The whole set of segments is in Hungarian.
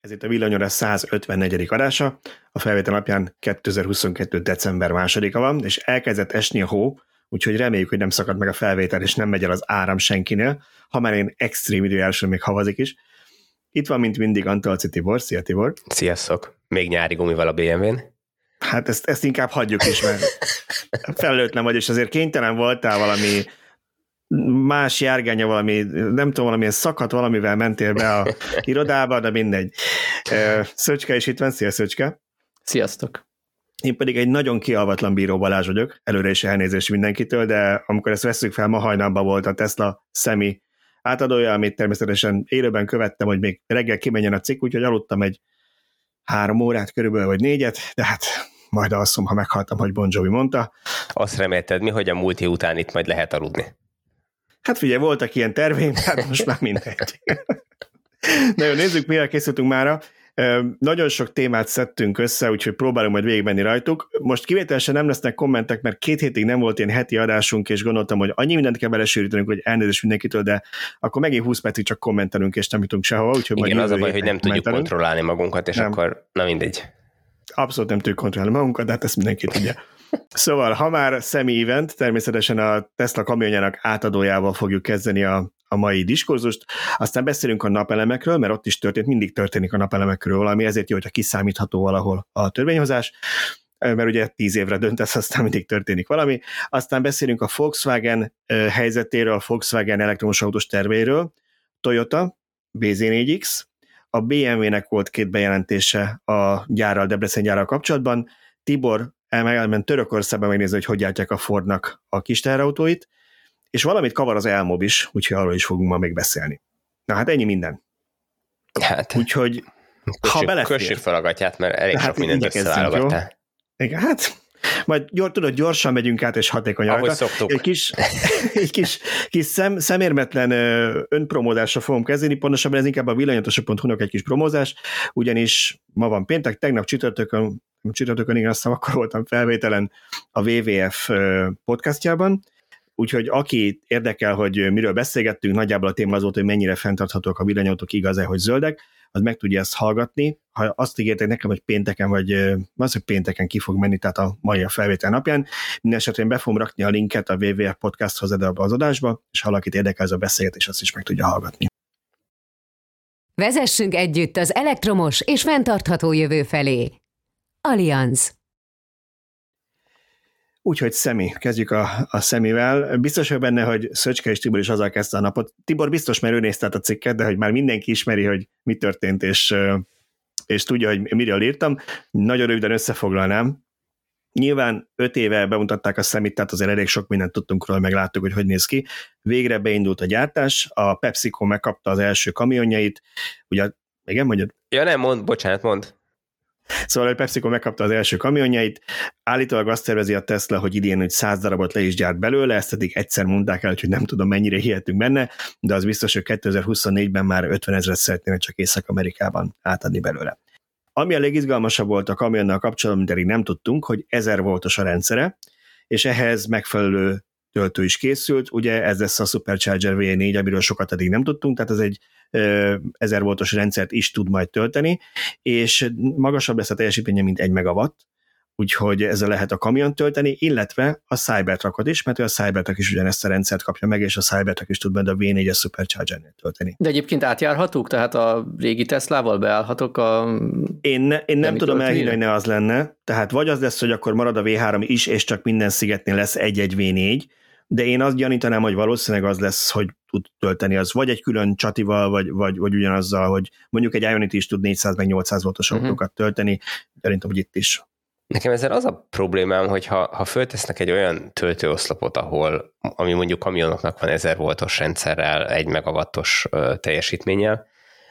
Ez itt a Villanyóra 154. adása, a felvétel napján 2022. december másodika van, és elkezdett esni a hó, úgyhogy reméljük, hogy nem szakad meg a felvétel, és nem megy el az áram senkinél, ha már én extrém időjárásra még havazik is. Itt van, mint mindig, Antalci Tibor. Szia, Tibor! Sziasztok! Még nyári gumival a BMW-n. Hát ezt, ezt inkább hagyjuk is, mert felelőtlen vagy, és azért kénytelen voltál valami más járgánya valami, nem tudom, valamilyen szakadt valamivel mentél be a irodába, de mindegy. Szöcske is itt van, szia Szöcske! Sziasztok! Én pedig egy nagyon kialvatlan bíró Balázs vagyok, előre is elnézést mindenkitől, de amikor ezt veszük fel, ma hajnalban volt a Tesla szemi átadója, amit természetesen élőben követtem, hogy még reggel kimenjen a cikk, úgyhogy aludtam egy három órát körülbelül, vagy négyet, de hát majd alszom, ha meghaltam, hogy Bon Jovi mondta. Azt remélted mi, hogy a múlti után itt majd lehet aludni? Hát figyelj, voltak ilyen terveim, hát most már mindegy. Na jó, nézzük, mivel készültünk mára. Nagyon sok témát szedtünk össze, úgyhogy próbálunk majd végigmenni rajtuk. Most kivételesen nem lesznek kommentek, mert két hétig nem volt ilyen heti adásunk, és gondoltam, hogy annyi mindent kell belesűrítenünk, hogy elnézést mindenkitől, de akkor megint 20 percig csak kommentelünk, és nem jutunk sehova. Úgyhogy Igen, az a baj, hogy nem tudjuk kontrollálni magunkat, és nem. akkor na mindegy. Abszolút nem tudjuk kontrollálni magunkat, de hát ezt mindenki tudja. Szóval, ha már semi event, természetesen a Tesla kamionjának átadójával fogjuk kezdeni a, a mai diskurzust, aztán beszélünk a napelemekről, mert ott is történt, mindig történik a napelemekről valami, ezért jó, hogyha kiszámítható valahol a törvényhozás, mert ugye tíz évre döntesz, aztán mindig történik valami. Aztán beszélünk a Volkswagen helyzetéről, a Volkswagen elektromos autós tervéről, Toyota, BZ4X, a BMW-nek volt két bejelentése a gyárral, Debrecen gyárral kapcsolatban, Tibor elment Törökországba megnézni, hogy hogy gyártják a Fordnak a kis teherautóit, és valamit kavar az elmob is, úgyhogy arról is fogunk ma még beszélni. Na hát ennyi minden. Hát, úgyhogy kössük, ha belefér. Kössük fel a gatyát, mert elég hát sok mindent összeválogattál. Igen, hát majd gyor, tudod, gyorsan megyünk át, és hatékony Ahogy szoktuk. Egy kis, egy kis, kis szem, szemérmetlen önpromózásra fogom kezdeni, pontosabban ez inkább a villanyatosahu egy kis promózás, ugyanis ma van péntek, tegnap csütörtökön, csütörtökön igen, aztán akkor voltam felvételen a WWF podcastjában, Úgyhogy aki érdekel, hogy miről beszélgettünk, nagyjából a téma az volt, hogy mennyire fenntarthatóak a villanyautók, igaz-e, hogy zöldek, az meg tudja ezt hallgatni. Ha azt ígértek nekem, hogy pénteken, vagy az, hogy pénteken ki fog menni, tehát a mai a felvétel napján, minden esetre én be fogom rakni a linket a WWF podcasthoz ebbe az adásba, és ha valakit érdekel ez a beszélgetés, azt is meg tudja hallgatni. Vezessünk együtt az elektromos és fenntartható jövő felé. Allianz. Úgyhogy szemi, kezdjük a, a szemivel. Biztos vagyok benne, hogy Szöcske és Tibor is azzal kezdte a napot. Tibor biztos, mert ő nézte a cikket, de hogy már mindenki ismeri, hogy mi történt, és, és tudja, hogy miről írtam. Nagyon röviden összefoglalnám. Nyilván öt éve bemutatták a szemit, tehát azért elég sok mindent tudtunk róla, meg láttuk, hogy hogy néz ki. Végre beindult a gyártás, a PepsiCo megkapta az első kamionjait, ugye, igen, mondjad? Ja nem, mond, bocsánat, mond. Szóval a PepsiCo megkapta az első kamionjait, állítólag azt tervezi a Tesla, hogy idén hogy 100 darabot le is gyárt belőle, ezt eddig egyszer mondták el, hogy nem tudom mennyire hihetünk benne, de az biztos, hogy 2024-ben már 50 ezeret szeretnének csak Észak-Amerikában átadni belőle. Ami a legizgalmasabb volt a kamionnal kapcsolatban, mint eddig nem tudtunk, hogy 1000 voltos a rendszere, és ehhez megfelelő töltő is készült, ugye ez lesz a Supercharger V4, amiről sokat eddig nem tudtunk, tehát ez egy 1000 voltos rendszert is tud majd tölteni, és magasabb lesz a teljesítménye, mint 1 megawatt, úgyhogy ezzel lehet a kamion tölteni, illetve a Cybertruckot is, mert a Cybertruck is ugyanezt a rendszert kapja meg, és a Cybertruck is tud benne a V4-es Supercharger-nél tölteni. De egyébként átjárhatók? Tehát a régi Teslával beállhatok a... Én, ne, én nem tudom elhinni, hogy ne az lenne, tehát vagy az lesz, hogy akkor marad a V3 is, és csak minden szigetnél lesz egy-egy V4, de én azt gyanítanám, hogy valószínűleg az lesz, hogy tud tölteni az, vagy egy külön csatival, vagy, vagy, vagy ugyanazzal, hogy mondjuk egy Ionity is tud 400 meg 800 voltos uh-huh. autókat tölteni, szerintem, hogy itt is. Nekem ezzel az a problémám, hogy ha, ha föltesznek egy olyan töltőoszlopot, ahol, ami mondjuk kamionoknak van 1000 voltos rendszerrel, egy megawattos teljesítménnyel,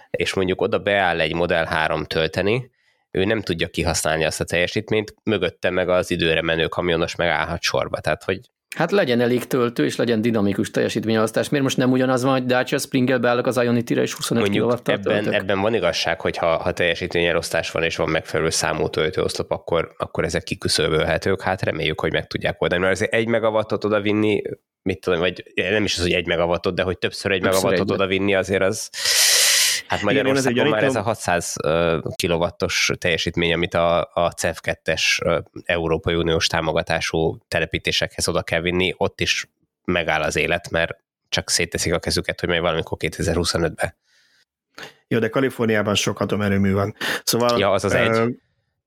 és mondjuk oda beáll egy Model 3 tölteni, ő nem tudja kihasználni azt a teljesítményt, mögötte meg az időre menő kamionos megállhat sorba. Tehát, hogy Hát legyen elég töltő, és legyen dinamikus teljesítményelosztás. Miért most nem ugyanaz van, hogy Dacia Springle beállok az Ionity-re, és 25 kw ebben, ebben van igazság, hogy ha, ha teljesítményelosztás van, és van megfelelő számú töltőoszlop, akkor, akkor ezek kiküszöbölhetők. Hát reméljük, hogy meg tudják oldani. Mert azért egy megawattot oda vinni, mit tudom, vagy nem is az, hogy egy megawattot, de hogy többször egy megawattot oda vinni, azért az Hát Magyarországon már ez a 600 kilowattos teljesítmény, amit a, a CEF2-es Európai Uniós támogatású telepítésekhez oda kell vinni, ott is megáll az élet, mert csak szétteszik a kezüket, hogy majd valamikor 2025-ben. Jó, de Kaliforniában sok atomerőmű van. Szóval, ja, az az egy.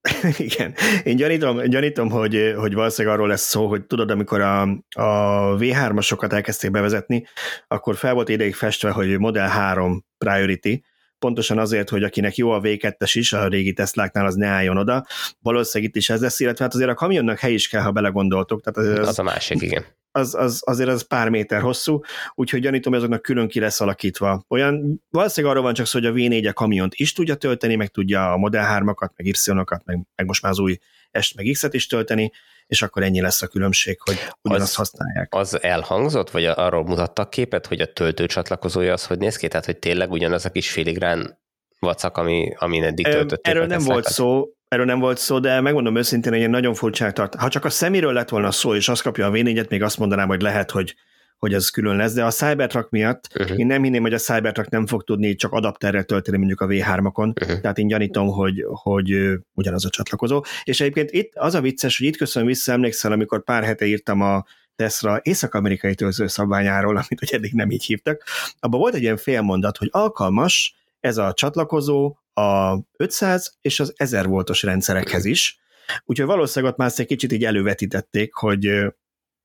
Igen. Én gyanítom, gyanítom hogy, hogy valószínűleg arról lesz szó, hogy tudod, amikor a, a V3-asokat elkezdték bevezetni, akkor fel volt ideig festve, hogy Model 3 priority, pontosan azért, hogy akinek jó a V2-es is, a régi Tesláknál az ne álljon oda. Valószínűleg itt is ez lesz, illetve hát azért a kamionnak hely is kell, ha belegondoltok. Tehát az, az a másik, igen az, az, azért az pár méter hosszú, úgyhogy gyanítom, hogy azoknak külön ki lesz alakítva. Olyan, valószínűleg arról van csak szó, hogy a V4 a kamiont is tudja tölteni, meg tudja a Model 3-akat, meg Y-okat, meg, meg most már az új S meg X-et is tölteni, és akkor ennyi lesz a különbség, hogy ugyanazt az, használják. Az elhangzott, vagy arról mutattak képet, hogy a töltő csatlakozója az hogy néz ki? Tehát, hogy tényleg ugyanaz a kis filigrán vacak, ami, amin eddig töltötték. Erről nem volt szó, erről nem volt szó, de megmondom őszintén, hogy én nagyon furcsák tart. Ha csak a szeméről lett volna szó, és azt kapja a v még azt mondanám, hogy lehet, hogy, hogy ez külön lesz, de a Cybertruck miatt uh-huh. én nem hinném, hogy a Cybertruck nem fog tudni csak adapterrel tölteni mondjuk a V3-akon, uh-huh. tehát én gyanítom, hogy, hogy ugyanaz a csatlakozó. És egyébként itt az a vicces, hogy itt köszönöm vissza, emlékszel, amikor pár hete írtam a Tesla észak-amerikai tölző szabványáról, amit hogy eddig nem így hívtak, abban volt egy ilyen félmondat, hogy alkalmas ez a csatlakozó a 500 és az 1000 voltos rendszerekhez is, úgyhogy valószínűleg ott már egy kicsit így elővetítették, hogy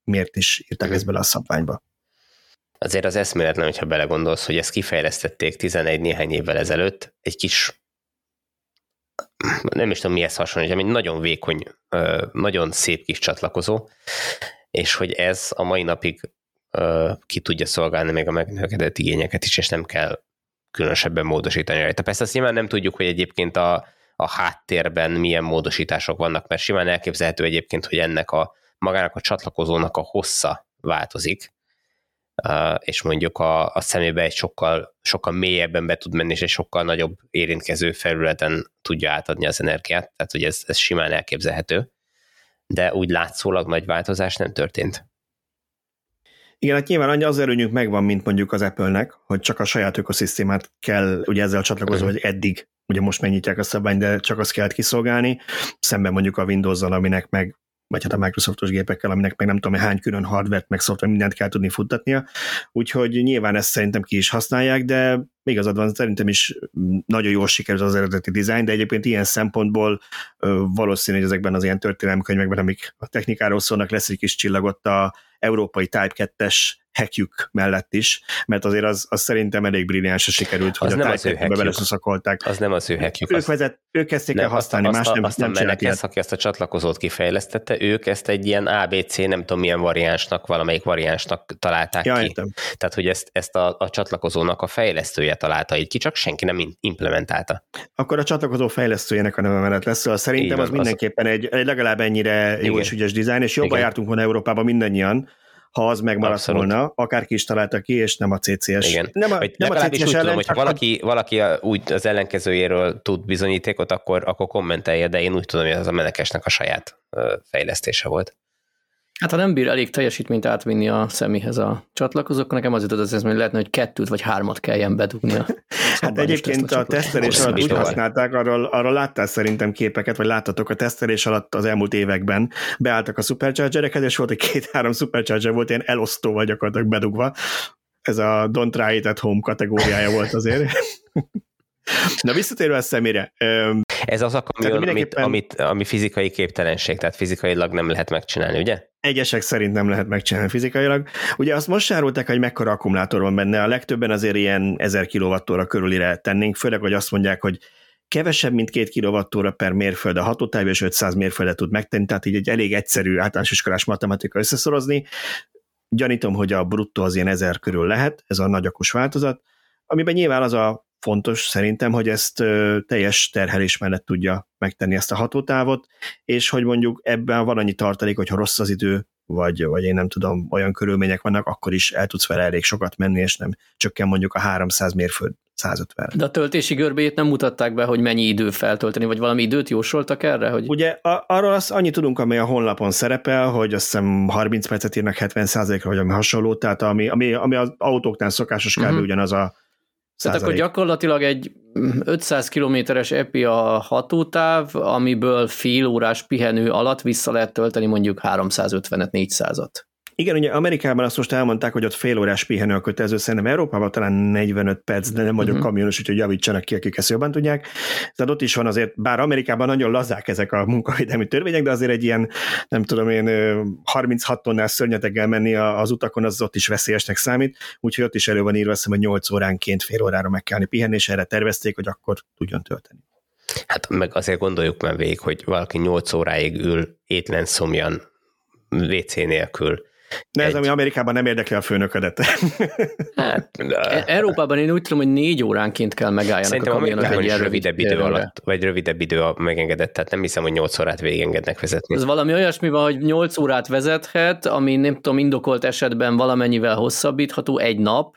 miért is írták ezt bele a szabványba. Azért az eszméletlen, hogyha belegondolsz, hogy ezt kifejlesztették 11 néhány évvel ezelőtt, egy kis nem is tudom mihez hasonlít, egy nagyon vékony, nagyon szép kis csatlakozó, és hogy ez a mai napig ki tudja szolgálni még a megnövekedett igényeket is, és nem kell különösebben módosítani rajta. Persze azt nyilván nem tudjuk, hogy egyébként a, a háttérben milyen módosítások vannak, mert simán elképzelhető egyébként, hogy ennek a magának a csatlakozónak a hossza változik, és mondjuk a, a szemébe egy sokkal, sokkal mélyebben be tud menni, és egy sokkal nagyobb érintkező felületen tudja átadni az energiát, tehát hogy ez, ez simán elképzelhető, de úgy látszólag nagy változás nem történt. Igen, hát nyilván annyi az előnyünk megvan, mint mondjuk az Apple-nek, hogy csak a saját ökoszisztémát kell ugye ezzel csatlakozni, hogy eddig, ugye most megnyitják a szabványt, de csak azt kellett kiszolgálni, szemben mondjuk a Windows-zal, aminek meg vagy hát a Microsoftos gépekkel, aminek meg nem tudom, hány külön hardware meg szoftver, mindent kell tudni futtatnia, úgyhogy nyilván ezt szerintem ki is használják, de még igazad van, szerintem is nagyon jól sikerült az eredeti design, de egyébként ilyen szempontból valószínű, hogy ezekben az ilyen történelemkönyvekben, amik a technikáról szólnak, lesz egy kis csillagott a európai Type 2-es hackjük mellett is, mert azért az, az szerintem elég brilliánsra sikerült, hogy az a 2-be beleszuszakolták. Az nem az ő hackjük. Ők, vezet, ők kezdték nem, el használni, azt, más nem, azt nem a Menekesz, aki ezt a csatlakozót kifejlesztette, ők ezt egy ilyen ABC, nem tudom milyen variánsnak, valamelyik variánsnak találták ja, ki. Értem. Tehát, hogy ezt, ezt a, a csatlakozónak a fejlesztője találta így ki, csak senki nem implementálta. Akkor a csatlakozó fejlesztőjének a neve mellett lesz, szóval szerintem van, az mindenképpen az... egy, egy legalább ennyire jó és ügyes dizájn, és jobban Igen. jártunk volna Európában mindannyian, ha az megmaradt Abszolút. volna, akárki is találta ki, és nem a CCS. Igen. Nem a, nem a CCS úgy ellen, tudom, hogy valaki, valaki úgy az ellenkezőjéről tud bizonyítékot, akkor, akkor kommentelje, de én úgy tudom, hogy ez a menekesnek a saját fejlesztése volt. Hát ha nem bír elég teljesítményt átvinni a személyhez a csatlakozók, nekem az jutott az hogy lehetne, hogy kettőt vagy hármat kelljen bedugnia. hát egyébként a tesztelés alatt úgy használták, arról, arról láttál szerintem képeket, vagy láttatok a tesztelés alatt az elmúlt években, beálltak a superchargereket, és volt egy két-három supercharger volt ilyen elosztóval gyakorlatilag bedugva. Ez a Don't Try It at Home kategóriája volt azért. Na visszatérve a szemére. Ez az a kamion, mindenképpen... amit, amit, ami fizikai képtelenség, tehát fizikailag nem lehet megcsinálni, ugye? Egyesek szerint nem lehet megcsinálni fizikailag. Ugye azt most sárulták, hogy mekkora akkumulátor van benne, a legtöbben azért ilyen 1000 kWh körülire tennénk, főleg, hogy azt mondják, hogy kevesebb, mint 2 kWh per mérföld a hatótáv, és 500 mérföldet tud megtenni, tehát így egy elég egyszerű általános iskolás matematika összeszorozni. Gyanítom, hogy a bruttó az ilyen 1000 körül lehet, ez a nagyakos változat, amiben nyilván az a fontos szerintem, hogy ezt teljes terhelés mellett tudja megtenni ezt a hatótávot, és hogy mondjuk ebben van annyi tartalék, hogyha rossz az idő, vagy, vagy én nem tudom, olyan körülmények vannak, akkor is el tudsz vele elég sokat menni, és nem csökken mondjuk a 300 mérföld 150. De a töltési görbéjét nem mutatták be, hogy mennyi idő feltölteni, vagy valami időt jósoltak erre? Hogy... Ugye a, arról azt annyit tudunk, ami a honlapon szerepel, hogy azt hiszem 30 percet írnak 70 ra vagy ami hasonló, tehát ami, ami, ami az autóknál szokásos kb. Uh-huh. ugyanaz a Tehát akkor gyakorlatilag egy 500 kilométeres epi a hatótáv, amiből fél órás pihenő alatt vissza lehet tölteni mondjuk 350-et, 400-at. Igen, ugye Amerikában azt most elmondták, hogy ott fél órás pihenő a kötelező, szerintem Európában talán 45 perc, de nem vagyok uh-huh. kamionos, úgyhogy javítsanak ki, akik ezt jobban tudják. Tehát ott is van azért, bár Amerikában nagyon lazák ezek a munkavédelmi törvények, de azért egy ilyen, nem tudom én, 36 tonnás szörnyeteggel menni az utakon, az ott is veszélyesnek számít, úgyhogy ott is elő van írva, hogy 8 óránként fél órára meg kell pihenni, és erre tervezték, hogy akkor tudjon tölteni. Hát meg azért gondoljuk már végig, hogy valaki 8 óráig ül étlen szomjan, WC nélkül, de ez, egy... ami Amerikában nem érdekli a főnöködet. Hát, e- Európában én úgy tudom, hogy négy óránként kell megálljanak Szerintem a kamionok egy ilyen rövidebb idő alatt, vagy rövidebb idő megengedett, tehát nem hiszem, hogy 8 órát végigengednek vezetni. Ez valami olyasmi van, hogy 8 órát vezethet, ami nem tudom, indokolt esetben valamennyivel hosszabbítható egy nap,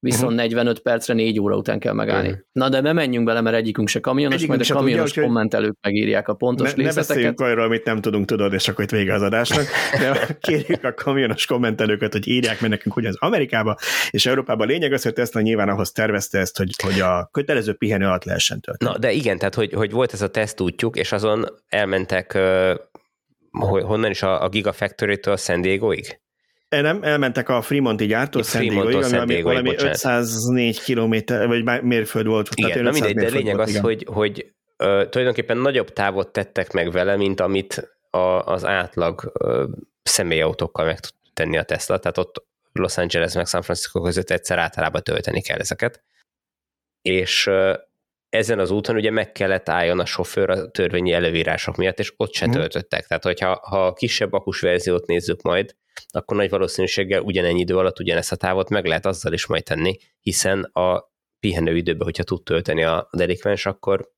viszont uh-huh. 45 percre 4 óra után kell megállni. Uh-huh. Na de ne menjünk bele, mert egyikünk se kamionos, egyikünk majd a kamionos tudja, kommentelők megírják a pontos ne, részleteket. Ne beszéljünk arról, amit nem tudunk, tudod, és akkor itt vége az adásnak, de kérjük a kamionos kommentelőket, hogy írják meg nekünk, hogy az Amerikába és Európában lényeg az, hogy Tesla nyilván ahhoz tervezte ezt, hogy, hogy a kötelező pihenő alatt lehessen tölteni. Na, de igen, tehát hogy, hogy volt ez a tesztútjuk, és azon elmentek honnan is a, a Gigafactory-től San Diego-ig? Nem, elmentek a Fremonti gyártó San Diego-ig, ami, ami valami bocsánat. 504 kilométer, vagy mérföld volt. Igen, na mindegy, de lényeg volt, az, igen. hogy, hogy uh, tulajdonképpen nagyobb távot tettek meg vele, mint amit a, az átlag uh, személyautókkal meg tud tenni a Tesla, tehát ott Los Angeles meg San Francisco között egyszer általában tölteni kell ezeket. És uh, ezen az úton ugye meg kellett álljon a sofőr a törvényi előírások miatt, és ott se mm. töltöttek. Tehát, hogyha ha a kisebb akus verziót nézzük majd, akkor nagy valószínűséggel ugyanennyi idő alatt ugyanezt a távot meg lehet azzal is majd tenni, hiszen a pihenőidőben, hogyha tud tölteni a delikvens, akkor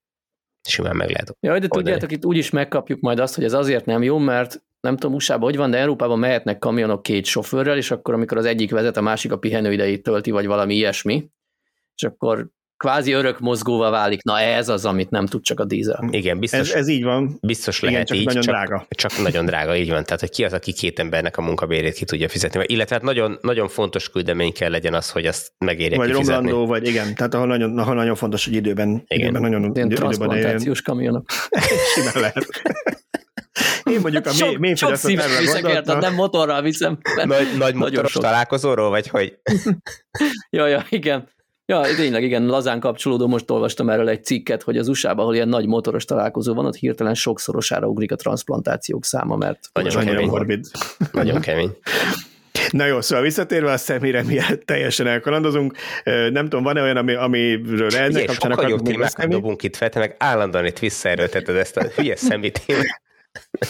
simán meg lehet. Jaj, de oldani. tudjátok, itt úgy is megkapjuk majd azt, hogy ez azért nem jó, mert nem tudom usa hogy van, de Európában mehetnek kamionok két sofőrrel, és akkor amikor az egyik vezet, a másik a pihenőidejét tölti, vagy valami ilyesmi, és akkor kvázi örök mozgóval válik. Na ez az, amit nem tud csak a dízel. Igen, biztos. Ez, ez így van. Biztos lehet Igen, csak így, nagyon csak, drága. Csak nagyon drága, így van. Tehát, hogy ki az, aki két embernek a munkabérét ki tudja fizetni. Illetve hát nagyon, nagyon fontos küldemény kell legyen az, hogy azt megérje Vagy kifizetni. romlandó, vagy igen. Tehát ahol nagyon, ahol nagyon fontos, hogy időben, igen. időben nagyon Ilyen időben transplantációs kamionok. Simán lehet. Én mondjuk a sok, mély, sok szívet viszek nem motorral viszem. Nagy, nagy motoros találkozóról, vagy hogy? ja, ja, igen. Ja, tényleg igen, lazán kapcsolódó, most olvastam erről egy cikket, hogy az USA-ban, ahol ilyen nagy motoros találkozó van, ott hirtelen sokszorosára ugrik a transplantációk száma, mert nagyon kemény. Morbid. Nagyon kemény. Na jó, szóval visszatérve a személyre, mi teljesen elkalandozunk. Nem tudom, van-e olyan, ami, amiről ennek kapcsán akarunk témákat dobunk itt fel, te meg állandóan itt visszaerőlteted ezt a hülye szemét.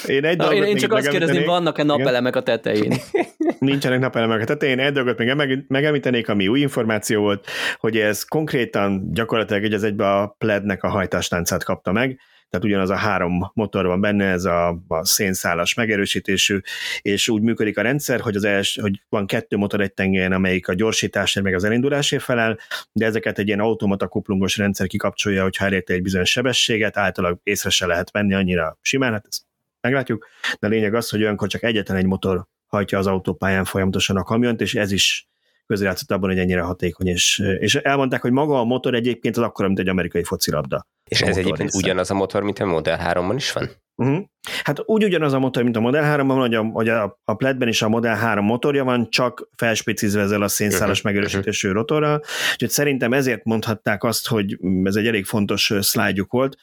Én, egy Na, én, én csak azt kérdezni, vannak-e napelemek a tetején? Nincsenek napelemek a tetején. Egy dolgot még megemlítenék, ami új információ volt, hogy ez konkrétan gyakorlatilag egy az egybe a plednek a hajtástáncát kapta meg, tehát ugyanaz a három motor van benne, ez a, a szénszálas megerősítésű, és úgy működik a rendszer, hogy, az els, hogy van kettő motor egy tengelyen, amelyik a gyorsításért meg az elindulásért felel, de ezeket egy ilyen automata kuplungos rendszer kikapcsolja, hogyha elérte egy bizonyos sebességet, általában észre se lehet venni annyira simán, hát ezt meglátjuk, de a lényeg az, hogy olyankor csak egyetlen egy motor hajtja az autópályán folyamatosan a kamiont, és ez is közrejátszott abban, hogy ennyire hatékony, és, és elmondták, hogy maga a motor egyébként az akkor, mint egy amerikai focilabda. És ez egyébként része. ugyanaz a motor, mint a Model 3-ban is van? Uh-huh. Hát úgy ugyanaz a motor, mint a Model 3-ban van, hogy a, hogy a, a Pledben is a Model 3 motorja van, csak felspicizve ezzel a szénszálas uh-huh. megerősítésű rotorral, úgyhogy szerintem ezért mondhatták azt, hogy ez egy elég fontos szlájdjuk volt,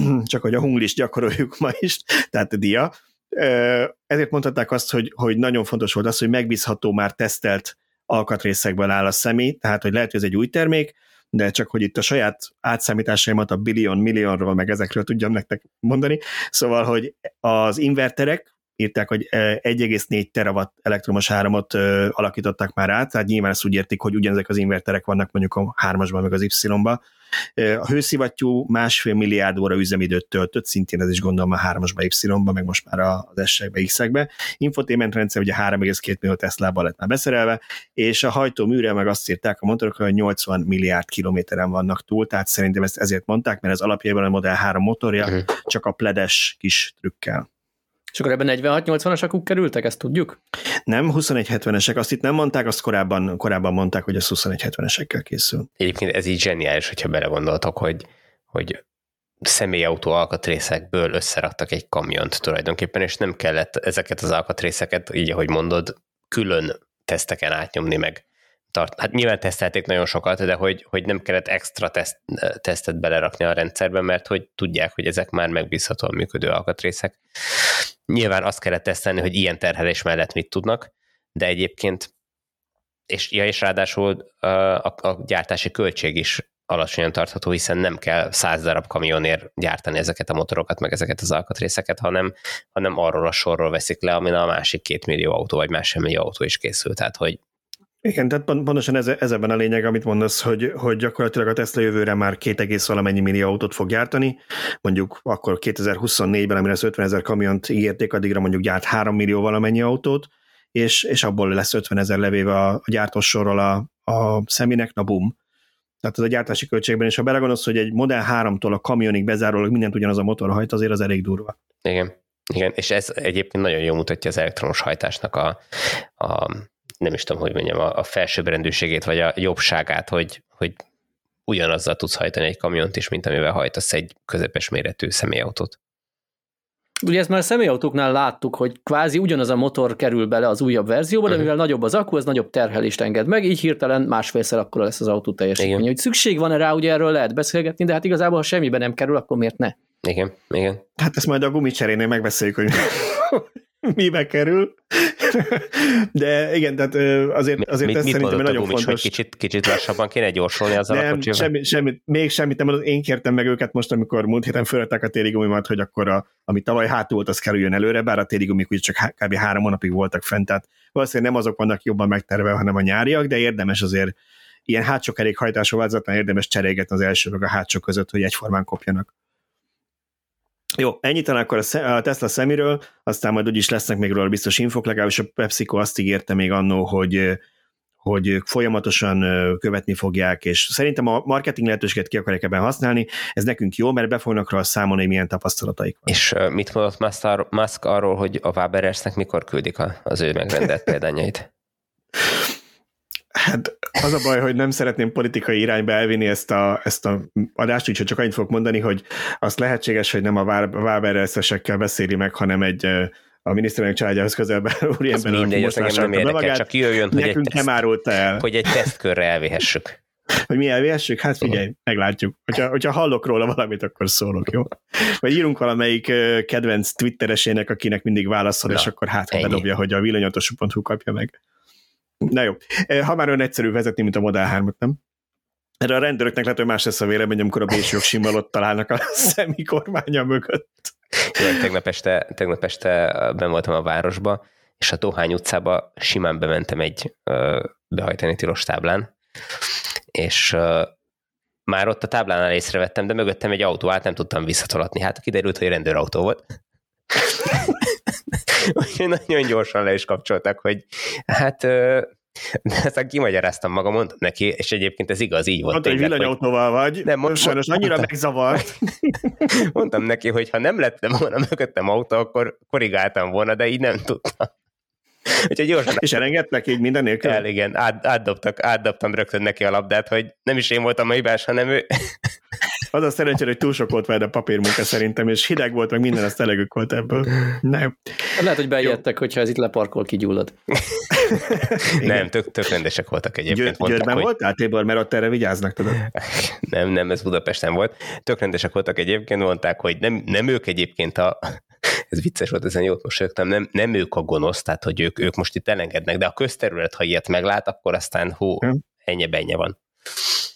csak hogy a hunglis gyakoroljuk ma is, tehát a dia. Ezért mondhatták azt, hogy, hogy nagyon fontos volt az, hogy megbízható, már tesztelt alkatrészekből áll a személy, tehát hogy lehet, hogy ez egy új termék, de csak hogy itt a saját átszámításaimat a billion, millionról, meg ezekről tudjam nektek mondani. Szóval, hogy az inverterek, írták, hogy 1,4 terawatt elektromos áramot alakítottak már át, tehát nyilván ezt úgy értik, hogy ugyanezek az inverterek vannak mondjuk a 3-asban, meg az Y-ba, a hőszivattyú másfél milliárd óra üzemidőt töltött, szintén ez is gondolom a 3-asba, Y-ba, meg most már az S-ekbe, X-ekbe. Infotainment rendszer ugye 3,2 millió Tesla-ban lett már beszerelve, és a hajtóműre meg azt írták a motorok, hogy 80 milliárd kilométeren vannak túl, tehát szerintem ezt ezért mondták, mert ez alapjában a Model 3 motorja, uh-huh. csak a pledes kis trükkel. És akkor ebben 46-80-as akuk kerültek, ezt tudjuk? Nem, 21-70-esek, azt itt nem mondták, azt korábban, korábban mondták, hogy az 21-70-esekkel készül. Egyébként ez így zseniális, hogyha belegondoltok, hogy, hogy személyautó alkatrészekből összeraktak egy kamiont tulajdonképpen, és nem kellett ezeket az alkatrészeket, így ahogy mondod, külön teszteken átnyomni meg. Tart. Hát nyilván tesztelték nagyon sokat, de hogy, hogy nem kellett extra teszt, tesztet belerakni a rendszerbe, mert hogy tudják, hogy ezek már megbízhatóan működő alkatrészek. Nyilván azt kellett tesztelni, hogy ilyen terhelés mellett mit tudnak, de egyébként és, ja, és ráadásul a, a, gyártási költség is alacsonyan tartható, hiszen nem kell száz darab kamionért gyártani ezeket a motorokat, meg ezeket az alkatrészeket, hanem, hanem arról a sorról veszik le, amin a másik két millió autó, vagy más millió autó is készül. Tehát, hogy igen, tehát pontosan ez, ez ebben a lényeg, amit mondasz, hogy, hogy gyakorlatilag a Tesla jövőre már két egész valamennyi millió autót fog gyártani, mondjuk akkor 2024-ben, amire az 50 ezer kamiont ígérték, addigra mondjuk gyárt 3 millió valamennyi autót, és, és abból lesz 50 ezer levéve a, a gyártósorról a, a szeminek, na bum. Tehát ez a gyártási költségben, és ha belegondolsz, hogy egy Model 3-tól a kamionig bezárólag mindent ugyanaz a motor hajt, azért az elég durva. Igen, igen, és ez egyébként nagyon jól mutatja az elektronos hajtásnak a, a nem is tudom, hogy mondjam, a, a felsőbbrendűségét, vagy a jobbságát, hogy, hogy ugyanazzal tudsz hajtani egy kamiont is, mint amivel hajtasz egy közepes méretű személyautót. Ugye ezt már a személyautóknál láttuk, hogy kvázi ugyanaz a motor kerül bele az újabb verzióba, de uh-huh. mivel nagyobb az akku, az nagyobb terhelést enged meg, így hirtelen másfélszer akkor lesz az autó teljesítmény. Hogy szükség van-e rá, ugye erről lehet beszélgetni, de hát igazából ha semmibe nem kerül, akkor miért ne? Igen, igen. Hát ezt majd a gumicserénél megbeszéljük, hogy mibe kerül. De igen, tehát azért, azért mit, ez mit szerintem nagyon gumis, fontos. Hogy kicsit, kicsit lassabban kéne gyorsulni az nem, a kocsival? semmi, semmi, még semmit nem. Én kértem meg őket most, amikor múlt héten fölöttek a téli gumimat, hogy akkor a, ami tavaly hátul volt, az kerüljön előre, bár a téli gumik úgy csak kb. három hónapig voltak fent, tehát valószínűleg nem azok vannak jobban megterve, hanem a nyáriak, de érdemes azért ilyen hátsó kerékhajtású változatlan érdemes cserégetni az első meg a hátsó között, hogy egyformán kopjanak. Jó, ennyit talán akkor a Tesla szemiről, aztán majd úgyis lesznek még róla biztos infok, legalábbis a PepsiCo azt ígérte még annó, hogy hogy folyamatosan követni fogják, és szerintem a marketing lehetőséget ki akarják ebben használni, ez nekünk jó, mert be fognak rá számolni, hogy milyen tapasztalataik van. És mit mondott Musk arról, hogy a Waberersnek mikor küldik az ő megrendelt példányait? Hát az a baj, hogy nem szeretném politikai irányba elvinni ezt a, ezt a adást, úgyhogy csak annyit fogok mondani, hogy azt lehetséges, hogy nem a Waberersesekkel beszéli meg, hanem egy a miniszterelnök családjához közelben úriember, mindegy, az engem nem érdekel, csak jöjjön, hogy egy, teszt, el. hogy egy tesztkörre elvihessük. Hogy mi elvihessük? Hát figyelj, meglátjuk. Hogyha, hogyha hallok róla valamit, akkor szólok, jó? Vagy írunk valamelyik kedvenc twitteresének, akinek mindig válaszol, Na, és akkor hát ha bedobja, hogy a villanyatosú.hu kapja meg. Na jó, ha már olyan egyszerű vezetni, mint a Model 3 nem? Erre a rendőröknek lehet, hogy más lesz a vélemény, amikor a bésjog simmal ott találnak a szemi kormánya mögött. Jó, tegnap este, tegnap este ben voltam a városba, és a Dohány utcába simán bementem egy behajtani tilos táblán, és már ott a táblánál észrevettem, de mögöttem egy autó állt, nem tudtam visszatolatni. Hát kiderült, hogy rendőrautó volt. Úgyhogy nagyon gyorsan le is kapcsoltak, hogy hát de aztán kimagyaráztam magam, mondtam neki, és egyébként ez igaz, így volt. Mondta, hogy villanyautóval vagy, nem, mond, sajnos annyira mondtam, megzavart. Mondtam neki, hogy ha nem lettem volna mögöttem autó, akkor korrigáltam volna, de így nem tudtam. Úgyhogy gyorsan. És elengedtek így minden nélkül? El, igen, át, átdobtak, átdobtam rögtön neki a labdát, hogy nem is én voltam a hibás, hanem ő. Az a szerencsére, hogy túl sok volt vele a papírmunka szerintem, és hideg volt, meg minden, azt elegük volt ebből. Nem. Lehet, hogy beijedtek, hogyha ez itt leparkol, kigyullad. nem, tök, tök rendesek voltak egyébként. Győr, Győrben hogy... voltál, Tibor, mert ott erre vigyáznak, tudod? nem, nem, ez Budapesten volt. Tök rendesek voltak egyébként, mondták, hogy nem, nem ők egyébként a, ez vicces volt, ezen jót mosolyogtam, nem, nem ők a gonosz, tehát hogy ők, ők most itt elengednek, de a közterület, ha ilyet meglát, akkor aztán hú, ennyi bennye van.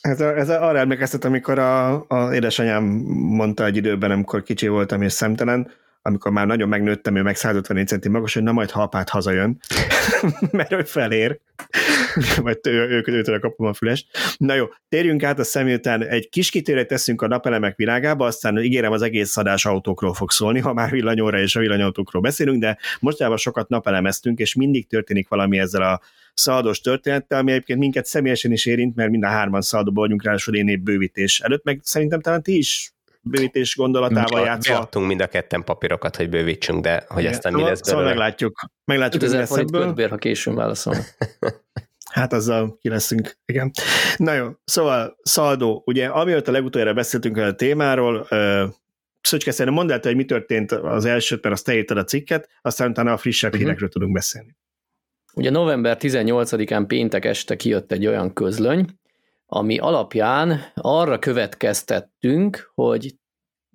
Ez, a, ez a, arra emlékeztet, amikor a, a édesanyám mondta egy időben, amikor kicsi voltam és szemtelen, amikor már nagyon megnőttem, ő meg 154 centi magas, hogy na majd ha apát hazajön, mert ő felér, vagy ők őtől kapom a fülest. Na jó, térjünk át a szem után, egy kis kitérőt teszünk a napelemek világába, aztán ígérem az egész adás autókról fog szólni, ha már villanyóra és a villanyautókról beszélünk, de mostában sokat napelemeztünk, és mindig történik valami ezzel a szalados történettel, ami egyébként minket személyesen is érint, mert mind a hárman szaladóban vagyunk, ráadásul én épp bővítés előtt, meg szerintem talán ti is bővítés gondolatával játszva. Beadtunk mind a ketten papírokat, hogy bővítsünk, de hogy Igen. aztán mi lesz szóval belőle. meglátjuk, meglátjuk, hogy lesz ebből. Bér, ha későn válaszol. Hát azzal ki leszünk, igen. Na jó, szóval Szaldó, ugye amióta a legutoljára beszéltünk a témáról, Szöcske, szerintem mondd el, hogy mi történt az elsőt, mert azt te írtad a cikket, aztán utána a frissebb uh-huh. hírekről tudunk beszélni. Ugye november 18-án péntek este kijött egy olyan közlöny, ami alapján arra következtettünk, hogy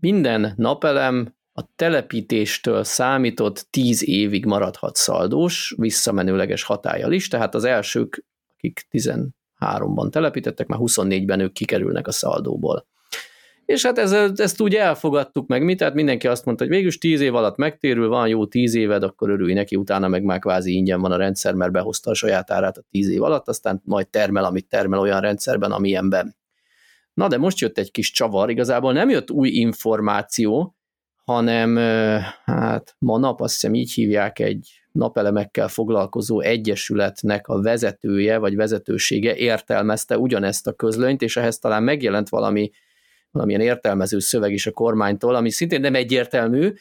minden napelem a telepítéstől számított 10 évig maradhat szaldós, visszamenőleges hatája is, tehát az elsők, akik 13-ban telepítettek, már 24-ben ők kikerülnek a szaldóból. És hát ez, ezt úgy elfogadtuk meg mi, tehát mindenki azt mondta, hogy végülis tíz év alatt megtérül, van jó tíz éved, akkor örülj neki, utána meg már kvázi ingyen van a rendszer, mert behozta a saját árát a tíz év alatt, aztán majd termel, amit termel olyan rendszerben, amilyenben. Na de most jött egy kis csavar, igazából nem jött új információ, hanem hát ma nap azt hiszem így hívják egy napelemekkel foglalkozó egyesületnek a vezetője vagy vezetősége értelmezte ugyanezt a közlönyt, és ehhez talán megjelent valami valamilyen értelmező szöveg is a kormánytól, ami szintén nem egyértelmű,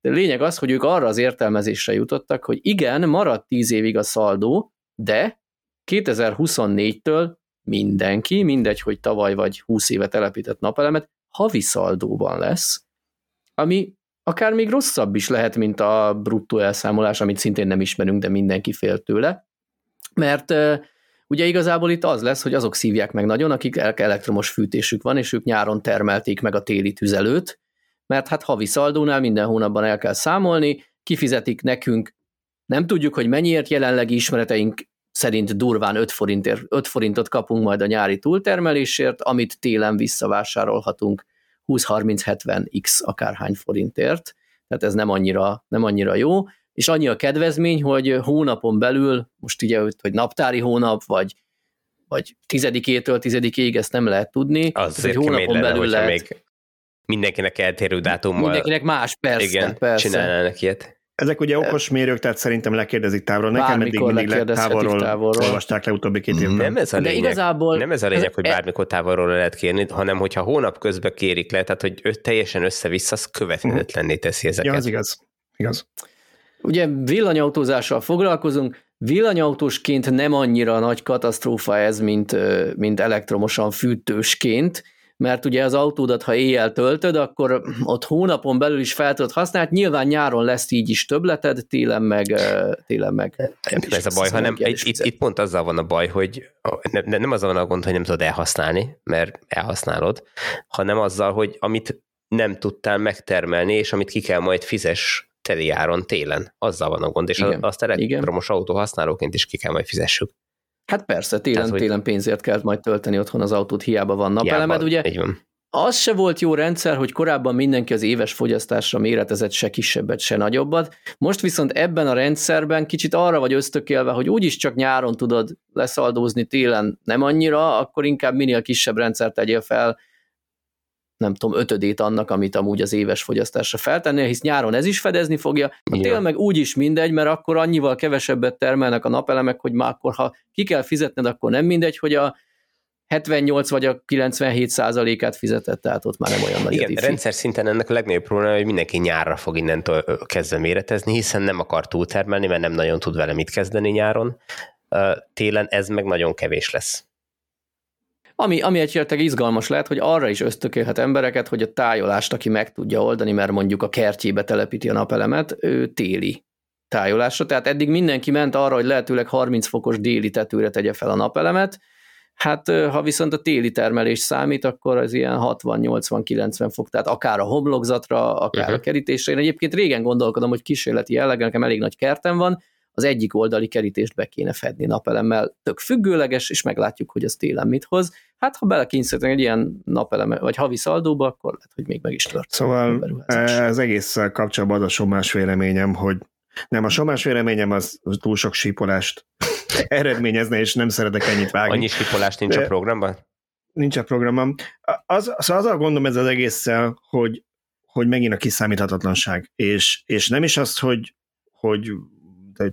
de lényeg az, hogy ők arra az értelmezésre jutottak, hogy igen, maradt 10 évig a szaldó, de 2024-től mindenki, mindegy, hogy tavaly vagy 20 éve telepített napelemet, havi szaldóban lesz, ami akár még rosszabb is lehet, mint a bruttó elszámolás, amit szintén nem ismerünk, de mindenki fél tőle, mert Ugye igazából itt az lesz, hogy azok szívják meg nagyon, akik elektromos fűtésük van, és ők nyáron termelték meg a téli tüzelőt, mert hát havi szaldónál minden hónapban el kell számolni, kifizetik nekünk, nem tudjuk, hogy mennyiért jelenlegi ismereteink szerint durván 5, forintért, 5 forintot kapunk majd a nyári túltermelésért, amit télen visszavásárolhatunk 20-30-70x akárhány forintért, tehát ez nem annyira, nem annyira jó, és annyi a kedvezmény, hogy hónapon belül, most ugye, hogy naptári hónap, vagy vagy tizedikétől tizedikéig ezt nem lehet tudni. Az egy hónapon lenne, belül lehet. Még mindenkinek eltérő dátummal. Mindenkinek más, persze. Igen, persze. csinálnának ilyet. Ezek ugye okos mérők, tehát szerintem lekérdezik távolról. Nekem eddig mindig távolról, távolról olvasták le utóbbi két évben. Nem ez a lényeg, De igazából... nem ez a lényeg, hogy e- bármikor távolról le lehet kérni, hanem hogyha hónap közben kérik le, tehát hogy teljesen össze-vissza, az követhetetlenné teszi ezeket. Ja, az igaz. igaz. Ugye villanyautózással foglalkozunk, villanyautósként nem annyira nagy katasztrófa ez, mint, mint elektromosan fűtősként, mert ugye az autódat, ha éjjel töltöd, akkor ott hónapon belül is fel tudod használni, nyilván nyáron lesz így is többleted, télen meg, télen meg. Nem ez a baj, hanem itt, itt, itt, pont azzal van a baj, hogy ne, nem azzal van a gond, hogy nem tudod elhasználni, mert elhasználod, hanem azzal, hogy amit nem tudtál megtermelni, és amit ki kell majd fizes teli áron télen. Azzal van a gond, és Igen. azt elektromos Igen. autó használóként is ki kell majd fizessük. Hát persze, télen, Tehát, hogy... télen pénzért kell majd tölteni otthon az autót, hiába van napelemed, ugye? Így van. Az se volt jó rendszer, hogy korábban mindenki az éves fogyasztásra méretezett se kisebbet, se nagyobbat. Most viszont ebben a rendszerben kicsit arra vagy ösztökélve, hogy úgyis csak nyáron tudod leszaldózni, télen nem annyira, akkor inkább minél kisebb rendszert tegyél fel, nem tudom, ötödét annak, amit amúgy az éves fogyasztásra feltennél, hisz nyáron ez is fedezni fogja, a tél meg úgy is mindegy, mert akkor annyival kevesebbet termelnek a napelemek, hogy már akkor, ha ki kell fizetned, akkor nem mindegy, hogy a 78 vagy a 97 százalékát fizetett, tehát ott már nem olyan nagy Igen, a rendszer szinten ennek a legnagyobb probléma, hogy mindenki nyárra fog innentől kezdve méretezni, hiszen nem akar túltermelni, mert nem nagyon tud vele mit kezdeni nyáron. Télen ez meg nagyon kevés lesz. Ami, ami egyértek izgalmas lehet, hogy arra is ösztökélhet embereket, hogy a tájolást, aki meg tudja oldani, mert mondjuk a kertjébe telepíti a napelemet, ő téli tájolásra. Tehát eddig mindenki ment arra, hogy lehetőleg 30 fokos déli tetőre tegye fel a napelemet, Hát ha viszont a téli termelés számít, akkor az ilyen 60-80-90 fok, tehát akár a homlokzatra, akár uh-huh. a kerítésre. Én egyébként régen gondolkodom, hogy kísérleti jelleggel, nekem elég nagy kertem van, az egyik oldali kerítést be kéne fedni napelemmel, tök függőleges, és meglátjuk, hogy az télen mit hoz. Hát, ha belekényszeríteni egy ilyen napeleme, vagy havi szaldóba, akkor lehet, hogy még meg is tört. Szóval ez egész kapcsolatban az a somás véleményem, hogy nem, a somás véleményem az túl sok sípolást eredményezne, és nem szeretek ennyit vágni. Annyi sípolást nincs De a programban? Nincs a programban. Az, szóval az a gondom ez az egésszel, hogy, hogy megint a kiszámíthatatlanság, és, és nem is az, hogy, hogy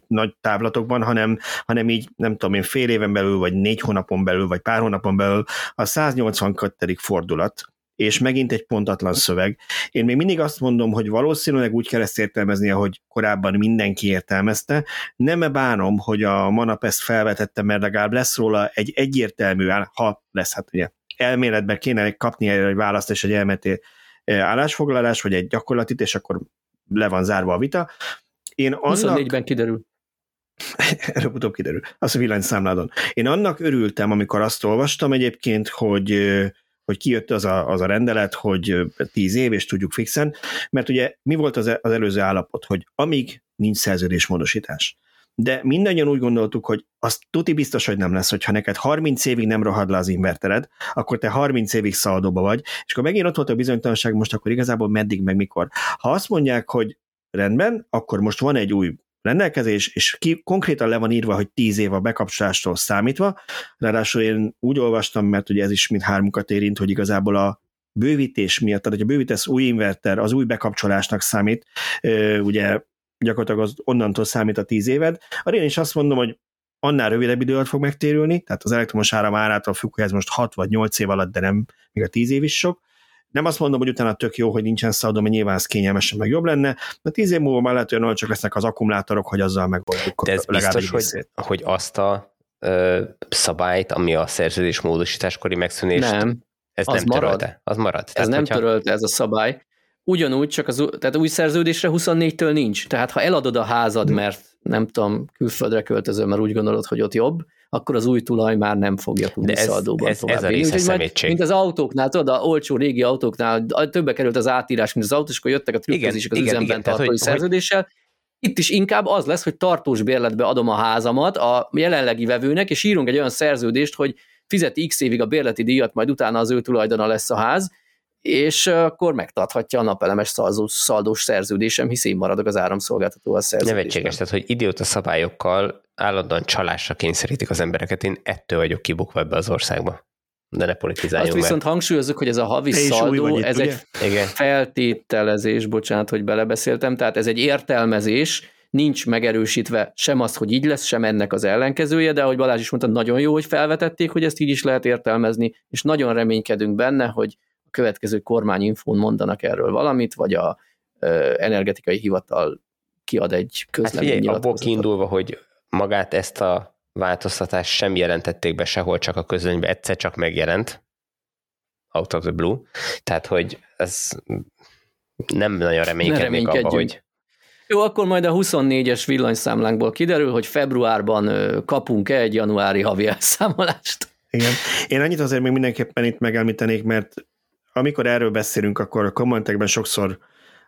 nagy távlatokban, hanem, hanem így, nem tudom én, fél éven belül, vagy négy hónapon belül, vagy pár hónapon belül a 182. fordulat és megint egy pontatlan szöveg. Én még mindig azt mondom, hogy valószínűleg úgy kell ezt értelmezni, ahogy korábban mindenki értelmezte. Nem bánom, hogy a Manap ezt felvetette, mert legalább lesz róla egy egyértelmű, ha lesz, hát ugye elméletben kéne kapni egy választ és egy elméleté állásfoglalás, vagy egy gyakorlatit, és akkor le van zárva a vita. Én annak... 24-ben kiderül. Előbb-utóbb kiderül. Az a villanyszámládon. Én annak örültem, amikor azt olvastam egyébként, hogy hogy kijött az a, az a rendelet, hogy tíz év, és tudjuk fixen, mert ugye mi volt az, az előző állapot, hogy amíg nincs szerződésmódosítás, de mindannyian úgy gondoltuk, hogy az tuti biztos, hogy nem lesz, hogyha neked 30 évig nem rohad le az invertered, akkor te 30 évig szaldóba vagy, és akkor megint ott volt a bizonytalanság, most akkor igazából meddig, meg mikor. Ha azt mondják, hogy rendben, akkor most van egy új rendelkezés, és ki, konkrétan le van írva, hogy 10 év a bekapcsolástól számítva, ráadásul én úgy olvastam, mert ugye ez is mind hármukat érint, hogy igazából a bővítés miatt, tehát hogy a bővítesz új inverter, az új bekapcsolásnak számít, ugye gyakorlatilag az onnantól számít a 10 éved. A én is azt mondom, hogy annál rövidebb idő alatt fog megtérülni, tehát az elektromos áram árától függ, hogy ez most 6 vagy 8 év alatt, de nem, még a 10 év is sok, nem azt mondom, hogy utána tök jó, hogy nincsen szaladó, mert nyilván ez kényelmesen meg jobb lenne, de tíz év múlva már lehet, hogy csak lesznek az akkumulátorok, hogy azzal megoldjuk. De ez biztos, hogy, hogy azt a ö, szabályt, ami a szerződés módosításkori megszűnést, nem, ez az nem marad. törölte. Az marad. Ez Tehát, nem hogyha... törölte ez a szabály. Ugyanúgy, csak az, tehát új szerződésre 24-től nincs. Tehát ha eladod a házad, mert nem tudom, külföldre költözöl, mert úgy gondolod, hogy ott jobb, akkor az új tulaj már nem fogja tudni De ez, szaldóban ez, a része mint, mint az autóknál, tudod, a olcsó régi autóknál többe került az átírás, mint az autós, akkor jöttek a trükközések az igen, üzemben igen, tartói tehát, szerződéssel. Itt is inkább az lesz, hogy tartós bérletbe adom a házamat a jelenlegi vevőnek, és írunk egy olyan szerződést, hogy fizet x évig a bérleti díjat, majd utána az ő tulajdona lesz a ház, és akkor megtarthatja a napelemes szaldós, szaldós szerződésem, hisz én maradok az áramszolgáltatóval szerződésben. Nevetséges, tehát hogy idióta szabályokkal állandóan csalásra kényszerítik az embereket, én ettől vagyok kibukva ebbe az országba. De ne politizáljunk Azt viszont mert... hangsúlyozzuk, hogy ez a havi szaldó, ez ugye? egy Igen. feltételezés, bocsánat, hogy belebeszéltem, tehát ez egy értelmezés, nincs megerősítve sem az, hogy így lesz, sem ennek az ellenkezője, de ahogy Balázs is mondta, nagyon jó, hogy felvetették, hogy ezt így is lehet értelmezni, és nagyon reménykedünk benne, hogy a következő kormányinfón mondanak erről valamit, vagy a ö, energetikai hivatal kiad egy közlemény hát abból kiindulva, hogy magát ezt a változtatást sem jelentették be sehol, csak a közönybe egyszer csak megjelent, out of the blue, tehát hogy ez nem nagyon reménykednék abba, hogy jó, akkor majd a 24-es villanyszámlánkból kiderül, hogy februárban kapunk-e egy januári havi elszámolást. Igen. Én annyit azért még mindenképpen itt megelmítenék, mert amikor erről beszélünk, akkor a kommentekben sokszor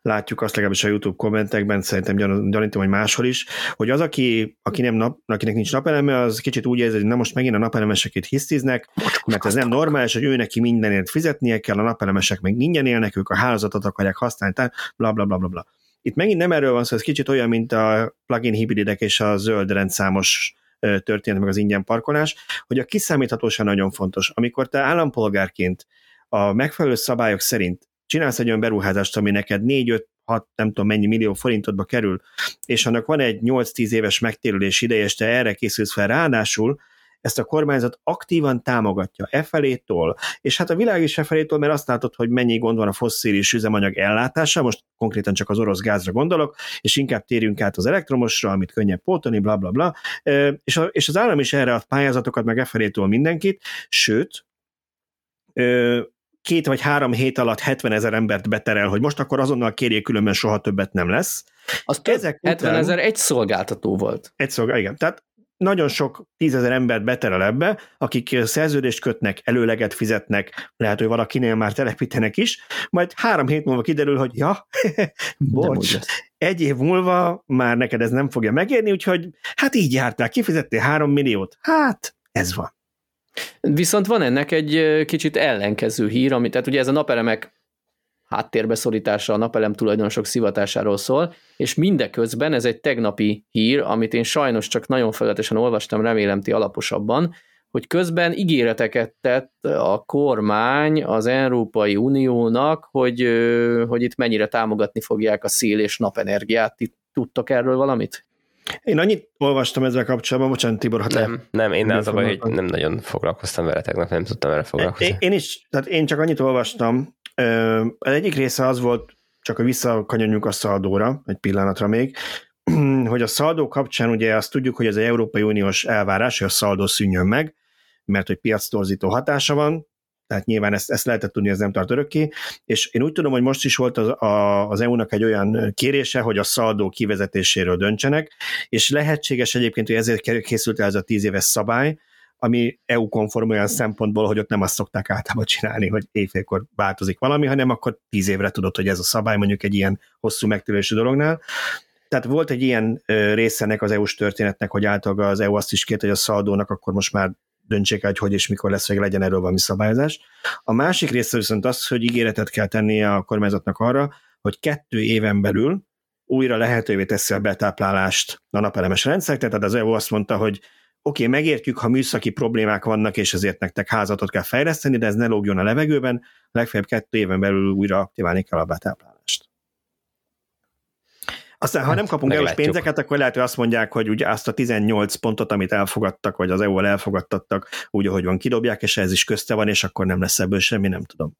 látjuk azt legalábbis a YouTube kommentekben, szerintem gyanítom, hogy máshol is, hogy az, aki, aki nem nap, akinek nincs napeleme, az kicsit úgy érzi, hogy na most megint a napelemeseket hisztiznek, mert ez nem normális, hogy ő neki mindenért fizetnie kell, a napelemesek meg ingyen élnek, ők a hálózatot akarják használni, tehát bla bla bla bla bla. Itt megint nem erről van szó, ez kicsit olyan, mint a plugin hibridek és a zöld rendszámos történet, meg az ingyen parkolás, hogy a kiszámíthatóság nagyon fontos. Amikor te állampolgárként a megfelelő szabályok szerint csinálsz egy olyan beruházást, ami neked 4-5 6, nem tudom mennyi millió forintodba kerül, és annak van egy 8-10 éves megtérülés ideje, és te erre készülsz fel, ráadásul ezt a kormányzat aktívan támogatja e felétól, és hát a világ is e felétől, mert azt látod, hogy mennyi gond van a fosszilis üzemanyag ellátása, most konkrétan csak az orosz gázra gondolok, és inkább térjünk át az elektromosra, amit könnyebb pótolni, bla bla bla, és, a, és az állam is erre ad pályázatokat, meg e felétől mindenkit, sőt, két vagy három hét alatt 70 ezer embert beterel, hogy most akkor azonnal kérjék, különben soha többet nem lesz. Az Ezek 70 ezer egy szolgáltató volt. Egy szolgáltató, igen. Tehát nagyon sok tízezer embert beterel ebbe, akik szerződést kötnek, előleget fizetnek, lehet, hogy valakinél már telepítenek is, majd három hét múlva kiderül, hogy ja, bocs, egy év múlva már neked ez nem fogja megérni, úgyhogy hát így jártál, kifizettél három milliót. Hát, ez van. Viszont van ennek egy kicsit ellenkező hír, ami, tehát ugye ez a napelemek háttérbe szorítása, a napelem tulajdonosok szivatásáról szól, és mindeközben ez egy tegnapi hír, amit én sajnos csak nagyon felületesen olvastam, remélem ti alaposabban, hogy közben ígéreteket tett a kormány az Európai Uniónak, hogy, hogy itt mennyire támogatni fogják a szél és napenergiát. Ti tudtok erről valamit? Én annyit olvastam ezzel kapcsolatban, bocsánat Tibor, ha te... Nem, nem, én az a baj, hogy nem nagyon foglalkoztam vele tegnap, nem tudtam vele foglalkozni. Én, én is, tehát én csak annyit olvastam, Az egyik része az volt, csak a visszakanyonjuk a szaldóra, egy pillanatra még, hogy a szaldó kapcsán ugye azt tudjuk, hogy ez egy Európai Uniós elvárás, hogy a szaldó szűnjön meg, mert hogy piactorzító hatása van, tehát nyilván ezt, ezt lehetett tudni, ez nem tart örökké, és én úgy tudom, hogy most is volt az, a, az EU-nak egy olyan kérése, hogy a szaldó kivezetéséről döntsenek, és lehetséges egyébként, hogy ezért készült el ez a tíz éves szabály, ami EU-konform olyan szempontból, hogy ott nem azt szokták általában csinálni, hogy évfélkor változik valami, hanem akkor tíz évre tudod, hogy ez a szabály mondjuk egy ilyen hosszú megtérülési dolognál. Tehát volt egy ilyen része ennek az EU-s történetnek, hogy általában az EU azt is kért, hogy a szaldónak akkor most már döntsék el, hogy hogy és mikor lesz, hogy legyen erről valami szabályozás. A másik része viszont az, hogy ígéretet kell tennie a kormányzatnak arra, hogy kettő éven belül újra lehetővé teszi a betáplálást a napelemes rendszer, tehát az EU azt mondta, hogy oké, okay, megértjük, ha műszaki problémák vannak, és ezért nektek házatot kell fejleszteni, de ez ne lógjon a levegőben, legfeljebb kettő éven belül újra aktiválni kell a betáplálást. Aztán, ha hát, nem kapunk EU-s pénzeket, akkor lehet, hogy azt mondják, hogy ugye azt a 18 pontot, amit elfogadtak, vagy az EU-val elfogadtattak, úgy, ahogy van, kidobják, és ez is közte van, és akkor nem lesz ebből semmi, nem tudom.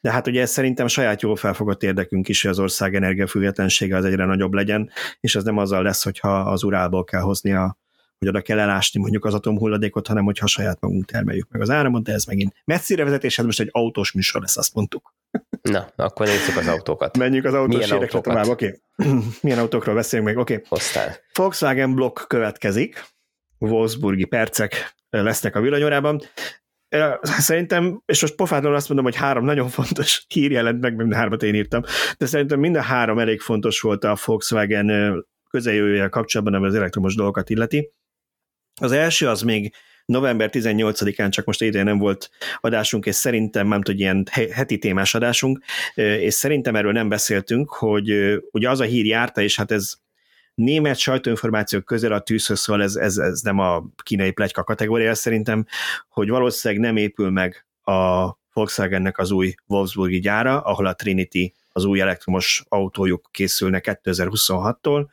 De hát ugye ez szerintem saját jól felfogott érdekünk is, hogy az ország energiafüggetlensége az egyre nagyobb legyen, és ez nem azzal lesz, hogyha az urálból kell hozni a, hogy oda kell elásni mondjuk az atomhulladékot, hanem hogyha saját magunk termeljük meg az áramot, de ez megint messzire vezetés, hát most egy autós műsor lesz, azt mondtuk. Na, akkor nézzük az autókat. Menjünk az autós Milyen tovább, oké. Okay. Milyen autókról beszélünk még, oké. Okay. Hoztál. Volkswagen Block következik, Wolfsburgi percek lesznek a villanyórában. Szerintem, és most pofátlanul azt mondom, hogy három nagyon fontos hír jelent meg, mind hármat én írtam, de szerintem minden három elég fontos volt a Volkswagen közeljövőjel kapcsolatban, ami az elektromos dolgokat illeti. Az első az még november 18-án, csak most idén nem volt adásunk, és szerintem nem hogy ilyen heti témás adásunk, és szerintem erről nem beszéltünk, hogy ugye az a hír járta, és hát ez német sajtóinformációk közel a tűzhöz szól, ez, ez, ez nem a kínai plegyka kategória szerintem, hogy valószínűleg nem épül meg a Volkswagennek az új Wolfsburgi gyára, ahol a Trinity az új elektromos autójuk készülne 2026-tól,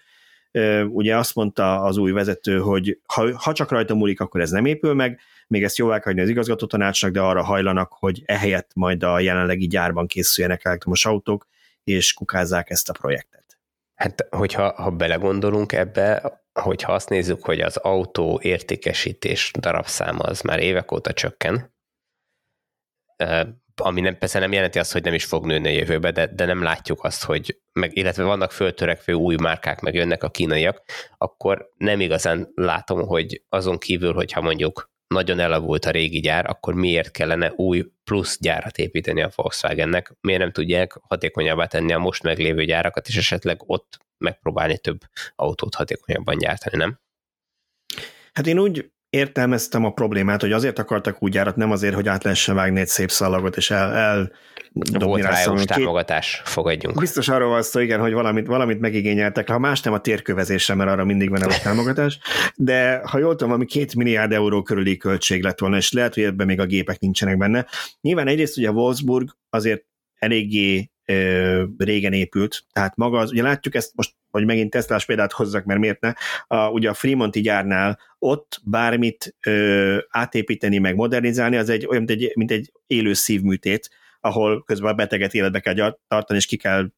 ugye azt mondta az új vezető, hogy ha, ha csak rajta múlik, akkor ez nem épül meg, még ezt jóvá kell az igazgató tanácsnak, de arra hajlanak, hogy ehelyett majd a jelenlegi gyárban készüljenek elektromos autók, és kukázzák ezt a projektet. Hát, hogyha ha belegondolunk ebbe, hogyha azt nézzük, hogy az autó értékesítés darabszáma az már évek óta csökken, ami nem, persze nem jelenti azt, hogy nem is fog nőni a jövőbe, de, de nem látjuk azt, hogy, meg, illetve vannak föltörekvő új márkák, meg jönnek a kínaiak, akkor nem igazán látom, hogy azon kívül, hogyha mondjuk nagyon elavult a régi gyár, akkor miért kellene új plusz gyárat építeni a Volkswagennek? Miért nem tudják hatékonyabbá tenni a most meglévő gyárakat, és esetleg ott megpróbálni több autót hatékonyabban gyártani, nem? Hát én úgy értelmeztem a problémát, hogy azért akartak úgy járat, nem azért, hogy át lehessen vágni egy szép szalagot, és el, el Volt rá EU támogatás, fogadjunk. Biztos arról van szó, igen, hogy valamit, valamit megigényeltek, ha más nem a térkövezésre, mert arra mindig van EU támogatás, de ha jól tudom, ami két milliárd euró körüli költség lett volna, és lehet, hogy ebben még a gépek nincsenek benne. Nyilván egyrészt ugye Wolfsburg azért eléggé régen épült, tehát maga az, ugye látjuk ezt most, hogy megint Teslás példát hozzak, mert miért ne, a, ugye a Fremonti gyárnál ott bármit ö, átépíteni, meg modernizálni, az egy olyan, mint egy, mint egy élő szívműtét, ahol közben a beteget életbe kell tartani, és ki kell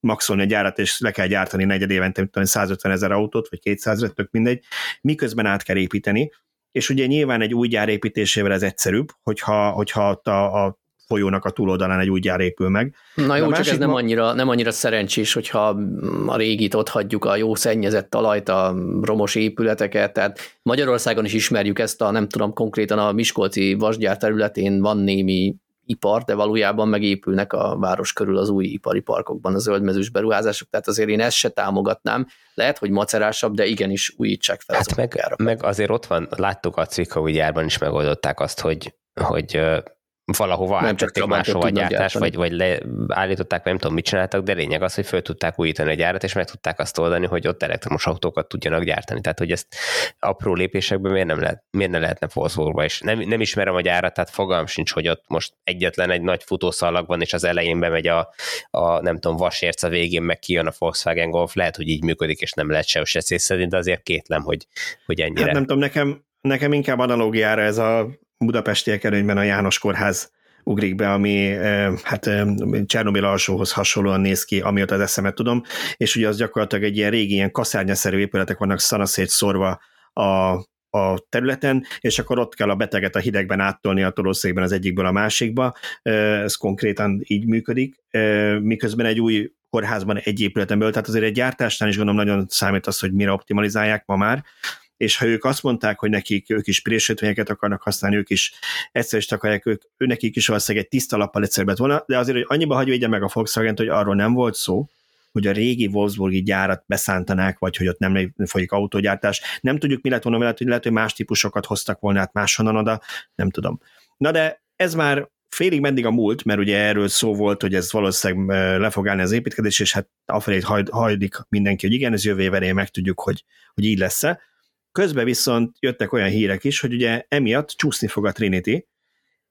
maxolni a gyárat, és le kell gyártani negyed évente, 150 ezer autót, vagy 200 ezer, tök mindegy, miközben át kell építeni, és ugye nyilván egy új gyár építésével ez egyszerűbb, hogyha, hogyha a, a folyónak a túloldalán egy új gyár épül meg. Na jó, csak ez nem annyira, nem annyira szerencsés, hogyha a régit ott hagyjuk, a jó szennyezett talajt, a romos épületeket, tehát Magyarországon is ismerjük ezt a, nem tudom, konkrétan a Miskolci vasgyár területén van némi ipar, de valójában megépülnek a város körül az új ipari parkokban a zöldmezős beruházások, tehát azért én ezt se támogatnám. Lehet, hogy macerásabb, de igenis újítsák fel hát meg, meg, azért ott van, láttuk a Cvikau gyárban is megoldották azt, hogy, hogy valahova nem áttették máshova a gyártást, vagy, vagy leállították, nem tudom, mit csináltak, de lényeg az, hogy föl tudták újítani a gyárat, és meg tudták azt oldani, hogy ott elektromos autókat tudjanak gyártani. Tehát, hogy ezt apró lépésekben miért, nem lehet, miért ne lehetne Wolfsburgba, és nem, nem ismerem a gyárat, tehát fogalm sincs, hogy ott most egyetlen egy nagy futószalag van, és az elején bemegy a, a nem tudom, vasérc a végén, meg kijön a Volkswagen Golf, lehet, hogy így működik, és nem lehet se se de azért kétlem, hogy, hogy ennyire. Hát nem tudom, nekem, nekem inkább analógiára ez a budapestiek előnyben a János Kórház ugrik be, ami hát Csernobil alsóhoz hasonlóan néz ki, amióta az eszemet tudom, és ugye az gyakorlatilag egy ilyen régi, ilyen kaszárnyaszerű épületek vannak szanaszét szorva a, a területen, és akkor ott kell a beteget a hidegben áttolni a tolószékben az egyikből a másikba. Ez konkrétan így működik, miközben egy új kórházban egy épületen belül, tehát azért egy gyártásnál is gondolom nagyon számít az, hogy mire optimalizálják ma már, és ha ők azt mondták, hogy nekik ők is présőtvényeket akarnak használni, ők is egyszer is akarják, ők, ő nekik is valószínűleg egy tiszta lappal egyszerűbb volna, de azért, hogy annyiba hagyja meg a Volkswagen, hogy arról nem volt szó, hogy a régi Wolfsburgi gyárat beszántanák, vagy hogy ott nem folyik autógyártás. Nem tudjuk, mi lett volna, lehet, hogy lehet, hogy más típusokat hoztak volna át máshonnan oda, nem tudom. Na de ez már félig meddig a múlt, mert ugye erről szó volt, hogy ez valószínűleg le fog állni az építkezés, és hát afelé hajd, hajdik mindenki, hogy igen, ez jövő évre meg tudjuk, hogy, hogy így lesz-e. Közben viszont jöttek olyan hírek is, hogy ugye emiatt csúszni fog a Trinity,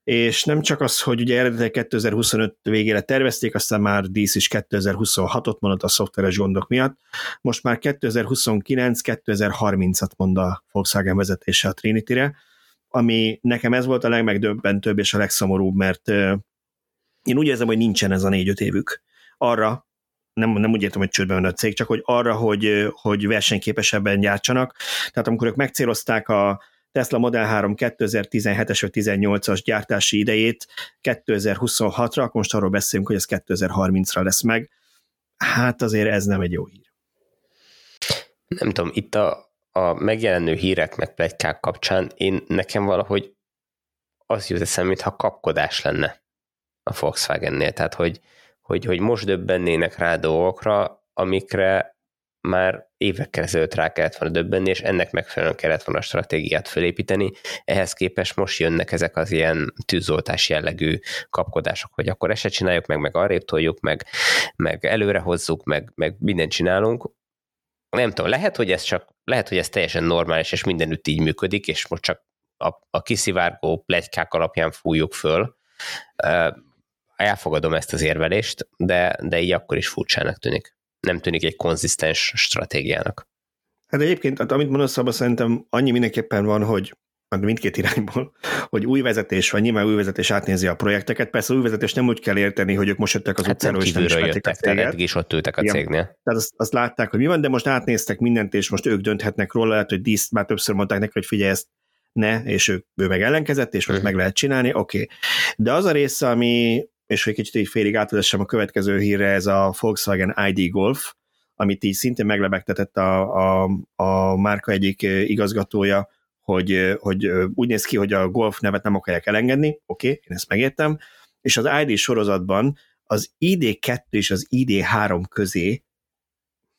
és nem csak az, hogy ugye eredetileg 2025 végére tervezték, aztán már dísz is 2026-ot mondott a szoftveres gondok miatt, most már 2029-2030-at mond a Volkswagen vezetése a Trinity-re, ami nekem ez volt a legmegdöbbentőbb és a legszomorúbb, mert én úgy érzem, hogy nincsen ez a négy-öt évük arra, nem, nem úgy értem, hogy csődben van a cég, csak hogy arra, hogy, hogy versenyképesebben gyártsanak. Tehát amikor ők megcélozták a Tesla Model 3 2017-es vagy 18-as gyártási idejét 2026-ra, akkor most arról beszélünk, hogy ez 2030-ra lesz meg. Hát azért ez nem egy jó hír. Nem tudom, itt a, a megjelenő hírek meg plegykák kapcsán én nekem valahogy az jut eszem, mintha kapkodás lenne a Volkswagennél, tehát hogy, hogy, hogy most döbbennének rá dolgokra, amikre már évekkel ezelőtt rá kellett volna döbbenni, és ennek megfelelően kellett volna a stratégiát felépíteni. Ehhez képest most jönnek ezek az ilyen tűzoltás jellegű kapkodások, hogy akkor ezt csináljuk meg, meg arrébb toljuk, meg, meg előre hozzuk, meg, meg mindent csinálunk. Nem tudom, lehet, hogy ez csak, lehet, hogy ez teljesen normális, és mindenütt így működik, és most csak a, a kiszivárgó plegykák alapján fújjuk föl. Elfogadom ezt az érvelést, de, de így akkor is furcsának tűnik nem tűnik egy konzisztens stratégiának. Hát egyébként, hát amit mondasz, abban szerintem annyi mindenképpen van, hogy hát mindkét irányból, hogy új vezetés vagy nyilván új vezetés átnézi a projekteket. Persze új vezetés nem úgy kell érteni, hogy ők most jöttek az hát utcáról, és nem jöttek, a tehát is ott ültek a cégnél. Igen. Tehát azt, azt, látták, hogy mi van, de most átnéztek mindent, és most ők dönthetnek róla, lehet, hogy díszt már többször mondták neki, hogy figyelj ezt ne, és ő, ő meg ellenkezett, és most uh-huh. meg lehet csinálni, oké. Okay. De az a része, ami, és hogy kicsit így félig átvezessem a következő hírre, ez a Volkswagen ID Golf, amit így szintén meglebegtetett a, a, a márka egyik igazgatója, hogy, hogy úgy néz ki, hogy a Golf nevet nem akarják elengedni, oké, okay, én ezt megértem, és az ID sorozatban az ID2 és az ID3 közé,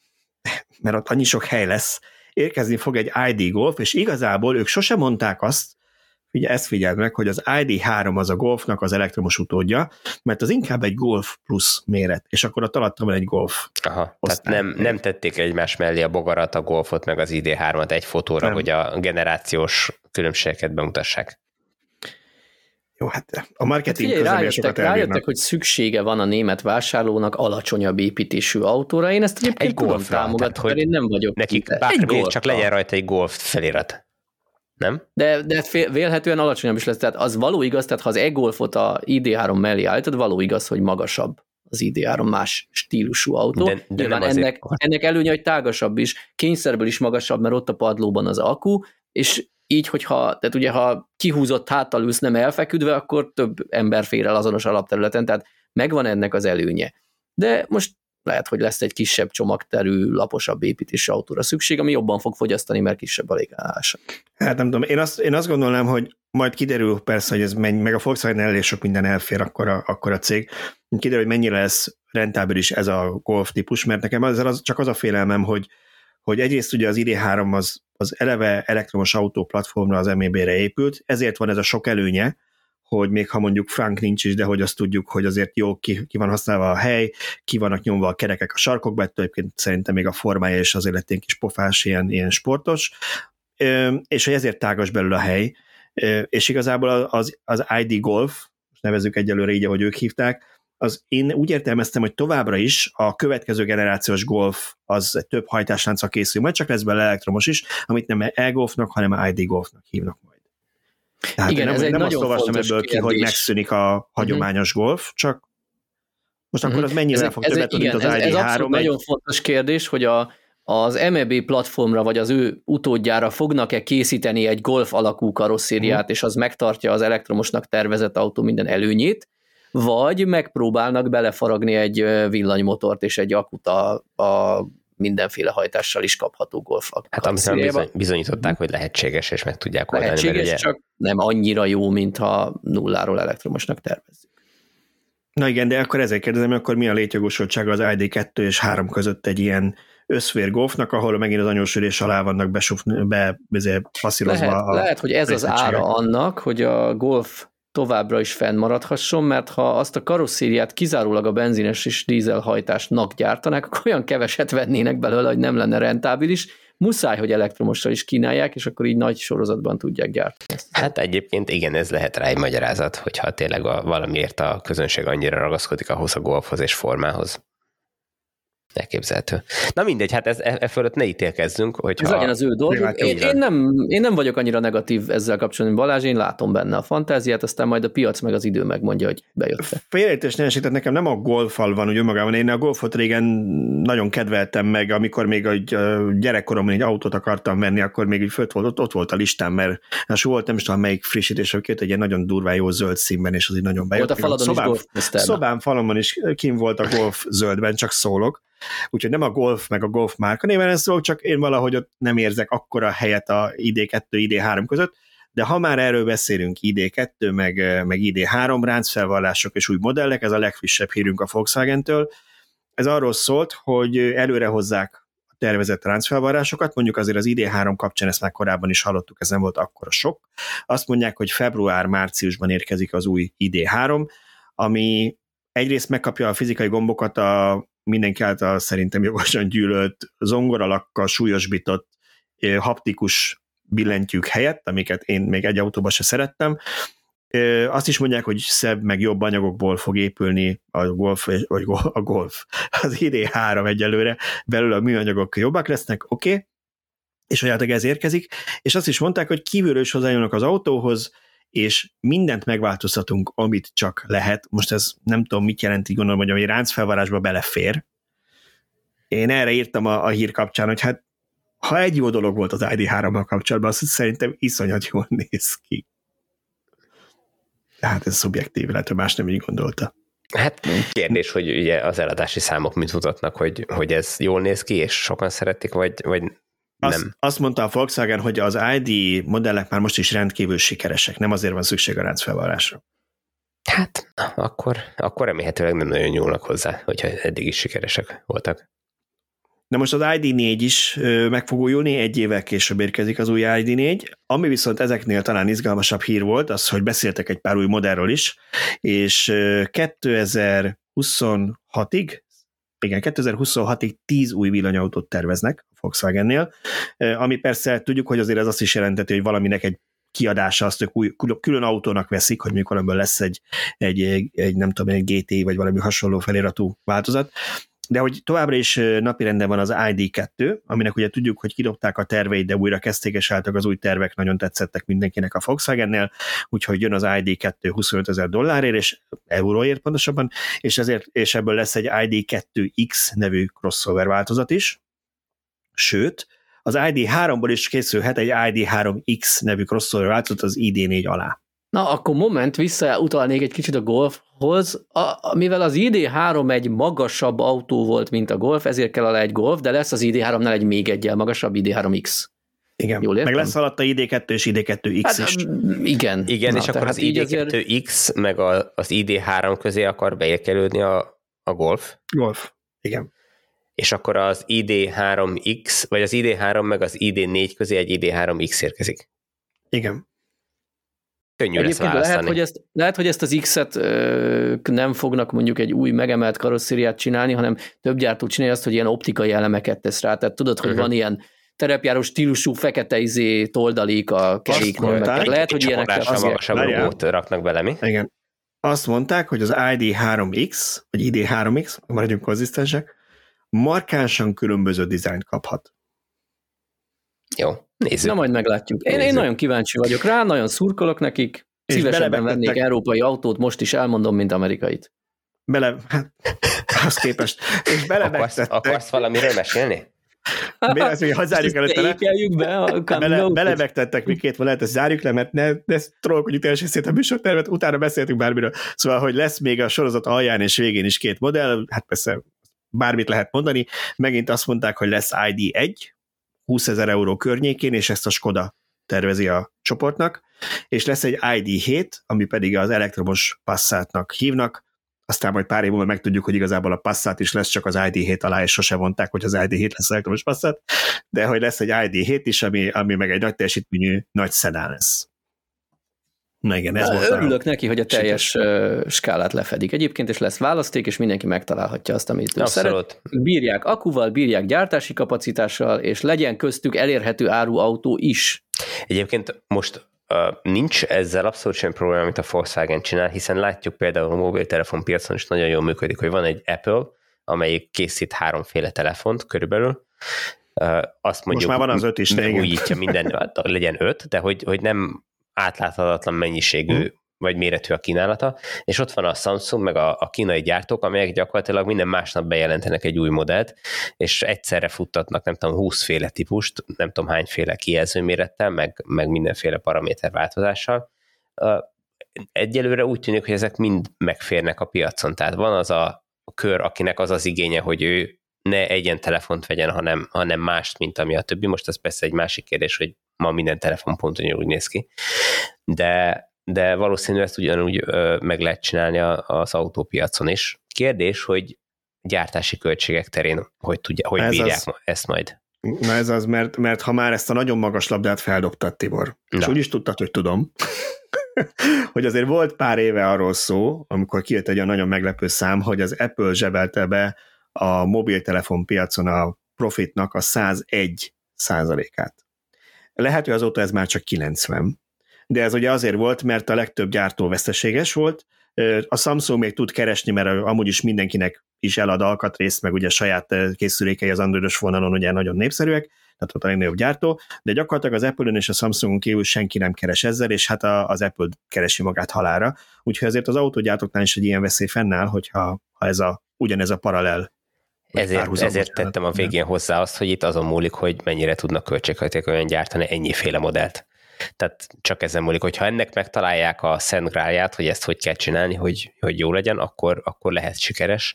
mert ott annyi sok hely lesz, érkezni fog egy ID Golf, és igazából ők sosem mondták azt, Ugye ezt figyeld meg, hogy az ID3 az a Golfnak az elektromos utódja, mert az inkább egy Golf plusz méret, és akkor ott alatt van egy Golf. Aha, tehát nem, nem tették egymás mellé a bogarat, a Golfot, meg az ID3-at egy fotóra, nem. hogy a generációs különbségeket bemutassák. Jó, hát a marketing hát figyelj, rájöttek, rájöttek, hogy szüksége van a német vásárlónak alacsonyabb építésű autóra. Én ezt egyébként egy tudom támogatni, hogy én nem vagyok. Nekik bármi, csak legyen rajta egy golf felirat nem? De, de vélhetően alacsonyabb is lesz, tehát az való igaz, tehát ha az e-golfot a ID3 mellé állítod, való igaz, hogy magasabb az ID3 más stílusú autó. De, de Nyilván ennek, ennek előnye, hogy tágasabb is, kényszerből is magasabb, mert ott a padlóban az akku, és így, hogyha, tehát ugye, ha kihúzott háttal ülsz nem elfeküdve, akkor több ember fér el azonos alapterületen, tehát megvan ennek az előnye. De most lehet, hogy lesz egy kisebb csomagterű, laposabb építési autóra szükség, ami jobban fog fogyasztani, mert kisebb a légállása. Hát nem tudom, én azt, én azt gondolnám, hogy majd kiderül persze, hogy ez mennyi, meg a Volkswagen elég sok minden elfér akkor a, akkor a cég, kiderül, hogy mennyire lesz rentábilis ez a Golf típus, mert nekem ezzel az, csak az a félelmem, hogy, hogy egyrészt ugye az ID3 az, az eleve elektromos autó platformra az MEB-re épült, ezért van ez a sok előnye, hogy még ha mondjuk Frank nincs is, de hogy azt tudjuk, hogy azért jó ki, ki van használva a hely, ki vannak nyomva a kerekek a sarkokba, ettől egyébként szerintem még a formája is azért lett egy kis pofás, ilyen, ilyen sportos, és hogy ezért tágas belül a hely, és igazából az, az ID Golf, most nevezzük egyelőre így, ahogy ők hívták, az én úgy értelmeztem, hogy továbbra is a következő generációs Golf az több hajtáslánccal készül, majd csak lesz belőle elektromos is, amit nem e-golfnak, hanem ID Golfnak hívnak majd. Tehát Igen, nem, ez egy nem nagyon azt olvastam ebből ki, hogy kérdés. megszűnik a hagyományos golf, csak most akkor Mhm. az mennyivel Ez- fog ez többet tudni, mint az ez, ez ID3? abszolút egy- nagyon fontos kérdés, hogy a, az MEB platformra, vagy az ő utódjára fognak-e készíteni egy golf alakú karosszériát, Mhm. és az megtartja az elektromosnak tervezett autó minden előnyét, vagy megpróbálnak belefaragni egy villanymotort és egy akut a, a mindenféle hajtással is kapható golf Hát bizony, bizonyították, hogy lehetséges, és meg tudják oldani, Lehetséges, mert ugye csak nem annyira jó, mintha nulláról elektromosnak tervezzük. Na igen, de akkor ezért kérdezem, hogy akkor mi a létjogosultsága az ID2 és 3 között egy ilyen összvér golfnak, ahol megint az anyósülés alá vannak besufni, be, be passzírozva Lehet, a... lehet, hogy ez az ára annak, hogy a Golf továbbra is fennmaradhasson, mert ha azt a karosszériát kizárólag a benzines és dízelhajtásnak gyártanák, akkor olyan keveset vennének belőle, hogy nem lenne rentábilis. Muszáj, hogy elektromosra is kínálják, és akkor így nagy sorozatban tudják gyártani. Hát egyébként igen, ez lehet rá egy magyarázat, hogyha tényleg a, valamiért a közönség annyira ragaszkodik ahhoz a golfhoz és formához. Elképzelhető. Na mindegy, hát ez, e, e fölött ne ítélkezzünk, Ez hogyha... legyen az ő dolguk. Én, én, nem, én nem vagyok annyira negatív ezzel kapcsolatban, Balázs, én látom benne a fantáziát, aztán majd a piac meg az idő megmondja, hogy bejött-e. Félreértés ne esik, tehát nekem nem a golfal van úgy önmagában. Én a golfot régen nagyon kedveltem meg, amikor még a gyerekkoromban egy autót akartam venni, akkor még így fölt volt, ott, ott volt a listám, mert hát volt nem is tudom melyik frissítés, hogy egy ilyen nagyon durván jó zöld színben, és az így nagyon bejött. Volt a faladon is Szobám- golf poszter. Szobám falomon is kim volt a golf zöldben, csak szólok. Úgyhogy nem a golf meg a golf márka néven ez szólok, csak én valahogy ott nem érzek akkora helyet a ID2, ID3 között, de ha már erről beszélünk, ID2, meg, meg ID3 ráncfelvallások és új modellek, ez a legfrissebb hírünk a Volkswagen-től. Ez arról szólt, hogy előre hozzák a tervezett ráncfelvarrásokat, mondjuk azért az ID3 kapcsán ezt már korábban is hallottuk, ez nem volt akkora sok. Azt mondják, hogy február-márciusban érkezik az új ID3, ami egyrészt megkapja a fizikai gombokat a mindenki által szerintem jogosan gyűlölt zongoralakkal súlyosbított haptikus billentyűk helyett, amiket én még egy autóban se szerettem. Azt is mondják, hogy szebb, meg jobb anyagokból fog épülni a Golf, vagy a Golf, az ID3 egyelőre, belőle a műanyagok jobbak lesznek, oké, okay. és hogy hát ez érkezik, és azt is mondták, hogy kívülről is hozzájönnek az autóhoz, és mindent megváltoztatunk, amit csak lehet. Most ez nem tudom, mit jelent, így gondolom, hogy a ráncfelvarásba belefér. Én erre írtam a, a hír kapcsán, hogy hát ha egy jó dolog volt az ID3-mal kapcsolatban, az szerintem iszonyat jól néz ki. Tehát ez szubjektív, lehet, hogy más nem így gondolta. Hát kérdés, hogy ugye az eladási számok mit mutatnak, hogy, hogy ez jól néz ki, és sokan szeretik, vagy, vagy azt, nem. azt mondta a Volkswagen, hogy az ID modellek már most is rendkívül sikeresek, nem azért van szükség a ráncfelvarásra. Hát, akkor, akkor remélhetőleg nem nagyon nyúlnak hozzá, hogyha eddig is sikeresek voltak. Na most az ID4 is meg fog újulni, egy évvel később érkezik az új ID4, ami viszont ezeknél talán izgalmasabb hír volt, az, hogy beszéltek egy pár új modellről is, és ö, 2026-ig, igen, 2026-ig 10 új villanyautót terveznek a Volkswagennél, ami persze tudjuk, hogy azért ez azt is jelenteti, hogy valaminek egy kiadása, azt ők új, külön autónak veszik, hogy mikor ebből lesz egy, egy, egy, nem tudom, egy GT vagy valami hasonló feliratú változat, de hogy továbbra is napirenden van az ID2, aminek ugye tudjuk, hogy kidobták a terveit, de újra kezdték, és álltak az új tervek, nagyon tetszettek mindenkinek a Volkswagennél, úgyhogy jön az ID2 25 ezer dollárért, és euróért pontosabban, és, ezért, és ebből lesz egy ID2X nevű crossover változat is, sőt, az ID3-ból is készülhet egy ID3X nevű crossover változat az ID4 alá. Na, akkor moment, visszautalnék egy kicsit a Golfhoz. A, a, mivel az ID3 egy magasabb autó volt, mint a Golf, ezért kell alá egy Golf, de lesz az ID3-nál egy még egyel magasabb ID3X. Igen, Jól értem? meg lesz alatta ID2 és ID2X Hát, is. mm, igen. Igen, Na, és akkor az így azért- ID2X meg a, az ID3 közé akar beérkelődni a, a Golf, Golf. Igen. és akkor az ID3X, vagy az ID3 meg az ID4 közé egy ID3X érkezik. Igen. Könnyű lesz Egyébként lehet választani. hogy, ezt, lehet, hogy ezt az X-et ö, nem fognak mondjuk egy új megemelt karosszériát csinálni, hanem több gyártó csinálja azt, hogy ilyen optikai elemeket tesz rá. Tehát tudod, hogy Uh-huh. van ilyen terepjáró stílusú fekete izé toldalék a keréknél, lehet, hogy ilyenekkel magasabb logót raknak bele, mi? Igen. Azt mondták, hogy az ID3X, vagy ID3X, maradjunk konzisztensek, markánsan különböző dizájnt kaphat. Jó, nézzük. Na majd meglátjuk. Én, én nagyon kíváncsi vagyok rá, nagyon szurkolok nekik. És Szívesebben vennék európai autót, most is elmondom, mint amerikait. Bele, hát, az képest. És Akarsz, akarsz valamiről mesélni? Mi az, hogy ha zárjuk előtte le? A Bele, out-ot. belebegtettek mi két lehet, ezt zárjuk le, mert ne, ne trollkodjuk teljesen szét a műsortervet, utána beszéltünk bármiről. Szóval, hogy lesz még a sorozat alján és végén is két modell, hát persze bármit lehet mondani. Megint azt mondták, hogy lesz ID1, 20 ezer euró környékén, és ezt a Skoda tervezi a csoportnak, és lesz egy ID7, ami pedig az elektromos Passatnak hívnak, aztán majd pár év múlva megtudjuk, hogy igazából a Passat is lesz, csak az ID7 alá, és sose vonták, hogy az ID7 lesz elektromos Passat, de hogy lesz egy ID7 is, ami, ami meg egy nagy teljesítményű nagy szedán lesz. Na igen, ez volt a... Örülök neki, hogy a teljes ö, skálát lefedik. Egyébként, és lesz választék, és mindenki megtalálhatja azt, amit ő szeret. Bírják akuval, bírják gyártási kapacitással, és legyen köztük elérhető áru autó is. Egyébként most uh, nincs ezzel abszolút semmi probléma, amit a Volkswagen csinál, hiszen látjuk például a mobiltelefon piacon is nagyon jól működik, hogy van egy Apple, amelyik készít háromféle telefont körülbelül, uh, azt mondjuk már van az öt is, de megújítja minden, hát legyen öt, de hogy, hogy nem átláthatatlan mennyiségű Mhm. vagy méretű a kínálata, és ott van a Samsung, meg a, a kínai gyártók, amelyek gyakorlatilag minden másnap bejelentenek egy új modellt, és egyszerre futtatnak, nem tudom, 20 féle típust, nem tudom hányféle kijelzőmérettel, meg, meg mindenféle paraméter változással. Egyelőre úgy tűnik, hogy ezek mind megférnek a piacon. Tehát van az a kör, akinek az az igénye, hogy ő ne egyen telefont vegyen, hanem, hanem mást, mint ami a többi. Most ez persze egy másik kérdés, hogy ma minden telefon pont úgy néz ki. De, de valószínűleg ezt ugyanúgy meg lehet csinálni a, az autópiacon is. Kérdés, hogy gyártási költségek terén hogy, tudja, hogy Ez bírják az. ezt majd. Na ez az, mert, mert ha már ezt a nagyon magas labdát feldobtad, Tibor, Na. és úgy is tudtad, hogy tudom, hogy azért volt pár éve arról szó, amikor kijött egy olyan nagyon meglepő szám, hogy az Apple zsebelte be a mobiltelefon piacon a profitnak a 101 százalékát. Lehet, hogy azóta ez már csak 90, de ez ugye azért volt, mert a legtöbb gyártó veszteséges volt, a Samsung még tud keresni, mert amúgy is mindenkinek is elad alkatrészt, meg ugye saját készülékei az androidos vonalon ugye nagyon népszerűek, tehát ott a legnagyobb gyártó, de gyakorlatilag az Apple-ön és a Samsungon kívül senki nem keres ezzel, és hát a, az Apple keresi magát halára. Úgyhogy ezért az autógyártóknál is egy ilyen veszély fennáll, hogyha ha ez a, ugyanez a paralel Ezért, ezért tettem a végén hozzá azt, hogy itt azon múlik, hogy mennyire tudnak költséghatékonyan gyártani ennyiféle modellt. Tehát csak ezen múlik, hogyha ennek megtalálják a szent grálját, hogy ezt hogy kell csinálni, hogy, hogy jó legyen, akkor, akkor lehet sikeres.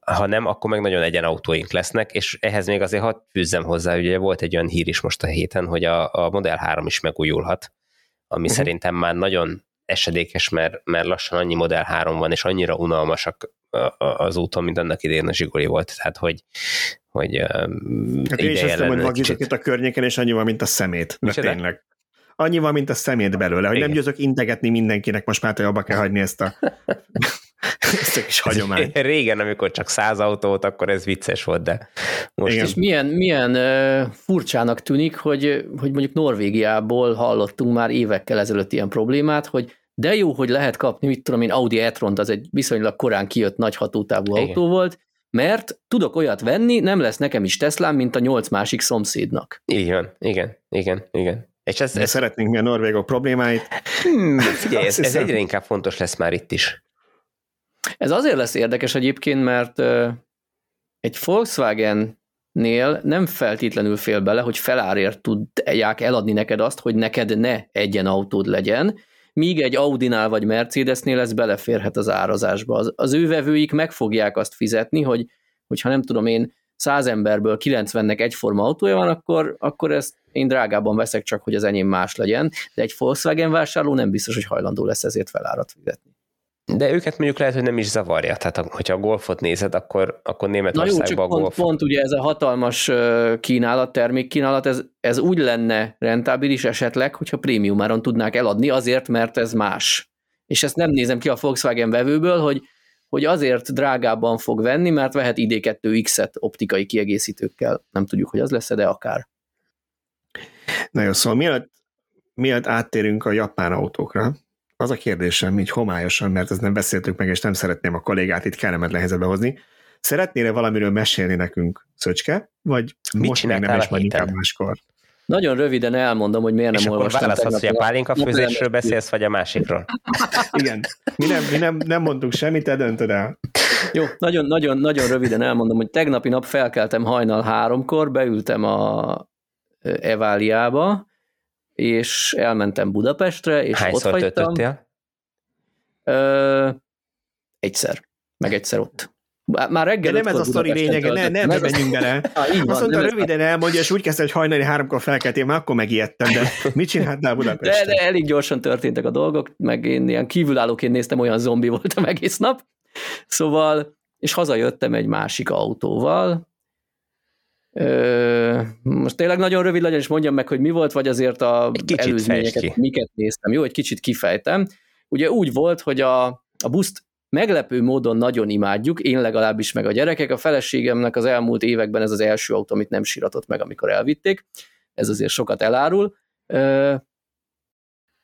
Ha nem, akkor meg nagyon egyen autóink lesznek, és ehhez még azért hadd fűzzem hozzá, ugye volt egy olyan hír is most a héten, hogy a, a Model 3 is megújulhat, ami uh-huh. szerintem már nagyon esedékes, mert, mert lassan annyi Model 3 van, és annyira unalmasak az úton, mint annak idején a Zsiguli volt. Tehát, hogy, hogy Hát én is azt mondom, hogy itt a környéken, és annyi van, mint a szemét. De Micsoda? tényleg. Annyi van, mint a szemét belőle, hogy Igen. nem győzök integetni mindenkinek, most már te abba kell hagyni ezt a, ezt a kis hagyományt. Régen, amikor csak száz autó volt, akkor ez vicces volt, de most Igen. És milyen, milyen uh, furcsának tűnik, hogy, hogy mondjuk Norvégiából hallottunk már évekkel ezelőtt ilyen problémát, hogy de jó, hogy lehet kapni, mit tudom én, Audi e-tront, az egy viszonylag korán kijött nagy hatótávú Igen. autó volt, mert tudok olyat venni, nem lesz nekem is Teslám, mint a nyolc másik szomszédnak. így van, igen, igen, igen. És ez, ez szeretnénk mi a norvégok problémánél. hmm, figyelj, ez, ez egyre inkább fontos lesz már itt is. Ez azért lesz érdekes egyébként, mert ö, egy Volkswagen-nél nem feltétlenül fél bele, hogy felárért tudják eladni neked azt, hogy neked ne egyen autód legyen, míg egy Audinál vagy Mercedesnél ez beleférhet az árazásba. Az, az ő vevőik meg fogják azt fizetni, hogy hogyha nem tudom én, száz emberből 90-nek egyforma autója van, akkor, akkor ezt én drágában veszek csak, hogy az enyém más legyen, de egy Volkswagen vásárló nem biztos, hogy hajlandó lesz ezért felárat fizetni. De őket mondjuk lehet, hogy nem is zavarja. Tehát ha- hogyha a golfot nézed, akkor, akkor Na jó, csak Németországban a pont, golf... pont ugye ez a hatalmas kínálat, termékkínálat, ez, ez úgy lenne rentábilis esetleg, hogyha prémiumáron tudnák eladni, azért, mert ez más. És ezt nem nézem ki a Volkswagen vevőből, hogy, hogy azért drágábban fog venni, mert vehet ID2X-et optikai kiegészítőkkel. Nem tudjuk, hogy az lesz de akár. Na jó, szóval mielőtt, mielőtt áttérünk a japán autókra, az a kérdésem, így homályosan, mert ezt nem beszéltük meg, és nem szeretném a kollégát itt kellemetlen helyzetbe hozni. Szeretnél valamiről mesélni nekünk, Szöcske? Vagy Mit most még nem, és majd inkább máskor? Nagyon röviden elmondom, hogy miért nem És akkor olvastam. választhatsz, hogy a pálinka főzésről beszélsz, vagy a másikról. Igen. Mi nem, mi nem, nem mondtunk semmit, te döntöd el. Jó, nagyon, nagyon, nagyon röviden elmondom, hogy tegnapi nap felkeltem hajnal háromkor, beültem a Eváliába, és elmentem Budapestre, és Hányszor ott hagytam. töltöttél? Ö, egyszer, meg egyszer ott. Már reggel De nem ez a sztori lényege, ne, ne a- menjünk bele. Ah, így van, Azt mondta, nem ez- röviden elmondja, és úgy kezdte, hogy hajnali háromkor felkeltél, már akkor megijedtem, de mit csináltál de, Budapesten? de elég gyorsan történtek a dolgok, meg én ilyen kívülállóként néztem, olyan zombi voltam egész nap. Szóval, és hazajöttem egy másik autóval. Most tényleg nagyon rövid legyen, és mondjam meg, hogy mi volt, vagy azért a Egy kicsit fejtsd előzményeket, miket néztem. Jó, egy kicsit kifejtem. Ugye úgy volt, hogy a, a buszt meglepő módon nagyon imádjuk, én legalábbis meg a gyerekek. A feleségemnek az elmúlt években ez az első autó, amit nem síratott meg, amikor elvitték. Ez azért sokat elárul.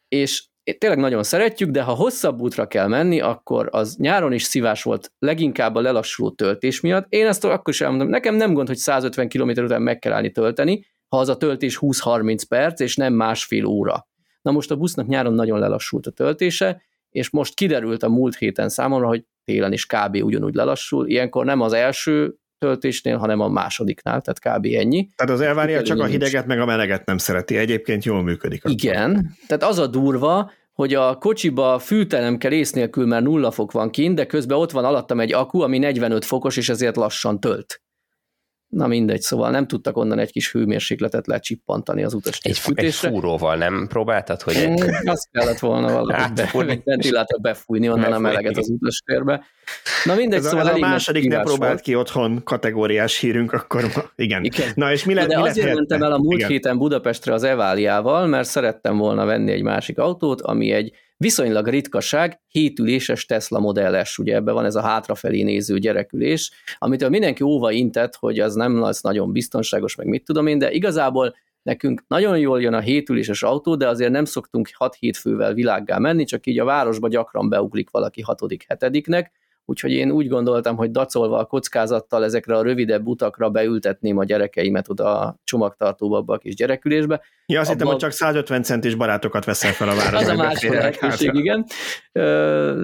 És tényleg nagyon szeretjük, de ha hosszabb útra kell menni, akkor az nyáron is szívás volt, leginkább a lelassuló töltés miatt. Én ezt akkor is elmondom, nekem nem gond, hogy 150 km után meg kell állni tölteni, ha az a töltés 20-30 perc, és nem másfél óra. Na most a busznak nyáron nagyon lelassult a töltése, és most kiderült a múlt héten számomra, hogy télen is kb. ugyanúgy lelassul. Ilyenkor nem az első töltésnél, hanem a másodiknál, tehát kb. ennyi. Tehát az elvárja csak a Nincs. hideget, meg a meleget nem szereti. Egyébként jól működik. Igen, tehát az a durva, hogy a kocsiba fűtelem kell ész nélkül, mert nulla fok van kint, de közben ott van alattam egy akku, ami 45 fokos, és ezért lassan tölt. Na mindegy, szóval nem tudtak onnan egy kis hőmérsékletet lecsippantani az utas Egy, egy fűtésre. fúróval nem próbáltad, hogy egy... Azt kellett volna valahogy Átfúrni. be, egy ventilátor befújni onnan a Befújni. meleget az utastérbe. Na mindegy, Ez a, szóval ez a elég nagy második nem kihívás próbált volt. ki otthon kategóriás hírünk, akkor ma, igen. Igen. Na és mi lett, De mi lett azért helyette? mentem el a múlt Igen. héten Budapestre az Eváliával, mert szerettem volna venni egy másik autót, ami egy viszonylag ritkaság, hétüléses Tesla Model S, ugye ebben van ez a hátrafelé néző gyerekülés, amitől mindenki óva intett, hogy az nem lesz nagyon biztonságos, meg mit tudom én, de igazából nekünk nagyon jól jön a hétüléses autó, de azért nem szoktunk 6-7 fővel világgá menni, csak így a városba gyakran beuglik valaki hatodik, hetediknek, úgyhogy én úgy gondoltam, hogy dacolva a kockázattal ezekre a rövidebb utakra beültetném a gyerekeimet oda a csomagtartóba, abba a kis gyerekülésbe. Ja, azt hittem, abban- hogy csak 150 centis barátokat veszel fel a városba. Az a másik beférjenek lehetőség, igen.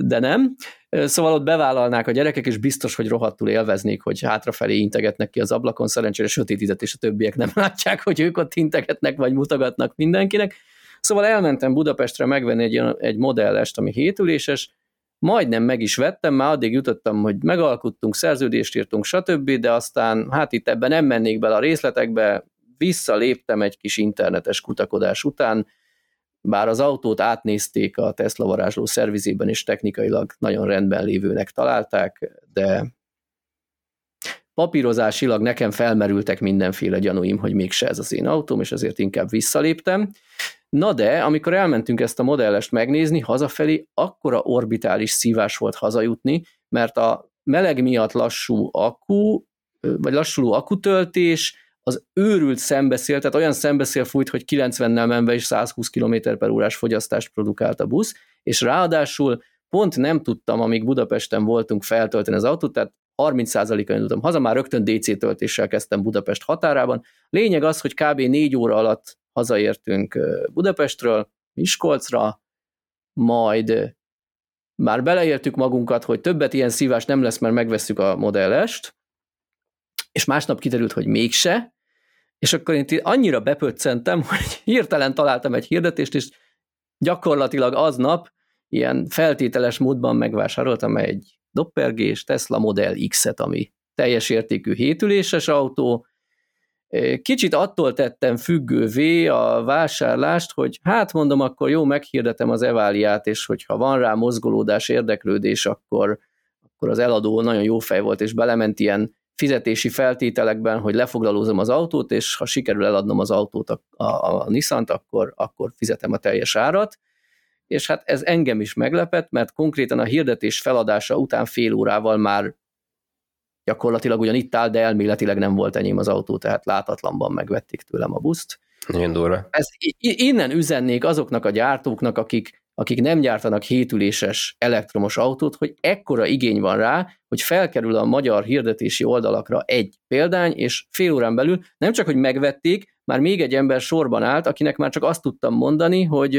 De nem. Szóval ott bevállalnák a gyerekek, és biztos, hogy rohadtul élveznék, hogy hátrafelé integetnek ki az ablakon, szerencsére sötétített, és a többiek nem látják, hogy ők ott integetnek, vagy mutogatnak mindenkinek. Szóval elmentem Budapestre megvenni egy, egy modellest, ami hétüléses, majdnem meg is vettem, már addig jutottam, hogy megalkuttunk, szerződést írtunk, stb., de aztán hát itt ebben nem mennék bele a részletekbe, visszaléptem egy kis internetes kutakodás után, bár az autót átnézték a Tesla varázsló szervizében, és technikailag nagyon rendben lévőnek találták, de papírozásilag nekem felmerültek mindenféle gyanúim, hogy mégse ez az én autóm, és ezért inkább visszaléptem. Na de, amikor elmentünk ezt a modellest megnézni, hazafelé akkora orbitális szívás volt hazajutni, mert a meleg miatt lassú akku, vagy lassuló akkutöltés, az őrült szembeszél, tehát olyan szembeszél fújt, hogy 90-nel menve is 120 km per órás fogyasztást produkált a busz, és ráadásul pont nem tudtam, amíg Budapesten voltunk feltölteni az autót, tehát 30%-a indultam haza, már rögtön DC töltéssel kezdtem Budapest határában. Lényeg az, hogy kb. 4 óra alatt hazaértünk Budapestről, Miskolcra, majd már beleértük magunkat, hogy többet ilyen szívás nem lesz, mert megvesszük a modellest, és másnap kiderült, hogy mégse, és akkor én annyira bepöccentem, hogy hirtelen találtam egy hirdetést, és gyakorlatilag aznap ilyen feltételes módban megvásároltam egy doppergés Tesla Model X-et, ami teljes értékű hétüléses autó. Kicsit attól tettem függővé a vásárlást, hogy hát mondom, akkor jó, meghirdetem az eváliát, és hogyha van rá mozgolódás, érdeklődés, akkor, akkor az eladó nagyon jó fej volt, és belement ilyen fizetési feltételekben, hogy lefoglalózom az autót, és ha sikerül eladnom az autót, a, a, a Nissan-t, akkor, akkor fizetem a teljes árat. És hát ez engem is meglepett, mert konkrétan a hirdetés feladása után fél órával már gyakorlatilag ugyan itt áll, de elméletileg nem volt enyém az autó, tehát látatlanban megvették tőlem a buszt. Nagyon durva. Ez, innen üzennék azoknak a gyártóknak, akik, akik nem gyártanak hétüléses elektromos autót, hogy ekkora igény van rá, hogy felkerül a magyar hirdetési oldalakra egy példány, és fél órán belül nem csak, hogy megvették, már még egy ember sorban állt, akinek már csak azt tudtam mondani, hogy,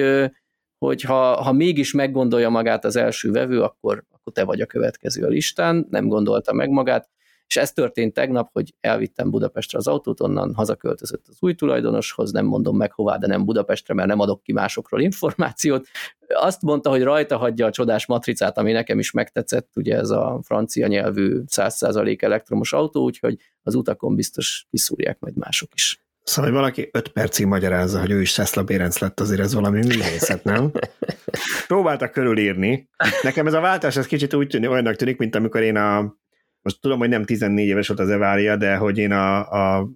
hogy ha, ha mégis meggondolja magát az első vevő, akkor, akkor te vagy a következő a listán, nem gondolta meg magát, és ez történt tegnap, hogy elvittem Budapestre az autót, onnan hazaköltözött az új tulajdonoshoz, nem mondom meg hová, de nem Budapestre, mert nem adok ki másokról információt. Azt mondta, hogy rajta hagyja a csodás matricát, ami nekem is megtetszett, ugye ez a francia nyelvű 100% elektromos autó, úgyhogy az utakon biztos kiszúrják majd mások is. Szóval, hogy valaki öt percig magyarázza, hogy ő is Tesla Bérenc lett, azért ez valami művészet, nem? Próbáltak körülírni. Nekem ez a váltás ez kicsit úgy tűnik, olyannak tűnik, mint amikor én a most tudom, hogy nem 14 éves volt az Evalia, de hogy én a, a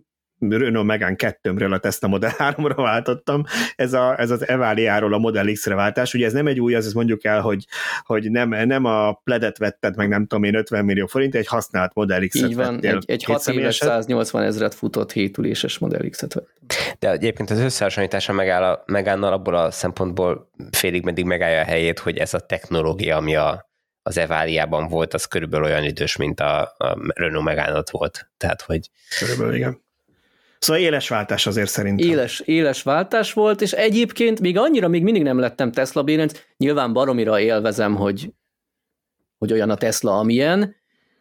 Renault Megane 2-ről a Tesla Model 3-ra váltottam, ez, a, ez az Evalia-ról a Model X-re váltás, ugye ez nem egy új, az mondjuk el, hogy, hogy nem, nem a pledet vetted, meg nem tudom én 50 millió forint, egy használt Model X-et Így van, vettél, egy, egy 6 éves 180 ezret futott 7 üléses Model X-et vettem. De egyébként az összehasonlítása megáll a Megánnal abból a szempontból félig meddig megállja a helyét, hogy ez a technológia, ami a az Eváliában volt, az körülbelül olyan idős, mint a, a Renault Megane volt. Tehát, hogy... Körülbelül, igen. Szóval éles váltás azért szerintem. Éles, éles váltás volt, és egyébként még annyira még mindig nem lettem Tesla bérenc, nyilván baromira élvezem, hogy, hogy olyan a Tesla, amilyen,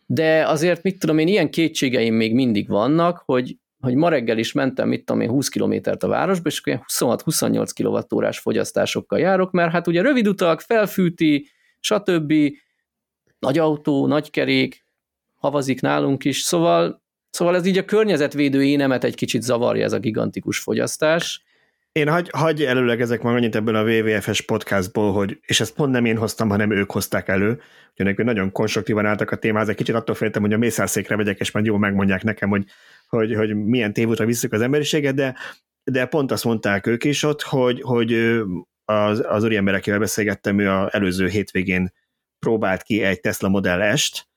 de azért mit tudom én, ilyen kétségeim még mindig vannak, hogy, hogy ma reggel is mentem, mit tudom én, 20 kilométert a városba, és 26-28 kWh fogyasztásokkal járok, mert hát ugye rövid utak, felfűti, stb nagy autó, nagy kerék, havazik nálunk is, szóval, szóval ez így a környezetvédő énemet egy kicsit zavarja ez a gigantikus fogyasztás. Én hagy, hagy előlegezek meg annyit ebből a WWF-es podcastból, hogy, és ezt pont nem én hoztam, hanem ők hozták elő, hogy nagyon konstruktívan álltak a témához, egy kicsit attól féltem, hogy a mészárszékre vegyek, és majd jól megmondják nekem, hogy, hogy, hogy milyen tévútra visszük az emberiséget, de, de pont azt mondták ők is ott, hogy, hogy az, az úriember, akivel beszélgettem, ő az előző hétvégén próbált ki egy Tesla Model S-t,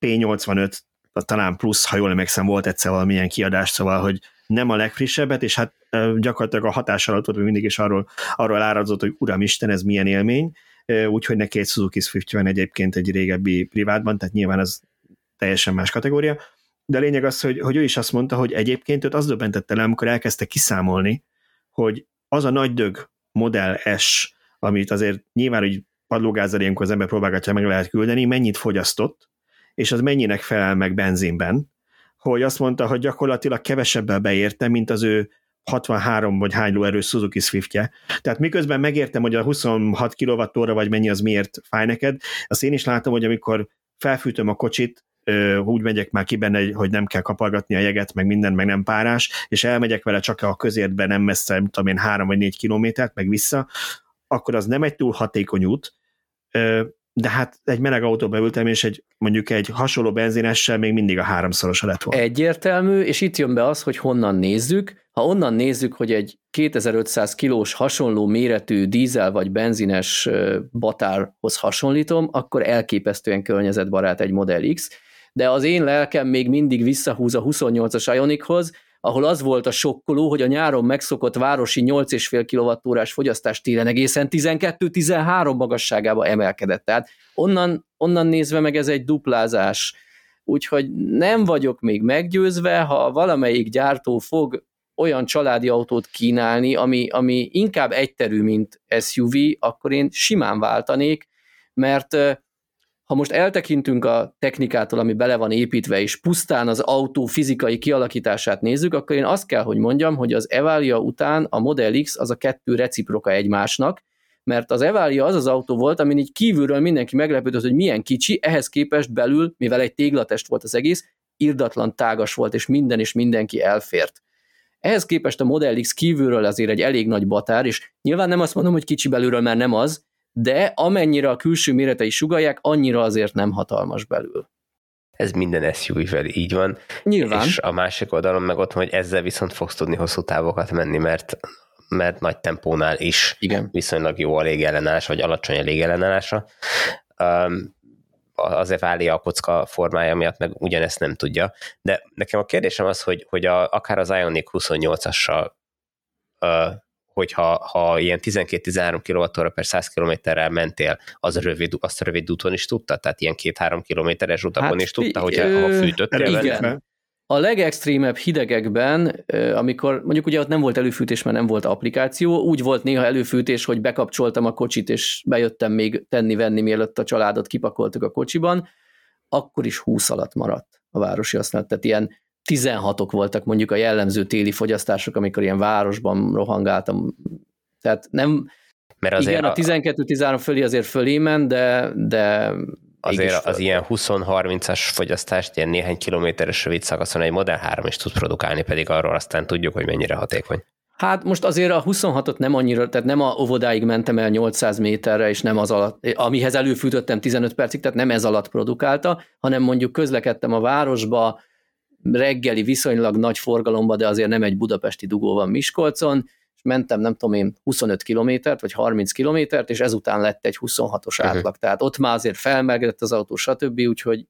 P85 talán plusz, ha jól emlékszem, volt egyszer valamilyen kiadás, szóval, hogy nem a legfrissebbet, és hát gyakorlatilag a hatás alatt volt, mindig is arról, arról árazott, hogy uramisten, ez milyen élmény, úgyhogy neki egy Suzuki Swift van egyébként egy régebbi privátban, tehát nyilván az teljesen más kategória, de a lényeg az, hogy, hogy ő is azt mondta, hogy egyébként őt az döbbentette le, amikor elkezdte kiszámolni, hogy az a nagy dög Model S, amit azért nyilván, hogy padlógázzal ilyenkor az ember próbálgatja meg lehet küldeni, mennyit fogyasztott, és az mennyinek felel meg benzinben, hogy azt mondta, hogy gyakorlatilag kevesebbel beérte, mint az ő 63 vagy hány lóerő Suzuki Swiftje. Tehát miközben megértem, hogy a 26 kWh vagy mennyi az miért fáj neked, azt én is látom, hogy amikor felfűtöm a kocsit, úgy megyek már ki benne, hogy nem kell kapalgatni a jeget, meg minden, meg nem párás, és elmegyek vele csak a közértbe nem messze, nem tudom én, három vagy négy kilométert, meg vissza, akkor az nem egy túl hatékony út, de hát egy meleg autóba ültem, és egy, mondjuk egy hasonló benzinessel még mindig a háromszorosa lett volna. Egyértelmű, és itt jön be az, hogy honnan nézzük. Ha onnan nézzük, hogy egy 2500 kilós hasonló méretű dízel vagy benzines batárhoz hasonlítom, akkor elképesztően környezetbarát egy Model X, de az én lelkem még mindig visszahúz a 28-as Ionichoz, ahol az volt a sokkoló, hogy a nyáron megszokott városi 8,5 kWh fogyasztás télen egészen 12-13 magasságába emelkedett. Tehát onnan, onnan nézve meg ez egy duplázás. Úgyhogy nem vagyok még meggyőzve, ha valamelyik gyártó fog olyan családi autót kínálni, ami, ami inkább egyterű, mint SUV, akkor én simán váltanék, mert ha most eltekintünk a technikától, ami bele van építve, és pusztán az autó fizikai kialakítását nézzük, akkor én azt kell, hogy mondjam, hogy az Evalia után a Model X az a kettő reciproka egymásnak, mert az Evalia az az autó volt, amin így kívülről mindenki meglepődött, hogy milyen kicsi, ehhez képest belül, mivel egy téglatest volt az egész, irdatlan tágas volt, és minden és mindenki elfért. Ehhez képest a Model X kívülről azért egy elég nagy batár, és nyilván nem azt mondom, hogy kicsi belülről, mert nem az, de amennyire a külső méretei sugalják, annyira azért nem hatalmas belül. Ez minden SUV-vel így van. Nyilván. És a másik oldalon meg ott, hogy ezzel viszont fogsz tudni hosszú távokat menni, mert mert nagy tempónál is Igen. viszonylag jó a légellenállás, vagy alacsony a légellenállása. Um, azért váli a kocka formája miatt meg ugyanezt nem tudja. De nekem a kérdésem az, hogy, hogy a, akár az Ioniq 28-assal uh, hogyha ha ilyen 12-13 kWh per 100 kilométerrel mentél, az rövid, azt rövid úton is tudta? Tehát ilyen 2-3 kilométeres utakon hát, is tudta, hogy ha fűtöttél igen. A legextrémebb hidegekben, amikor mondjuk ugye ott nem volt előfűtés, mert nem volt applikáció, úgy volt néha előfűtés, hogy bekapcsoltam a kocsit, és bejöttem még tenni-venni, mielőtt a családot kipakoltuk a kocsiban, akkor is 20 alatt maradt a városi használat. Tehát ilyen 16-ok voltak mondjuk a jellemző téli fogyasztások, amikor ilyen városban rohangáltam. Tehát nem, mert azért igen, a 12-13 fölé azért fölé ment, de, de azért az ilyen 20-30-as fogyasztást ilyen néhány kilométeres rövid szakaszon egy Model 3 is tud produkálni, pedig arról aztán tudjuk, hogy mennyire hatékony. Hát most azért a 26-ot nem annyira, tehát nem a óvodáig mentem el 800 méterre, és nem az alatt, amihez előfűtöttem 15 percig, tehát nem ez alatt produkálta, hanem mondjuk közlekedtem a városba, reggeli viszonylag nagy forgalomba, de azért nem egy budapesti dugó van Miskolcon, és mentem nem tudom én 25 kilométert, vagy 30 kilométert, és ezután lett egy 26-os uh-huh. átlag. Tehát ott már azért felmelegedett az autó, stb., úgyhogy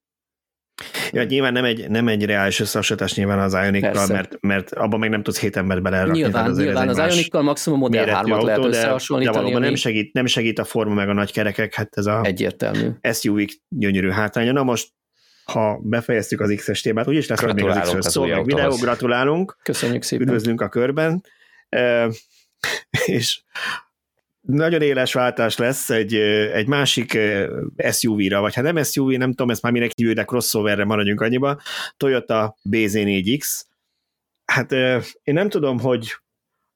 Ja, nyilván nem egy, nem egy reális összehasonlítás nyilván az ionic mert, mert abban meg nem tudsz hét embert belerakni. Nyilván, nyilván az ionic maximum Model 3 lehet összehasonlítani. De valóban nem segít, nem segít a forma meg a nagy kerekek, hát ez a Egyértelmű. SUV gyönyörű hátránya. Na most ha befejeztük az X-es témát, úgyis lesz még az X-ről szó, meg videó, gratulálunk. Köszönjük szépen. Üdvözlünk a körben. E, és nagyon éles váltás lesz egy, egy másik SUV-ra, vagy ha nem SUV, nem tudom, ezt már minek hívjuk, de crossoverre maradjunk annyiba, Toyota BZ4X. Hát én nem tudom, hogy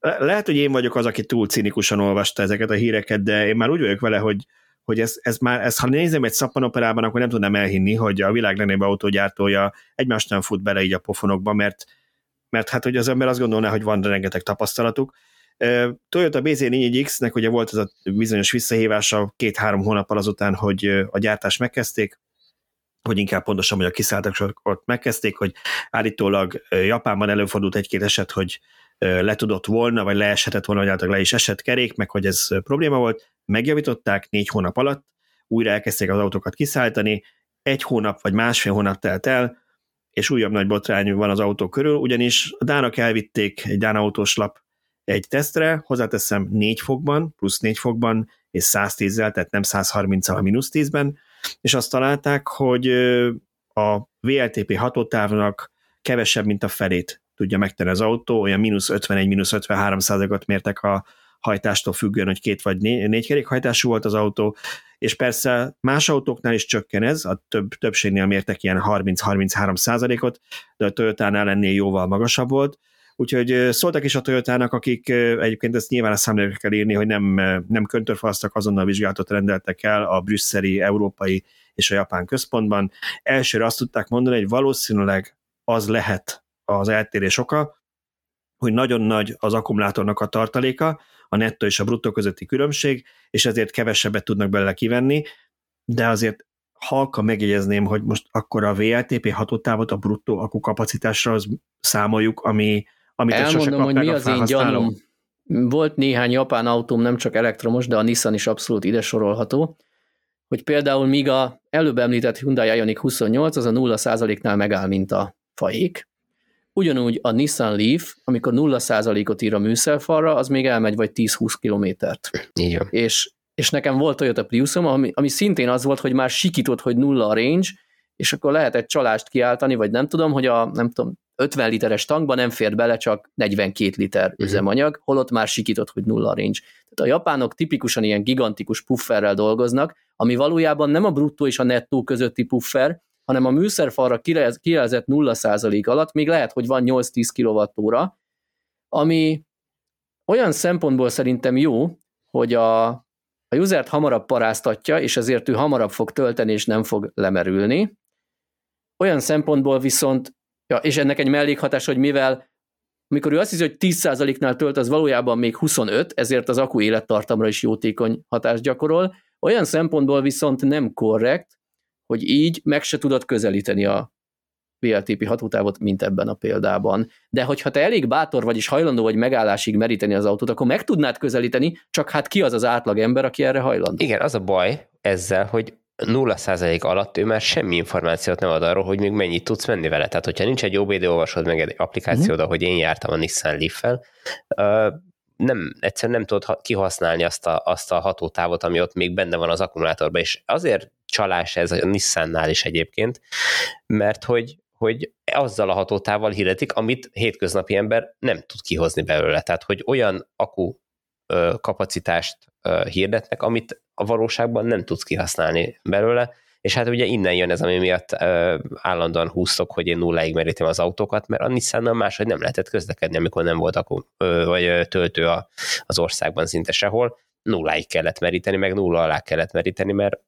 lehet, hogy én vagyok az, aki túl cinikusan olvasta ezeket a híreket, de én már úgy vagyok vele, hogy, hogy ez, ez már, ez, ha nézem egy szappanoperában, akkor nem tudnám elhinni, hogy a világ legnagyobb autógyártója egymást nem fut bele így a pofonokba, mert, mert hát hogy az ember azt gondolná, hogy van rengeteg tapasztalatuk. Toyota BZ4X-nek ugye volt ez a bizonyos visszahívása két-három hónappal azután, hogy a gyártást megkezdték, hogy inkább pontosan, hogy a kiszálltak megkezdték, hogy állítólag Japánban előfordult egy-két eset, hogy le tudott volna, vagy leeshetett volna, vagy általában le is esett kerék, meg hogy ez probléma volt, megjavították négy hónap alatt, újra elkezdték az autókat kiszállítani, egy hónap vagy másfél hónap telt el, és újabb nagy botrány van az autó körül, ugyanis a Dának elvitték egy Dán autós lap egy tesztre, hozzáteszem 4 fokban, plusz 4 fokban, és 110-zel, tehát nem 130-al, mínusz 10-ben, és azt találták, hogy a VLTP hatótávnak kevesebb, mint a felét tudja megtenni az autó, olyan mínusz 51, mínusz 53 százalékot mértek a hajtástól függően, hogy két vagy né- négy kerékhajtású volt az autó, és persze más autóknál is csökken ez, a több, többségnél mértek ilyen 30-33 százalékot, de a Toyota-nál ennél jóval magasabb volt, Úgyhogy szóltak is a Toyotának, akik egyébként ezt nyilván a számlőkre kell írni, hogy nem, nem köntörfasztak, azonnal vizsgálatot rendeltek el a brüsszeli, európai és a japán központban. Elsőre azt tudták mondani, hogy valószínűleg az lehet az eltérés oka, hogy nagyon nagy az akkumulátornak a tartaléka, a nettó és a bruttó közötti különbség, és ezért kevesebbet tudnak belőle kivenni, de azért halka megjegyezném, hogy most akkor a VLTP hatótávot a bruttó akkukapacitásra az számoljuk, ami, amit Elmondom, hogy mi az én gyanúm. Volt néhány japán autóm, nem csak elektromos, de a Nissan is abszolút ide sorolható, hogy például míg a előbb említett Hyundai Ioniq 28 az a 0%-nál megáll, mint a faék, ugyanúgy a Nissan Leaf, amikor 0%-ot ír a műszerfalra, az még elmegy vagy 10-20 kilométert. És, és nekem volt Toyota Priusom, ami, ami szintén az volt, hogy már sikított, hogy nulla a range, és akkor lehet egy csalást kiáltani, vagy nem tudom, hogy a nem tudom, 50 literes tankba nem fér bele csak 42 liter uh-huh. üzemanyag, holott már sikított, hogy nulla range. Tehát a japánok tipikusan ilyen gigantikus pufferrel dolgoznak, ami valójában nem a bruttó és a nettó közötti puffer, hanem a műszerfalra kijelzett 0% alatt még lehet, hogy van 8-10 kWh, ami olyan szempontból szerintem jó, hogy a, a usert hamarabb paráztatja, és ezért ő hamarabb fog tölteni, és nem fog lemerülni. Olyan szempontból viszont Ja, és ennek egy mellékhatás, hogy mivel amikor ő azt hiszi, hogy 10%-nál tölt, az valójában még 25, ezért az akku élettartamra is jótékony hatást gyakorol. Olyan szempontból viszont nem korrekt, hogy így meg se tudod közelíteni a VLTP hatótávot, mint ebben a példában. De hogyha te elég bátor vagy és hajlandó vagy megállásig meríteni az autót, akkor meg tudnád közelíteni, csak hát ki az az átlag ember, aki erre hajlandó? Igen, az a baj ezzel, hogy 0% alatt ő már semmi információt nem ad arról, hogy még mennyit tudsz menni vele. Tehát, hogyha nincs egy OBD olvasod meg egy applikációd, uh-huh. ahogy én jártam a Nissan Leaf-fel, nem, egyszerűen nem tudod kihasználni azt a, azt a hatótávot, ami ott még benne van az akkumulátorban, és azért csalás ez a Nissannál is egyébként, mert hogy, hogy azzal a hatótával hirdetik, amit hétköznapi ember nem tud kihozni belőle. Tehát, hogy olyan akku kapacitást hirdetnek, amit a valóságban nem tudsz kihasználni belőle, és hát ugye innen jön ez, ami miatt állandóan húztok, hogy én nulláig merítem az autókat, mert a Nissannal máshogy nem lehetett közlekedni, amikor nem volt akku, vagy töltő az országban szinte sehol, nulláig kellett meríteni, meg nulla alá kellett meríteni, mert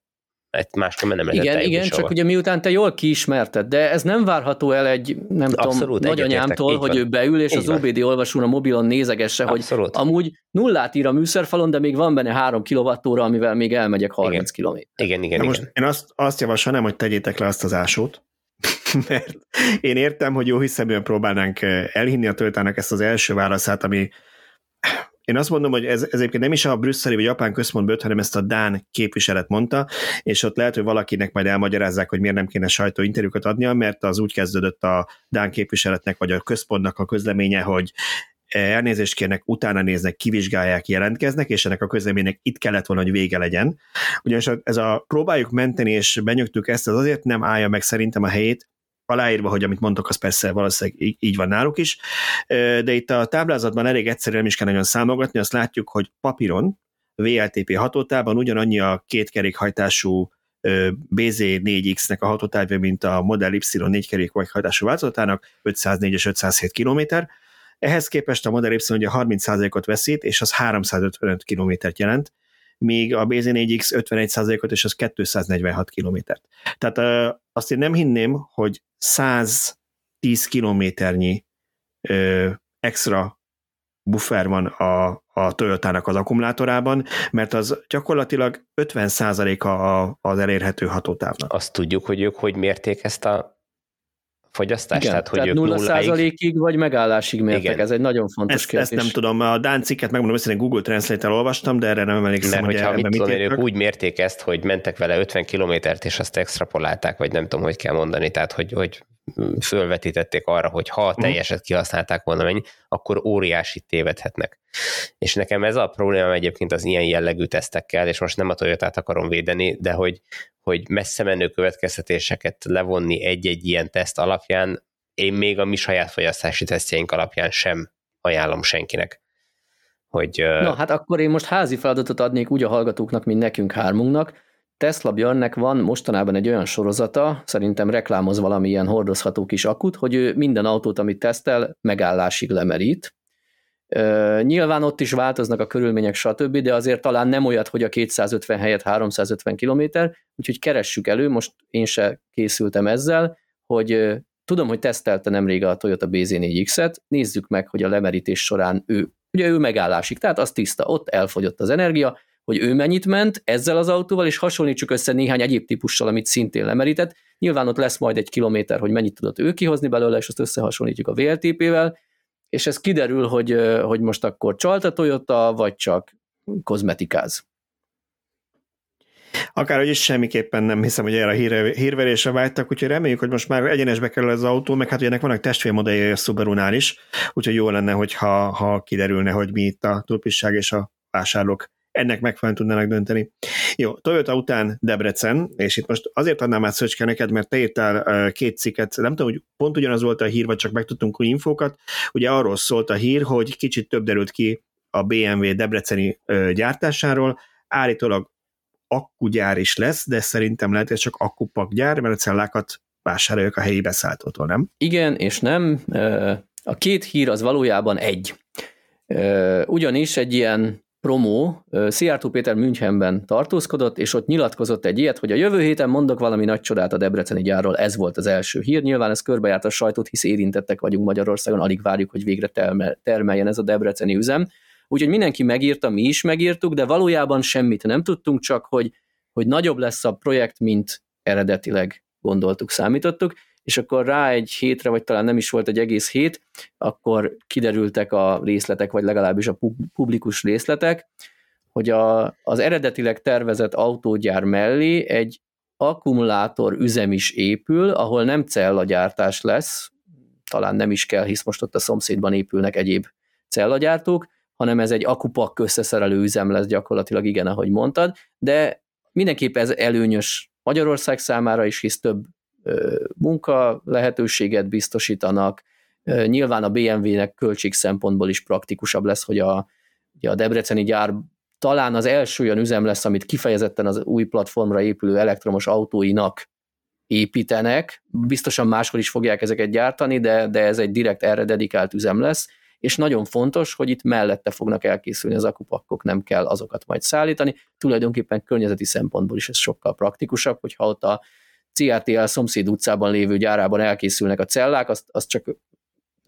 egy máskor nem lehet Igen, igen, csak ugye miután te jól kiismerted, de ez nem várható el egy, nem Abszolút, tudom, nagyanyámtól, hogy ő beül, és így az van. OBD olvasón a mobilon nézegesse, Abszolút. hogy amúgy nullát ír a műszerfalon, de még van benne 3 kWh, amivel még elmegyek 30 km. Igen, igen, igen. Most én azt, azt javasolnám, hogy tegyétek le azt az ásót, mert én értem, hogy jó hiszeműen próbálnánk elhinni a töltának ezt az első válaszát, ami én azt mondom, hogy ez, ez egyébként nem is a brüsszeli vagy japán központból jött, hanem ezt a Dán képviselet mondta, és ott lehet, hogy valakinek majd elmagyarázzák, hogy miért nem kéne sajtóinterjúkat adnia, mert az úgy kezdődött a Dán képviseletnek vagy a központnak a közleménye, hogy elnézést kérnek, utána néznek, kivizsgálják, jelentkeznek, és ennek a közleménynek itt kellett volna, hogy vége legyen. Ugyanis ez a próbáljuk menteni, és benyögtük ezt, az azért nem állja meg szerintem a helyét, aláírva, hogy amit mondtok, az persze valószínűleg így van náluk is, de itt a táblázatban elég egyszerűen is kell nagyon számogatni, azt látjuk, hogy papíron, VLTP hatótában ugyanannyi a két kerékhajtású BZ4X-nek a hatótávja, mint a Model Y négy kerékhajtású változatának, 504 és 507 km. Ehhez képest a Model Y ugye 30%-ot veszít, és az 355 km-t jelent, míg a BZ4X 51%-ot, és az 246 kilométert. Tehát azt én nem hinném, hogy 110 kilométernyi extra buffer van a, a Toyotának az akkumulátorában, mert az gyakorlatilag 50%-a az elérhető hatótávnak. Azt tudjuk, hogy ők hogy mérték ezt a fogyasztást? Igen, tehát, hogy tehát ők 0 százalékig vagy megállásig mértek, Igen. ez egy nagyon fontos ezt, kérdés. Ezt nem tudom, a Dán cikket megmondom őszintén Google Translate-tel olvastam, de erre nem emlékszem, Mert hogyha mit tudom, ők úgy mérték ezt, hogy mentek vele 50 kilométert, és azt extrapolálták, vagy nem tudom, hogy kell mondani, tehát hogy, hogy fölvetítették arra, hogy ha mhm. teljeset kihasználták volna mennyi, akkor óriási tévedhetnek. És nekem ez a problémám egyébként az ilyen jellegű tesztekkel, és most nem a toyota akarom védeni, de hogy, hogy messze menő következtetéseket levonni egy-egy ilyen teszt alapján, én még a mi saját fogyasztási tesztjeink alapján sem ajánlom senkinek. Hogy, Na, hát akkor én most házi feladatot adnék úgy a hallgatóknak, mint nekünk hármunknak, Tesla Björnnek van mostanában egy olyan sorozata, szerintem reklámoz valamilyen hordozható kis akut, hogy ő minden autót, amit tesztel, megállásig lemerít. Nyilván ott is változnak a körülmények, stb., de azért talán nem olyat, hogy a 250 helyett 350 km, úgyhogy keressük elő, most én se készültem ezzel, hogy tudom, hogy tesztelte nemrég a Toyota BZ4X-et, nézzük meg, hogy a lemerítés során ő, ugye ő megállásig, tehát az tiszta, ott elfogyott az energia, hogy ő mennyit ment ezzel az autóval, és hasonlítsuk össze néhány egyéb típussal, amit szintén lemerített. Nyilván ott lesz majd egy kilométer, hogy mennyit tudott ő kihozni belőle, és azt összehasonlítjuk a VLTP-vel, és ez kiderül, hogy, hogy most akkor csalt a Toyota, vagy csak kozmetikáz. Akárhogy is semmiképpen nem hiszem, hogy erre a hír, hírverésre vágytak, úgyhogy reméljük, hogy most már egyenesbe kerül az autó, meg hát ugye ennek vannak testvérmodellje a subaru is, úgyhogy jó lenne, hogyha ha kiderülne, hogy mi itt a túlpisság és a vásárlók ennek megfelelően tudnának dönteni. Jó, Toyota után Debrecen, és itt most azért adnám át Szöcske neked, mert te írtál két cikket, nem tudom, hogy pont ugyanaz volt a hír, vagy csak megtudtunk új infókat. Ugye arról szólt a hír, hogy kicsit több derült ki a BMW debreceni gyártásáról, állítólag akkugyár is lesz, de szerintem lehet, hogy csak akkupakgyár, mert a cellákat vásároljuk a helyi beszállítótól, nem? Igen, és nem. A két hír az valójában egy. Ugyanis egy ilyen promó, Szijjártó Péter Münchenben tartózkodott, és ott nyilatkozott egy ilyet, hogy a jövő héten mondok valami nagy csodát a Debreceni gyárról, ez volt az első hír. Nyilván ez körbejárt a sajtót, hisz érintettek vagyunk Magyarországon, alig várjuk, hogy végre termeljen ez a Debreceni üzem. Úgyhogy mindenki megírta, mi is megírtuk, de valójában semmit nem tudtunk, csak hogy, hogy nagyobb lesz a projekt, mint eredetileg gondoltuk, számítottuk, és akkor rá egy hétre, vagy talán nem is volt egy egész hét, akkor kiderültek a részletek, vagy legalábbis a publikus részletek, hogy a, az eredetileg tervezett autógyár mellé egy akkumulátor üzem is épül, ahol nem cellagyártás lesz, talán nem is kell, hisz most ott a szomszédban épülnek egyéb cellagyártók, hanem ez egy akupak összeszerelő üzem lesz gyakorlatilag, igen, ahogy mondtad, de mindenképp ez előnyös Magyarország számára is, hisz több munka lehetőséget biztosítanak, nyilván a BMW-nek költség szempontból is praktikusabb lesz, hogy a, ugye a debreceni gyár talán az első olyan üzem lesz, amit kifejezetten az új platformra épülő elektromos autóinak építenek. Biztosan máshol is fogják ezeket gyártani, de, de ez egy direkt erre dedikált üzem lesz, és nagyon fontos, hogy itt mellette fognak elkészülni az akupakkok, nem kell azokat majd szállítani. Tulajdonképpen környezeti szempontból is ez sokkal praktikusabb, hogyha ott a CRTL szomszéd utcában lévő gyárában elkészülnek a cellák, azt, azt csak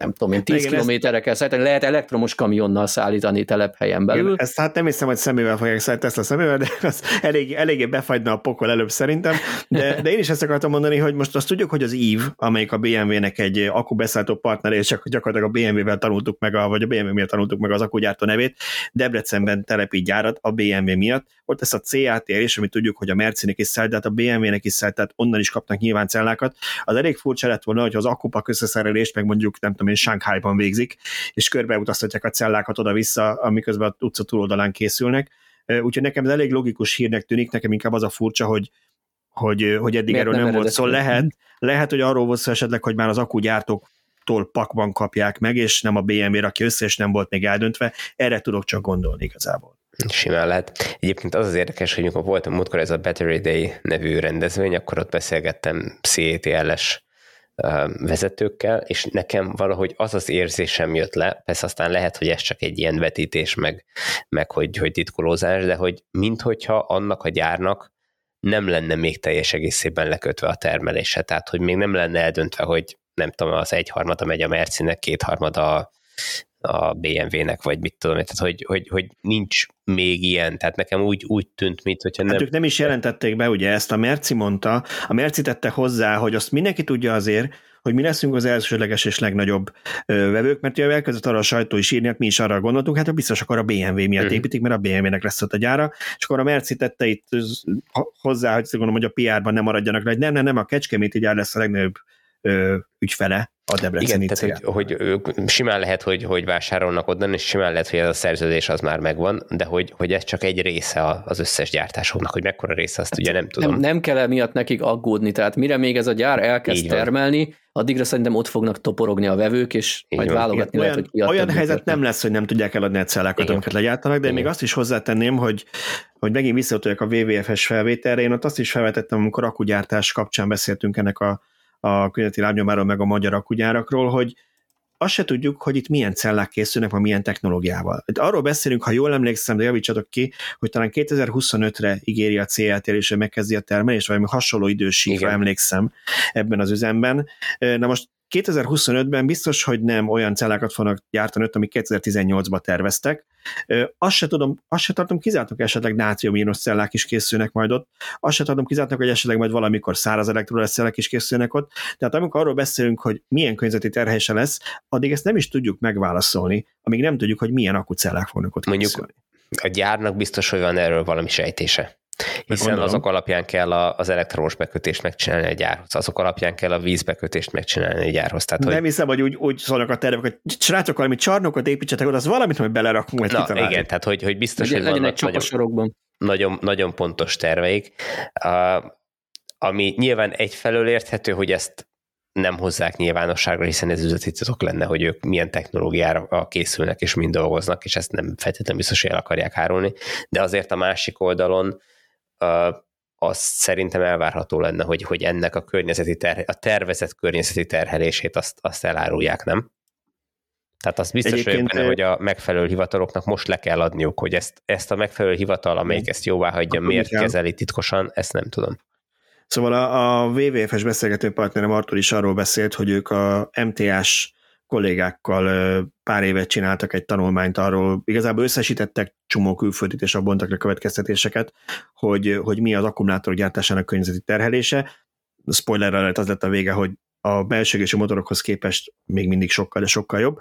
nem tudom én, 10 kilométerre kell szállítani, lehet elektromos kamionnal szállítani telephelyen belül. Igen, ezt hát nem hiszem, hogy szemével fogják szállítani ezt a szemével, de az elég, eléggé befagyna a pokol előbb szerintem. De, de én is ezt akartam mondani, hogy most azt tudjuk, hogy az EVE, amelyik a BMW-nek egy akkubeszállító partner, és csak gyakorlatilag a BMW-vel tanultuk meg, a, vagy a BMW miatt tanultuk meg az akkugyártó nevét, Debrecenben telepít gyárat a BMW miatt. Ott ezt a CATR is, amit tudjuk, hogy a Mercinek is szállt, tehát a BMW-nek is szállt, tehát onnan is kapnak nyilván cellákat. Az elég furcsa lett volna, hogy az akupak összeszerelést, meg mondjuk nem tudom én, Shanghai-ban végzik, és körbeutaztatják a cellákat oda-vissza, amiközben a utca túloldalán készülnek. Úgyhogy nekem ez elég logikus hírnek tűnik, nekem inkább az a furcsa, hogy hogy, hogy eddig Miért erről nem, nem volt szó. Lehet, lehet, hogy arról volt szó esetleg, hogy már az akkugyártóktól pakban kapják meg, és nem a BMW rakja össze, és nem volt még eldöntve. Erre tudok csak gondolni igazából. Simán lehet. Egyébként az az érdekes, hogy amikor voltam múltkor ez a Battery Day nevű rendezvény, akkor ott beszélgettem CATL-es vezetőkkel, és nekem valahogy az az érzésem jött le, persze aztán lehet, hogy ez csak egy ilyen vetítés, meg, meg hogy, hogy titkolózás, de hogy minthogyha annak a gyárnak nem lenne még teljes egészében lekötve a termelése, tehát hogy még nem lenne eldöntve, hogy nem tudom, az egyharmada megy a Mercinek, kétharmada a BMW-nek, vagy mit tudom, tehát hogy, hogy, hogy nincs még ilyen, tehát nekem úgy, úgy tűnt, mint hogyha nem... Hát ők nem is jelentették be, ugye ezt a Merci mondta, a Merci tette hozzá, hogy azt mindenki tudja azért, hogy mi leszünk az elsőleges és legnagyobb vevők, mert ugye elkezdett arra a sajtó is írni, hát mi is arra gondoltunk, hát biztos akkor a BMW miatt uh-huh. építik, mert a BMW-nek lesz ott a gyára, és akkor a Merci tette itt hozzá, hogy gondolom, hogy a PR-ban nem maradjanak, hogy nem, nem, nem, a Kecskeméti gyár lesz a legnagyobb ö, ügyfele a Debreceni Igen, tehát hogy, hogy, simán lehet, hogy, hogy vásárolnak onnan, és simán lehet, hogy ez a szerződés az már megvan, de hogy, hogy ez csak egy része az összes gyártásoknak, hogy mekkora része, azt hát ugye nem tudom. Nem, nem kell emiatt nekik aggódni, tehát mire még ez a gyár elkezd termelni, addigra szerintem ott fognak toporogni a vevők, és Így majd van. válogatni Igen, lehet, olyan, hogy Olyan helyzet nem lesz, hogy nem tudják eladni a cellákat, Igen. amiket legyártanak, de Igen. még azt is hozzátenném, hogy hogy megint visszatuljak a WWF-es felvételre, én ott azt is felvetettem, amikor akugyártás kapcsán beszéltünk ennek a a környezeti lábnyomáról, meg a magyar akugyárakról, hogy azt se tudjuk, hogy itt milyen cellák készülnek, vagy milyen technológiával. Itt arról beszélünk, ha jól emlékszem, de javítsatok ki, hogy talán 2025-re ígéri a CLT, és megkezdi a termelést, vagy hasonló idősíkra emlékszem ebben az üzemben. Na most 2025-ben biztos, hogy nem olyan cellákat fognak gyártani, amik 2018-ban terveztek. Azt se tudom, azt se tartom kizártnak, esetleg nátrium cellák is készülnek majd ott. Azt se tartom kizártnak, hogy esetleg majd valamikor száraz elektrolás cellák is készülnek ott. Tehát amikor arról beszélünk, hogy milyen környezeti terhése lesz, addig ezt nem is tudjuk megválaszolni, amíg nem tudjuk, hogy milyen akucellák fognak ott Mondjuk készülni. a gyárnak biztos, hogy van erről valami sejtése hiszen azok alapján kell a, az elektromos bekötést megcsinálni a gyárhoz, azok alapján kell a vízbekötést megcsinálni a gyárhoz. Tehát, nem hogy... hiszem, hogy úgy, úgy szólnak a tervek, hogy srácok, valami csarnokot építsetek oda, az valamit, hogy belerakunk, majd Na, kitalálni. igen, tehát hogy, hogy biztos, hogy, hogy vannak egy nagyon, nagyon, nagyon pontos terveik, uh, ami nyilván egyfelől érthető, hogy ezt nem hozzák nyilvánosságra, hiszen ez üzleti titok lenne, hogy ők milyen technológiára készülnek és mind dolgoznak, és ezt nem feltétlenül biztos, hogy el akarják árulni, de azért a másik oldalon az szerintem elvárható lenne, hogy, hogy ennek a környezeti terhe, a tervezett környezeti terhelését azt, azt elárulják, nem? Tehát az biztos vagyok benne, hogy a megfelelő hivataloknak most le kell adniuk, hogy ezt, ezt a megfelelő hivatal, amelyik ezt jóvá hagyja, miért kezeli titkosan, ezt nem tudom. Szóval a, a WWF-es beszélgető partnerem Artur is arról beszélt, hogy ők a MTS kollégákkal pár évet csináltak egy tanulmányt arról, igazából összesítettek csomó külföldit, és abban a következtetéseket, hogy, hogy mi az akkumulátor gyártásának környezeti terhelése. Spoiler alert az lett a vége, hogy a belsőgésű motorokhoz képest még mindig sokkal, de sokkal jobb.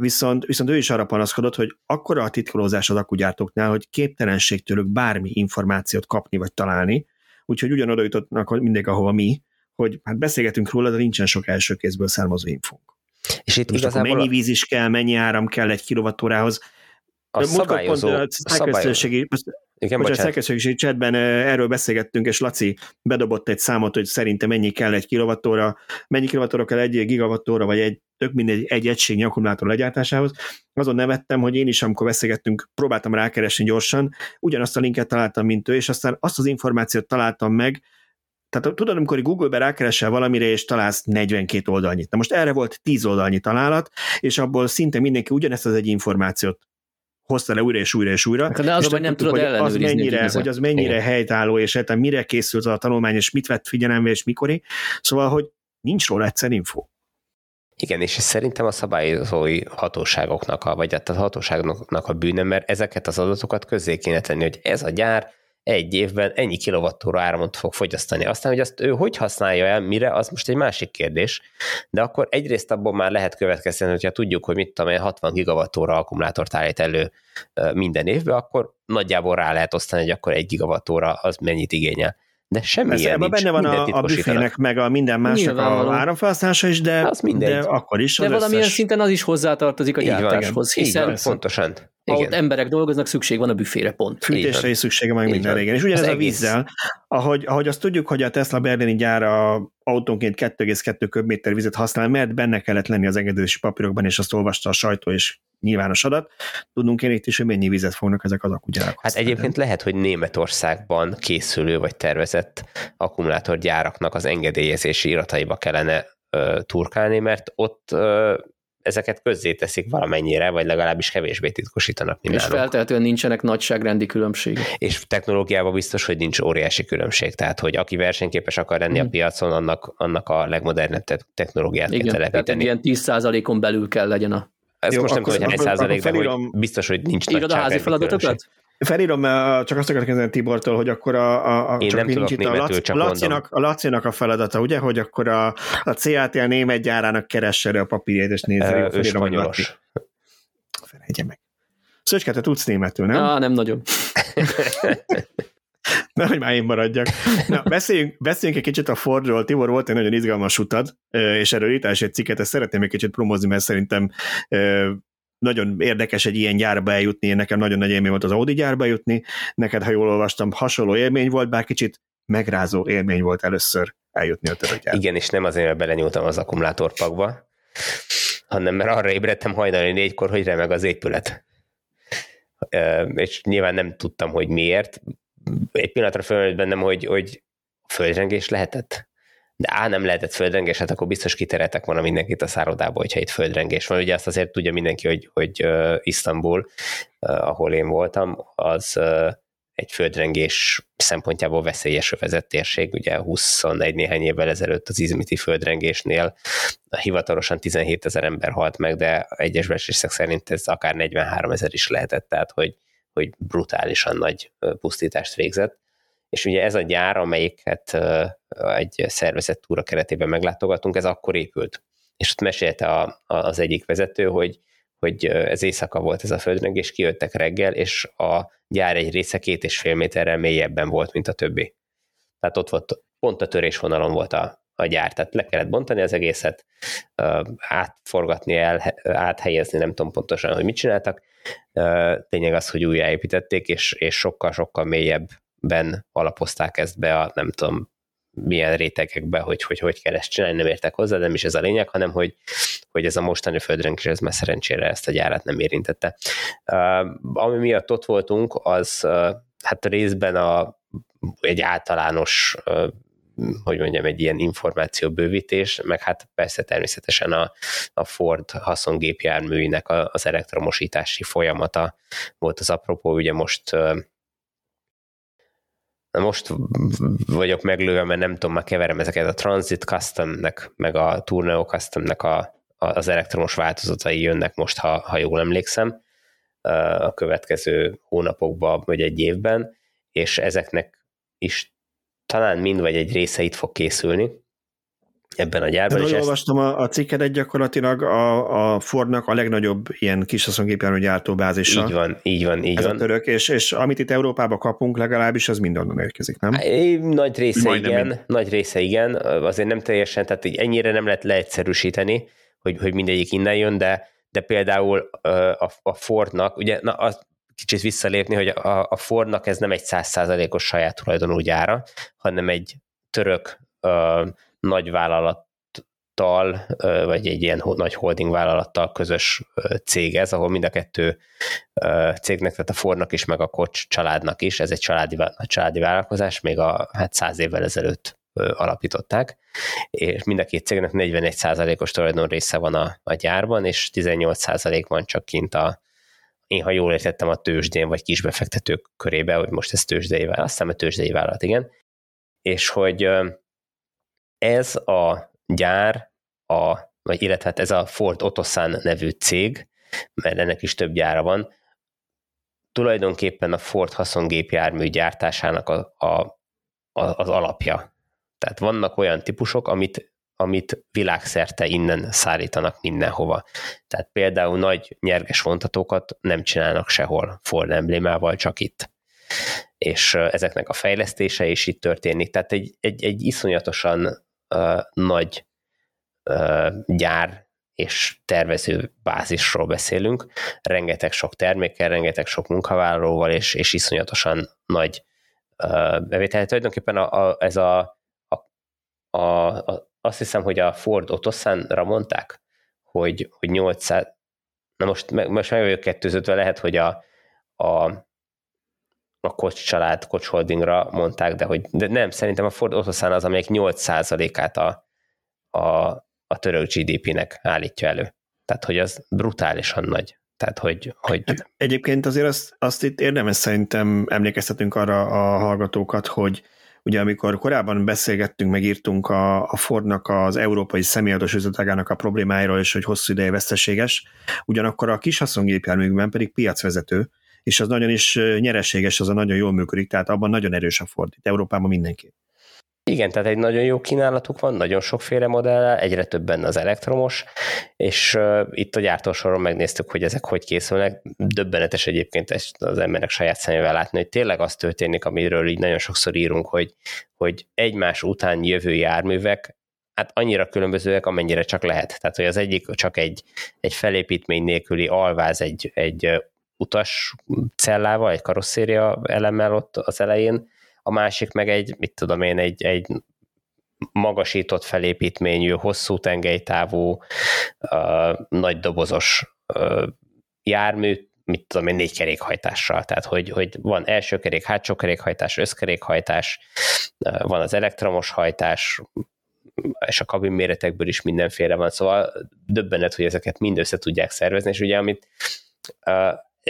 Viszont, viszont ő is arra panaszkodott, hogy akkora a titkolózás az akkugyártóknál, hogy képtelenség tőlük bármi információt kapni vagy találni, úgyhogy ugyanoda jutottak mindig, ahova mi, hogy hát beszélgetünk róla, de nincsen sok első kézből származó infónk. És itt Most igazából mennyi víz is kell, mennyi áram kell egy kilovattórához? A szabályozó, pont, a szabályozó. Igen, Bocsánat, szerkesztőségi chatben erről beszélgettünk, és Laci bedobott egy számot, hogy szerintem mennyi kell egy kilovattóra, mennyi kilovattóra kell egy gigavattóra, vagy egy tök mindegy egy egységnyi akkumulátor legyártásához. Azon nevettem, hogy én is, amikor beszélgettünk, próbáltam rákeresni gyorsan, ugyanazt a linket találtam, mint ő, és aztán azt az információt találtam meg, tehát tudod, amikor Google-be rákeresel valamire, és találsz 42 oldalnyit. Na most erre volt 10 oldalnyi találat, és abból szinte mindenki ugyanezt az egy információt hozta le újra és újra és újra. De az, hogy nem tudod hogy az mennyire, hogy az mennyire Igen. helytálló, és hát mire készült a tanulmány, és mit vett figyelembe, és mikori. Szóval, hogy nincs róla egyszer info. Igen, és szerintem a szabályozói hatóságoknak, a, vagy hát a hatóságoknak a bűne, mert ezeket az adatokat közzé kéne tenni, hogy ez a gyár egy évben ennyi kilovattóra áramot fog fogyasztani. Aztán, hogy azt ő hogy használja el, mire, az most egy másik kérdés, de akkor egyrészt abból már lehet következteni, hogyha tudjuk, hogy mit tudom én, 60 gigawattóra akkumulátort állít elő minden évben, akkor nagyjából rá lehet osztani, hogy akkor egy gigawattóra az mennyit igényel de semmi ilyen nincs. benne van a, a büfének, meg a minden másnak a áramfelhasználása is, de, az de akkor is De az valamilyen összes... szinten az is hozzátartozik a gyártáshoz, hiszen van, pontosan. Igen. ott emberek dolgoznak, szükség van a büfére, pont. Fűtésre is szüksége van minden régen. És ugyanez a vízzel, ahogy, ahogy azt tudjuk, hogy a Tesla berlini gyára autónként 2,2 köbméter vizet használ, mert benne kellett lenni az engedélyezési papírokban, és azt olvasta a sajtó és nyilvános adat. Tudnunk én itt is, hogy mennyi vizet fognak ezek az akugyárak. Hát egyébként lehet, hogy Németországban készülő vagy tervezett akkumulátorgyáraknak az engedélyezési irataiba kellene ö, turkálni, mert ott ö, ezeket közzéteszik valamennyire, vagy legalábbis kevésbé titkosítanak, mint És feltehetően nincsenek nagyságrendi különbségek. És technológiában biztos, hogy nincs óriási különbség, tehát hogy aki versenyképes akar lenni hmm. a piacon, annak, annak a legmodernebb technológiát Igen, kell telepíteni. Igen, ilyen 10%-on belül kell legyen a ezt Jó, most nem tudom, hogy hány százalékban, hogy biztos, hogy nincs Írod a házi feladatokat? Felírom, csak azt akarok kezdeni Tibortól, hogy akkor a, a, a Én csak nem tudok németül, a, Laci, csak Lacinak, a Lacinak a feladata, ugye, hogy akkor a, a CATL német gyárának keresse a papírjait, és nézze. Ő spanyolos. Felejtje meg. Szöcske, te tudsz németül, nem? Ah, nem nagyon. Nehogy már én maradjak. Na, beszéljünk, beszéljünk egy kicsit a Fordról. Tibor, volt egy nagyon izgalmas utad, és erről itt egy cikket, ezt szeretném egy kicsit promozni, mert szerintem nagyon érdekes egy ilyen gyárba eljutni, nekem nagyon nagy élmény volt az Audi gyárba jutni, neked, ha jól olvastam, hasonló élmény volt, bár kicsit megrázó élmény volt először eljutni a törökgyárba. Igen, és nem azért, mert belenyúltam az akkumulátorpakba, hanem mert arra ébredtem hajnali négykor, hogy remeg az épület. És nyilván nem tudtam, hogy miért, egy pillanatra fölmerült bennem, hogy, hogy földrengés lehetett. De á, nem lehetett földrengés, hát akkor biztos kitereltek volna mindenkit a szállodába, hogyha itt földrengés van. Ugye azt azért tudja mindenki, hogy, hogy uh, Isztambul, uh, ahol én voltam, az uh, egy földrengés szempontjából veszélyes övezett térség, ugye 21 néhány évvel ezelőtt az izmiti földrengésnél hivatalosan 17 ezer ember halt meg, de egyes becslések szerint ez akár 43 ezer is lehetett, tehát hogy hogy brutálisan nagy pusztítást végzett. És ugye ez a gyár, amelyiket egy szervezett túra keretében meglátogatunk, ez akkor épült. És ott mesélte a, a, az egyik vezető, hogy, hogy ez éjszaka volt ez a földrengés, kijöttek reggel, és a gyár egy része két és fél méterrel mélyebben volt, mint a többi. Tehát ott volt, pont a törésvonalon volt a, a gyár, tehát le kellett bontani az egészet, átforgatni, el, áthelyezni, nem tudom pontosan, hogy mit csináltak, Tényleg az, hogy újjáépítették, és, és sokkal-sokkal mélyebben alapozták ezt be a nem tudom milyen rétegekbe, hogy, hogy hogy kell ezt csinálni, nem értek hozzá, nem is ez a lényeg, hanem hogy, hogy ez a mostani földrengés, ez már szerencsére ezt a gyárat nem érintette. Uh, ami miatt ott voltunk, az uh, hát részben a, egy általános uh, hogy mondjam, egy ilyen információbővítés, meg hát persze természetesen a, a Ford haszongépjárműinek az elektromosítási folyamata volt az apropó, ugye most Na most vagyok meglőve, mert nem tudom, már keverem ezeket a Transit Custom-nek, meg a Tourneo Custom-nek a, az elektromos változatai jönnek most, ha, ha jól emlékszem, a következő hónapokban, vagy egy évben, és ezeknek is talán mind vagy egy része itt fog készülni ebben a gyárban. Én olvastam a, a cikkedet gyakorlatilag a, a Fordnak a legnagyobb ilyen kis haszongépjármű gyártó bázisa. Így van, így van, így Ez van. A török, és, és amit itt Európába kapunk legalábbis, az onnan érkezik, nem? Nagy része Majdnem igen, mind. nagy része igen, azért nem teljesen, tehát ennyire nem lehet leegyszerűsíteni, hogy, hogy mindegyik innen jön, de, de például a, a Fordnak, ugye na, az kicsit visszalépni, hogy a, a Fordnak ez nem egy százszázalékos saját tulajdonú gyára, hanem egy török ö, nagyvállalat vagy egy ilyen nagy holding vállalattal közös cég ez, ahol mind a kettő cégnek, tehát a Fordnak is, meg a Kocs családnak is, ez egy családi, családi vállalkozás, még a hát száz évvel ezelőtt alapították, és mind a két cégnek 41%-os tulajdon része van a, a gyárban, és 18% van csak kint a, én ha jól értettem a tőzsdén, vagy kisbefektetők körébe, hogy most ez tőzsdei vállalat, azt hiszem a tőzsdei vállalat, igen, és hogy ez a gyár, a, vagy illetve hát ez a Ford Otosan nevű cég, mert ennek is több gyára van, tulajdonképpen a Ford haszongépjármű gyártásának a, a, a, az alapja. Tehát vannak olyan típusok, amit, amit világszerte innen szállítanak mindenhova. Tehát például nagy nyerges vontatókat nem csinálnak sehol Ford emblémával, csak itt. És ezeknek a fejlesztése is itt történik. Tehát egy, egy, egy iszonyatosan nagy gyár és tervező bázisról beszélünk, rengeteg sok termékkel, rengeteg sok munkavállalóval, és, és iszonyatosan nagy uh, bevétel. Tulajdonképpen a, a, ez a a, a, azt hiszem, hogy a Ford Otosanra mondták, hogy, hogy 800, na most, most meg vagyok kettőzötve, lehet, hogy a, a, a Kocs család, Kocs Holdingra mondták, de, hogy, de nem, szerintem a Ford Otosan az, amelyik 8%-át a, a, a török GDP-nek állítja elő. Tehát, hogy az brutálisan nagy. Tehát, hogy, hogy... Hát egyébként azért azt, azt itt érdemes szerintem emlékeztetünk arra a hallgatókat, hogy Ugye amikor korábban beszélgettünk, megírtunk a, a Fordnak az európai személyadós üzletágának a problémáiról, és hogy hosszú ideje veszteséges, ugyanakkor a kis haszongépjárműkben pedig piacvezető, és az nagyon is nyereséges, az a nagyon jól működik, tehát abban nagyon erős a Ford, itt Európában mindenki. Igen, tehát egy nagyon jó kínálatuk van, nagyon sokféle modell, egyre több benne az elektromos, és uh, itt a gyártósoron megnéztük, hogy ezek hogy készülnek. Döbbenetes egyébként ezt az emberek saját szemével látni, hogy tényleg az történik, amiről így nagyon sokszor írunk, hogy, hogy egymás után jövő járművek hát annyira különbözőek, amennyire csak lehet. Tehát, hogy az egyik csak egy, egy felépítmény nélküli alváz egy, egy utas cellával, egy karosszéria elemmel ott az elején, a másik meg egy, mit tudom én, egy, egy magasított felépítményű, hosszú tengelytávú, nagy dobozos jármű, mit tudom én, négy kerékhajtással. Tehát, hogy, hogy van első kerék, hátsó kerékhajtás, összkerékhajtás, uh, van az elektromos hajtás, és a kabin méretekből is mindenféle van, szóval döbbenet, hogy ezeket mind össze tudják szervezni, és ugye amit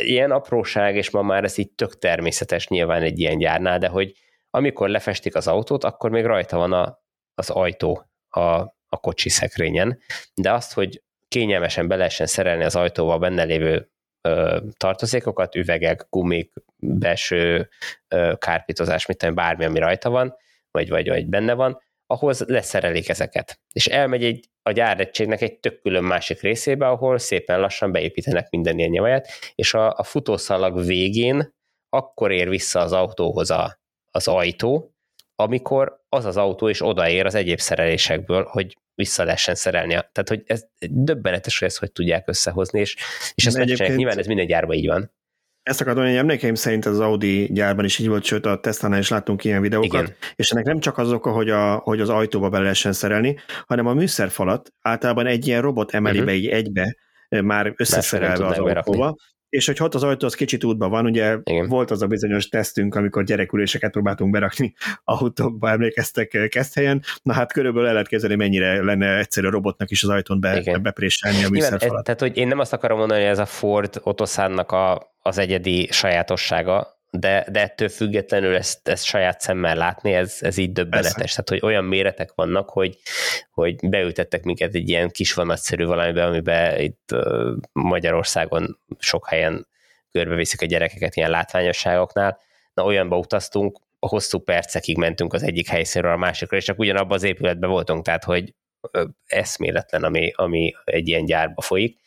ilyen apróság, és ma már ez így tök természetes nyilván egy ilyen gyárnál, de hogy amikor lefestik az autót, akkor még rajta van a, az ajtó a, a kocsi szekrényen, de azt, hogy kényelmesen be lehessen szerelni az ajtóval benne lévő ö, tartozékokat, üvegek, gumik, belső ö, kárpitozás, mit bármi, ami rajta van, vagy, vagy, vagy benne van, ahhoz leszerelik ezeket. És elmegy egy, a gyáregységnek egy tök külön másik részébe, ahol szépen lassan beépítenek minden ilyen nyavaját, és a, a futószalag végén akkor ér vissza az autóhoz a, az ajtó, amikor az az autó is odaér az egyéb szerelésekből, hogy vissza lehessen szerelni. Tehát, hogy ez döbbenetes, hogy ezt hogy tudják összehozni, és, és ezt megcsinálják. Nyilván ez minden gyárban így van. Ezt akartam, hogy emlékeim szerint az Audi gyárban is így volt, sőt a Tesla-nál is láttunk ilyen videókat, Igen. és ennek nem csak az oka, hogy, a, hogy az ajtóba be lehessen szerelni, hanem a műszerfalat általában egy ilyen robot emeli uh-huh. be így egybe, már összeszerelve az autóba, és hogy ott az ajtó az kicsit útban van, ugye Igen. volt az a bizonyos tesztünk, amikor gyereküléseket próbáltunk berakni autókba, emlékeztek eh, helyen, na hát körülbelül el lehet kezdeni, mennyire lenne egyszerű a robotnak is az ajtón be, bepréselni a műszerfalat. Tehát, hogy én nem azt akarom mondani, hogy ez a Ford Otoszánnak a, az egyedi sajátossága, de, de ettől függetlenül ezt, ezt saját szemmel látni, ez, ez így döbbenetes. Persze. Tehát, hogy olyan méretek vannak, hogy, hogy beültettek minket egy ilyen kis vanatszerű valamibe, amiben itt Magyarországon sok helyen körbeviszik a gyerekeket ilyen látványosságoknál. Na, olyanba utaztunk, hosszú percekig mentünk az egyik helyszínről a másikra, és csak ugyanabban az épületben voltunk, tehát, hogy eszméletlen, ami, ami egy ilyen gyárba folyik.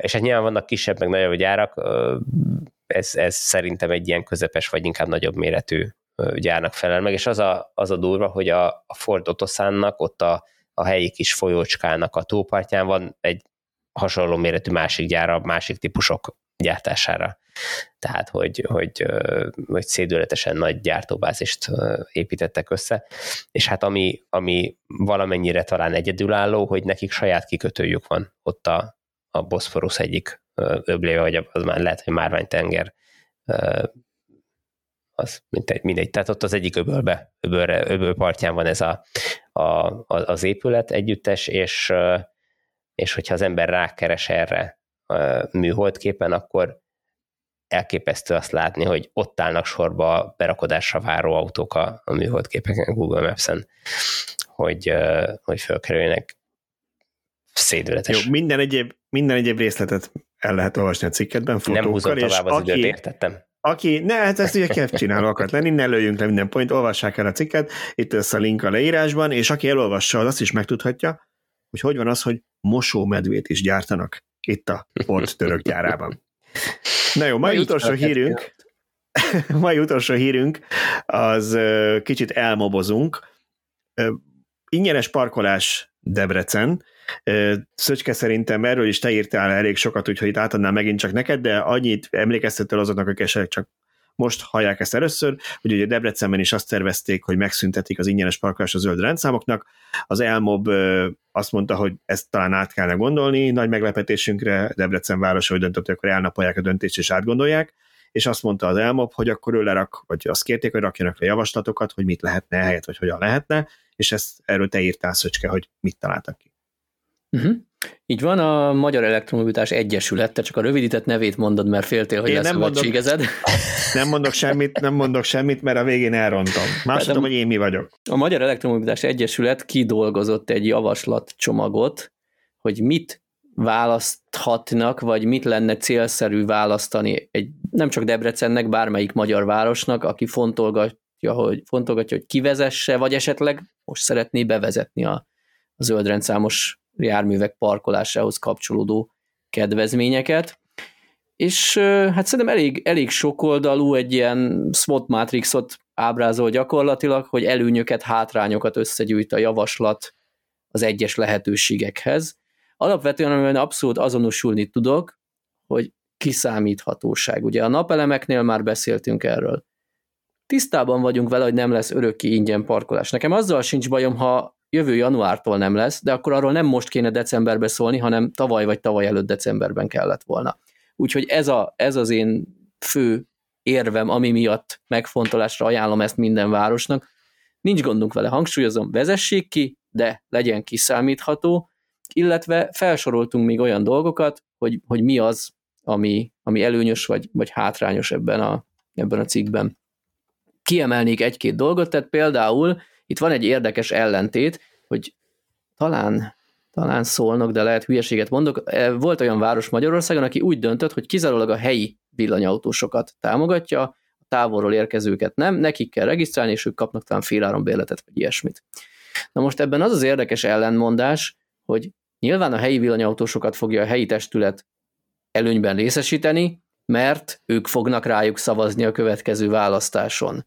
És hát nyilván vannak kisebb, meg nagyobb gyárak, ez, ez szerintem egy ilyen közepes, vagy inkább nagyobb méretű gyárnak felel meg, és az a, az a durva, hogy a, a Ford Otoszánnak ott a, a helyi kis folyócskának a tópartján van egy hasonló méretű másik gyára, másik típusok gyártására. tehát hogy, hogy, hogy szédületesen nagy gyártóbázist építettek össze, és hát ami, ami valamennyire talán egyedülálló, hogy nekik saját kikötőjük van ott a, a Boszforusz egyik öbléve, vagy az már lehet, hogy Márványtenger az mindegy, mindegy. Tehát ott az egyik öbölbe, öbölre, öböl partján van ez a, a, az épület együttes, és, és hogyha az ember rákeres erre műholdképen, akkor elképesztő azt látni, hogy ott állnak sorba berakodásra váró autók a, a műholdképeken Google Maps-en, hogy, hogy fölkerüljenek szédületes. Jó, minden egyéb, minden egyéb részletet el lehet olvasni a cikketben, fotókkal. Nem húzom tovább az aki, időt, értettem? Aki, ne, hát ezt ugye kev csináló akart lenni, ne lőjünk le minden point, olvassák el a cikket, itt lesz a link a leírásban, és aki elolvassa, az azt is megtudhatja, hogy hogy van az, hogy mosómedvét is gyártanak itt a port török gyárában. Na jó, mai utolsó hírünk, mai utolsó hírünk, az kicsit elmobozunk. Ingyenes parkolás Debrecen, Szöcske szerintem erről is te írtál elég sokat, úgyhogy itt átadnám megint csak neked, de annyit emlékeztető azoknak, akik esetleg csak most hallják ezt először, hogy ugye Debrecenben is azt tervezték, hogy megszüntetik az ingyenes parkolás a zöld rendszámoknak. Az Elmob azt mondta, hogy ezt talán át kellene gondolni, nagy meglepetésünkre Debrecen városa hogy döntött, hogy akkor elnapolják a döntést és átgondolják, és azt mondta az Elmob, hogy akkor ő lerak, vagy azt kérték, hogy rakjanak le javaslatokat, hogy mit lehetne helyet, vagy hogyan lehetne, és ezt erről te írtál, Szöcske, hogy mit találtak ki. Uh-huh. Így van, a Magyar Elektromobilitás Egyesület, te csak a rövidített nevét mondod, mert féltél, hogy Én lesz nem mondok, nem mondok semmit, nem mondok semmit, mert a végén elrontom. Más tudom, hogy én mi vagyok. A Magyar Elektromobilitás Egyesület kidolgozott egy javaslatcsomagot, hogy mit választhatnak, vagy mit lenne célszerű választani egy, nem csak Debrecennek, bármelyik magyar városnak, aki fontolgatja, hogy, fontolgatja, hogy kivezesse, vagy esetleg most szeretné bevezetni a, a zöldrendszámos járművek parkolásához kapcsolódó kedvezményeket. És hát szerintem elég, elég sokoldalú egy ilyen SWOT matrixot ábrázol gyakorlatilag, hogy előnyöket, hátrányokat összegyűjt a javaslat az egyes lehetőségekhez. Alapvetően, amiben abszolút azonosulni tudok, hogy kiszámíthatóság. Ugye a napelemeknél már beszéltünk erről. Tisztában vagyunk vele, hogy nem lesz örökké ingyen parkolás. Nekem azzal sincs bajom, ha jövő januártól nem lesz, de akkor arról nem most kéne decemberbe szólni, hanem tavaly vagy tavaly előtt decemberben kellett volna. Úgyhogy ez, a, ez az én fő érvem, ami miatt megfontolásra ajánlom ezt minden városnak. Nincs gondunk vele, hangsúlyozom, vezessék ki, de legyen kiszámítható, illetve felsoroltunk még olyan dolgokat, hogy, hogy mi az, ami, ami előnyös vagy, vagy hátrányos ebben a, ebben a cikkben. Kiemelnék egy-két dolgot, tehát például itt van egy érdekes ellentét, hogy talán talán szólnak, de lehet hülyeséget mondok. E, volt olyan város Magyarországon, aki úgy döntött, hogy kizárólag a helyi villanyautósokat támogatja, a távolról érkezőket nem, nekik kell regisztrálni, és ők kapnak talán féláron bérletet, vagy ilyesmit. Na most ebben az az érdekes ellenmondás, hogy nyilván a helyi villanyautósokat fogja a helyi testület előnyben részesíteni, mert ők fognak rájuk szavazni a következő választáson.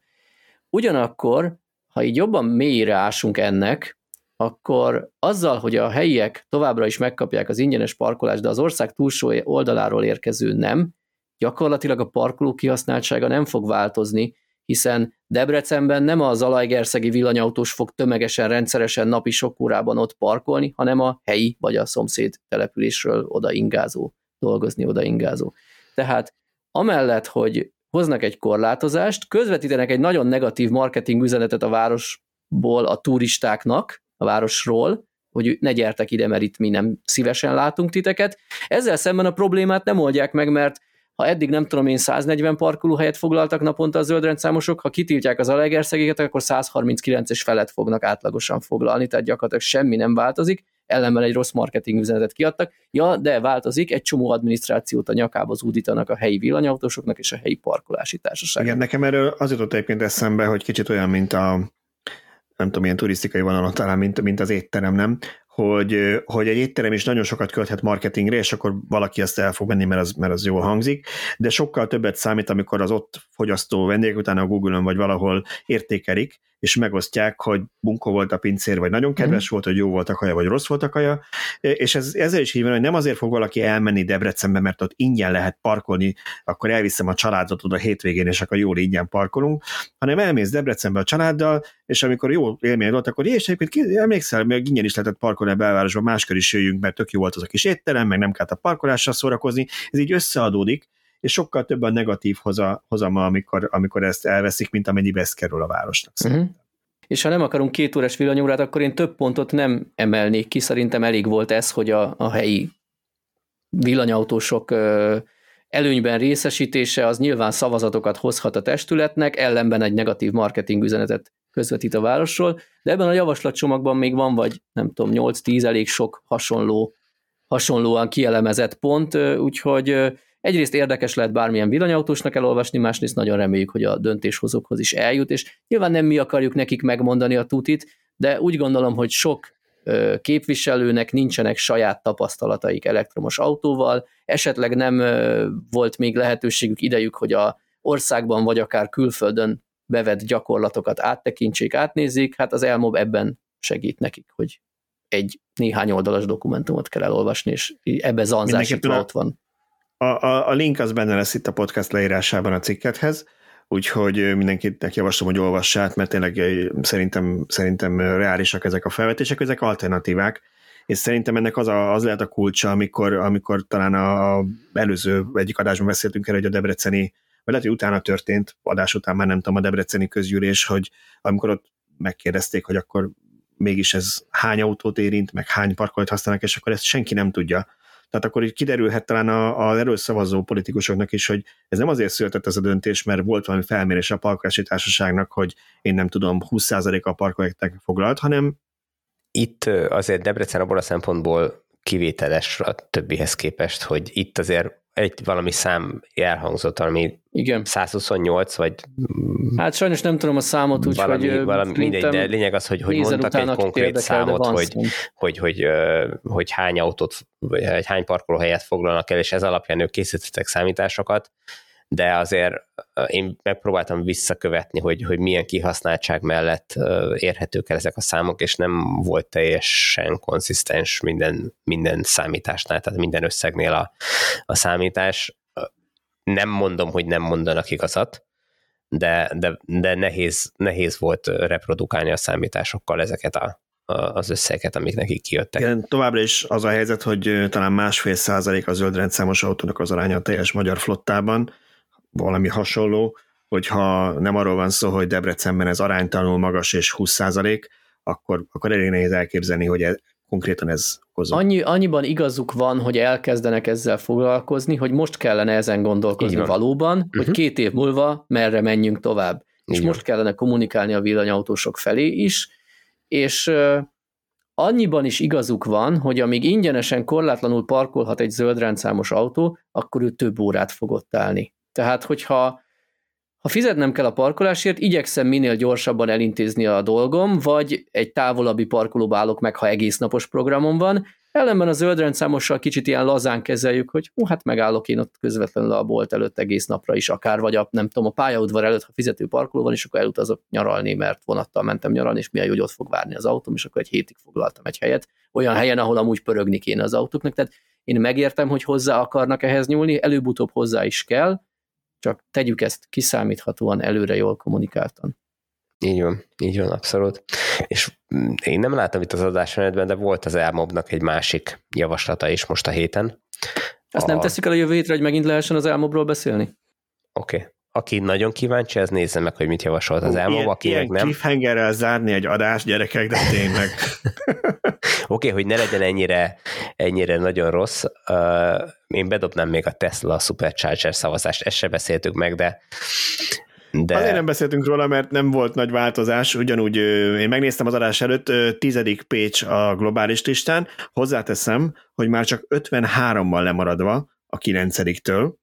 Ugyanakkor ha így jobban mélyre ásunk ennek, akkor azzal, hogy a helyiek továbbra is megkapják az ingyenes parkolást, de az ország túlsó oldaláról érkező nem, gyakorlatilag a parkoló kihasználtsága nem fog változni, hiszen Debrecenben nem a Zalajgerszegi villanyautós fog tömegesen, rendszeresen napi sok órában ott parkolni, hanem a helyi vagy a szomszéd településről odaingázó, dolgozni odaingázó. Tehát amellett, hogy hoznak egy korlátozást, közvetítenek egy nagyon negatív marketing üzenetet a városból a turistáknak, a városról, hogy ne gyertek ide, mert itt mi nem szívesen látunk titeket. Ezzel szemben a problémát nem oldják meg, mert ha eddig nem tudom én 140 parkolóhelyet foglaltak naponta a zöldrendszámosok, ha kitiltják az alegerszegéket, akkor 139-es felet fognak átlagosan foglalni, tehát gyakorlatilag semmi nem változik, ellenben egy rossz marketing üzenetet kiadtak. Ja, de változik, egy csomó adminisztrációt a nyakába zúdítanak a helyi villanyautósoknak és a helyi parkolási társaságnak. Igen, nekem erről az jutott egyébként eszembe, hogy kicsit olyan, mint a nem tudom, ilyen turisztikai vonalon talán, mint, mint az étterem, nem? Hogy, hogy egy étterem is nagyon sokat költhet marketingre, és akkor valaki ezt el fog venni, mert az, mert az jól hangzik, de sokkal többet számít, amikor az ott fogyasztó vendégek utána a Google-on vagy valahol értékelik, és megosztják, hogy bunkó volt a pincér, vagy nagyon kedves mm. volt, hogy jó volt a kaja, vagy rossz volt a kaja, és ez, ezzel is így van, hogy nem azért fog valaki elmenni Debrecenbe, mert ott ingyen lehet parkolni, akkor elviszem a családot oda hétvégén, és akkor jól ingyen parkolunk, hanem elmész Debrecenbe a családdal, és amikor jó élmény volt, akkor és egyébként emlékszel, még ingyen is lehetett parkolni a belvárosban, máskor is jöjjünk, mert tök jó volt az a kis étterem, meg nem kellett a parkolással szórakozni, ez így összeadódik, és sokkal több a negatív hoza, hozama, amikor, amikor ezt elveszik, mint amennyibe ez kerül a városnak. Uh-huh. És ha nem akarunk két órás villanyórát, akkor én több pontot nem emelnék ki. Szerintem elég volt ez, hogy a, a helyi villanyautósok előnyben részesítése az nyilván szavazatokat hozhat a testületnek, ellenben egy negatív marketing üzenetet közvetít a városról, de ebben a javaslatcsomagban még van vagy nem tudom, 8-10 elég sok hasonló, hasonlóan kielemezett pont, úgyhogy egyrészt érdekes lehet bármilyen villanyautósnak elolvasni, másrészt nagyon reméljük, hogy a döntéshozókhoz is eljut, és nyilván nem mi akarjuk nekik megmondani a tutit, de úgy gondolom, hogy sok képviselőnek nincsenek saját tapasztalataik elektromos autóval, esetleg nem volt még lehetőségük idejük, hogy a országban vagy akár külföldön bevett gyakorlatokat áttekintsék, átnézzék, hát az elmob ebben segít nekik, hogy egy néhány oldalas dokumentumot kell elolvasni, és ebbe zanzásítva ott van. A, a, link az benne lesz itt a podcast leírásában a cikkethez, úgyhogy mindenkinek javaslom, hogy olvassát, mert tényleg szerintem, szerintem reálisak ezek a felvetések, ezek alternatívák, és szerintem ennek az, a, az lehet a kulcsa, amikor, amikor talán a, a előző egyik adásban beszéltünk erről, hogy a debreceni, vagy lehet, hogy utána történt, adás után már nem tudom, a debreceni közgyűlés, hogy amikor ott megkérdezték, hogy akkor mégis ez hány autót érint, meg hány parkolót használnak, és akkor ezt senki nem tudja. Tehát akkor így kiderülhet talán az erről szavazó politikusoknak is, hogy ez nem azért született ez a döntés, mert volt valami felmérés a parkolási társaságnak, hogy én nem tudom, 20% a parkolektek foglalt, hanem itt azért Debrecen abból a szempontból kivételes a többihez képest, hogy itt azért egy valami szám elhangzott, ami Igen. 128, vagy... Hát sajnos nem tudom a számot, úgy, valami, hogy... Valami, mindegy, de lényeg az, hogy, hogy mondtak egy konkrét érdekel, számot, hogy, hogy, hogy, hogy, hogy hány autót, vagy hány parkolóhelyet foglalnak el, és ez alapján ők készítettek számításokat, de azért én megpróbáltam visszakövetni, hogy, hogy milyen kihasználtság mellett érhetők el ezek a számok, és nem volt teljesen konszisztens minden, minden számításnál, tehát minden összegnél a, a számítás. Nem mondom, hogy nem mondanak igazat, de, de, de nehéz, nehéz volt reprodukálni a számításokkal ezeket a, az összegeket, amik nekik kijöttek. Igen, továbbra is az a helyzet, hogy talán másfél százalék a zöld rendszámos autónak az aránya a teljes magyar flottában, valami hasonló, hogyha nem arról van szó, hogy Debrecenben ez aránytalanul magas és 20 százalék, akkor, akkor elég nehéz elképzelni, hogy ez, konkrétan ez okozza. Annyi, annyiban igazuk van, hogy elkezdenek ezzel foglalkozni, hogy most kellene ezen gondolkozni valóban, uh-huh. hogy két év múlva merre menjünk tovább. Így és most kellene kommunikálni a villanyautósok felé is, és uh, annyiban is igazuk van, hogy amíg ingyenesen korlátlanul parkolhat egy zöld rendszámos autó, akkor ő több órát fog ott állni. Tehát, hogyha ha fizetnem kell a parkolásért, igyekszem minél gyorsabban elintézni a dolgom, vagy egy távolabbi parkolóba állok meg, ha egész napos programom van. Ellenben a zöldrendszámossal kicsit ilyen lazán kezeljük, hogy hú, hát megállok én ott közvetlenül a bolt előtt egész napra is akár, vagy a, nem tudom, a pályaudvar előtt, ha fizető parkoló van, és akkor elutazok nyaralni, mert vonattal mentem nyaralni, és milyen jó, hogy ott fog várni az autóm, és akkor egy hétig foglaltam egy helyet, olyan helyen, ahol amúgy pörögni kéne az autóknak. Tehát én megértem, hogy hozzá akarnak ehhez nyúlni, előbb-utóbb hozzá is kell, csak tegyük ezt kiszámíthatóan előre jól kommunikáltan. Így van, így van, abszolút. És mm, én nem látom itt az adásmenetben, de volt az elmobnak egy másik javaslata is most a héten. Azt a... nem teszik el a jövő hétre, hogy megint lehessen az elmobról beszélni? Oké. Okay. Aki nagyon kíváncsi, az nézze meg, hogy mit javasolt az elmob, aki ilyen nem. cliffhangerrel zárni egy adást, gyerekek, de tényleg. Oké, okay, hogy ne legyen ennyire, ennyire nagyon rossz. Uh, én bedobnám még a Tesla Supercharger szavazást, ezt se beszéltük meg, de de... Azért nem beszéltünk róla, mert nem volt nagy változás, ugyanúgy én megnéztem az adás előtt, tizedik Pécs a globális listán, hozzáteszem, hogy már csak 53-mal lemaradva a kilencediktől,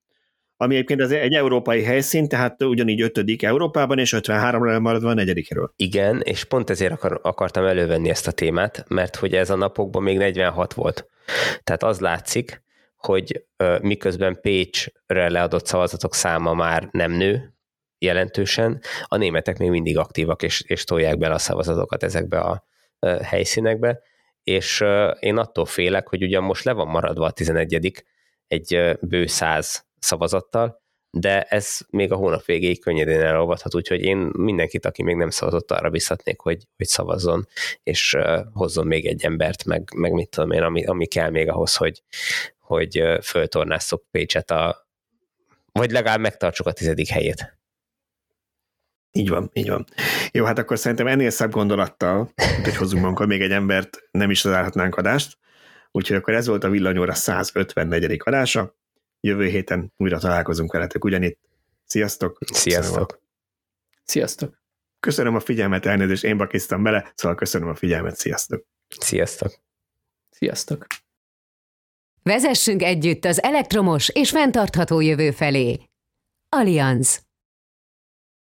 ami egyébként az egy európai helyszín, tehát ugyanígy ötödik Európában, és 53-ra maradva a negyedikről. Igen, és pont ezért akar, akartam elővenni ezt a témát, mert hogy ez a napokban még 46 volt. Tehát az látszik, hogy miközben Pécsre leadott szavazatok száma már nem nő, jelentősen, a németek még mindig aktívak, és, és tolják bele a szavazatokat ezekbe a helyszínekbe, és én attól félek, hogy ugyan most le van maradva a 11 egy bő száz szavazattal, de ez még a hónap végéig könnyedén elolvadhat, úgyhogy én mindenkit, aki még nem szavazott, arra biztatnék, hogy, hogy szavazzon, és hozzon még egy embert, meg, meg mit tudom én, ami, ami kell még ahhoz, hogy, hogy uh, föltornásszuk Pécset a, vagy legalább megtartsuk a tizedik helyét. Így van, így van. Jó, hát akkor szerintem ennél szebb gondolattal, hogy hozzunk magunkkal még egy embert, nem is találhatnánk adást. Úgyhogy akkor ez volt a Villanyóra 154. adása. Jövő héten újra találkozunk veletek ugyanitt. Sziasztok! Sziasztok! Sziasztok! Köszönöm a figyelmet, elnézést, én bakiztam bele, szóval köszönöm a figyelmet, sziasztok! Sziasztok! Sziasztok! Vezessünk együtt az elektromos és fenntartható jövő felé. Allianz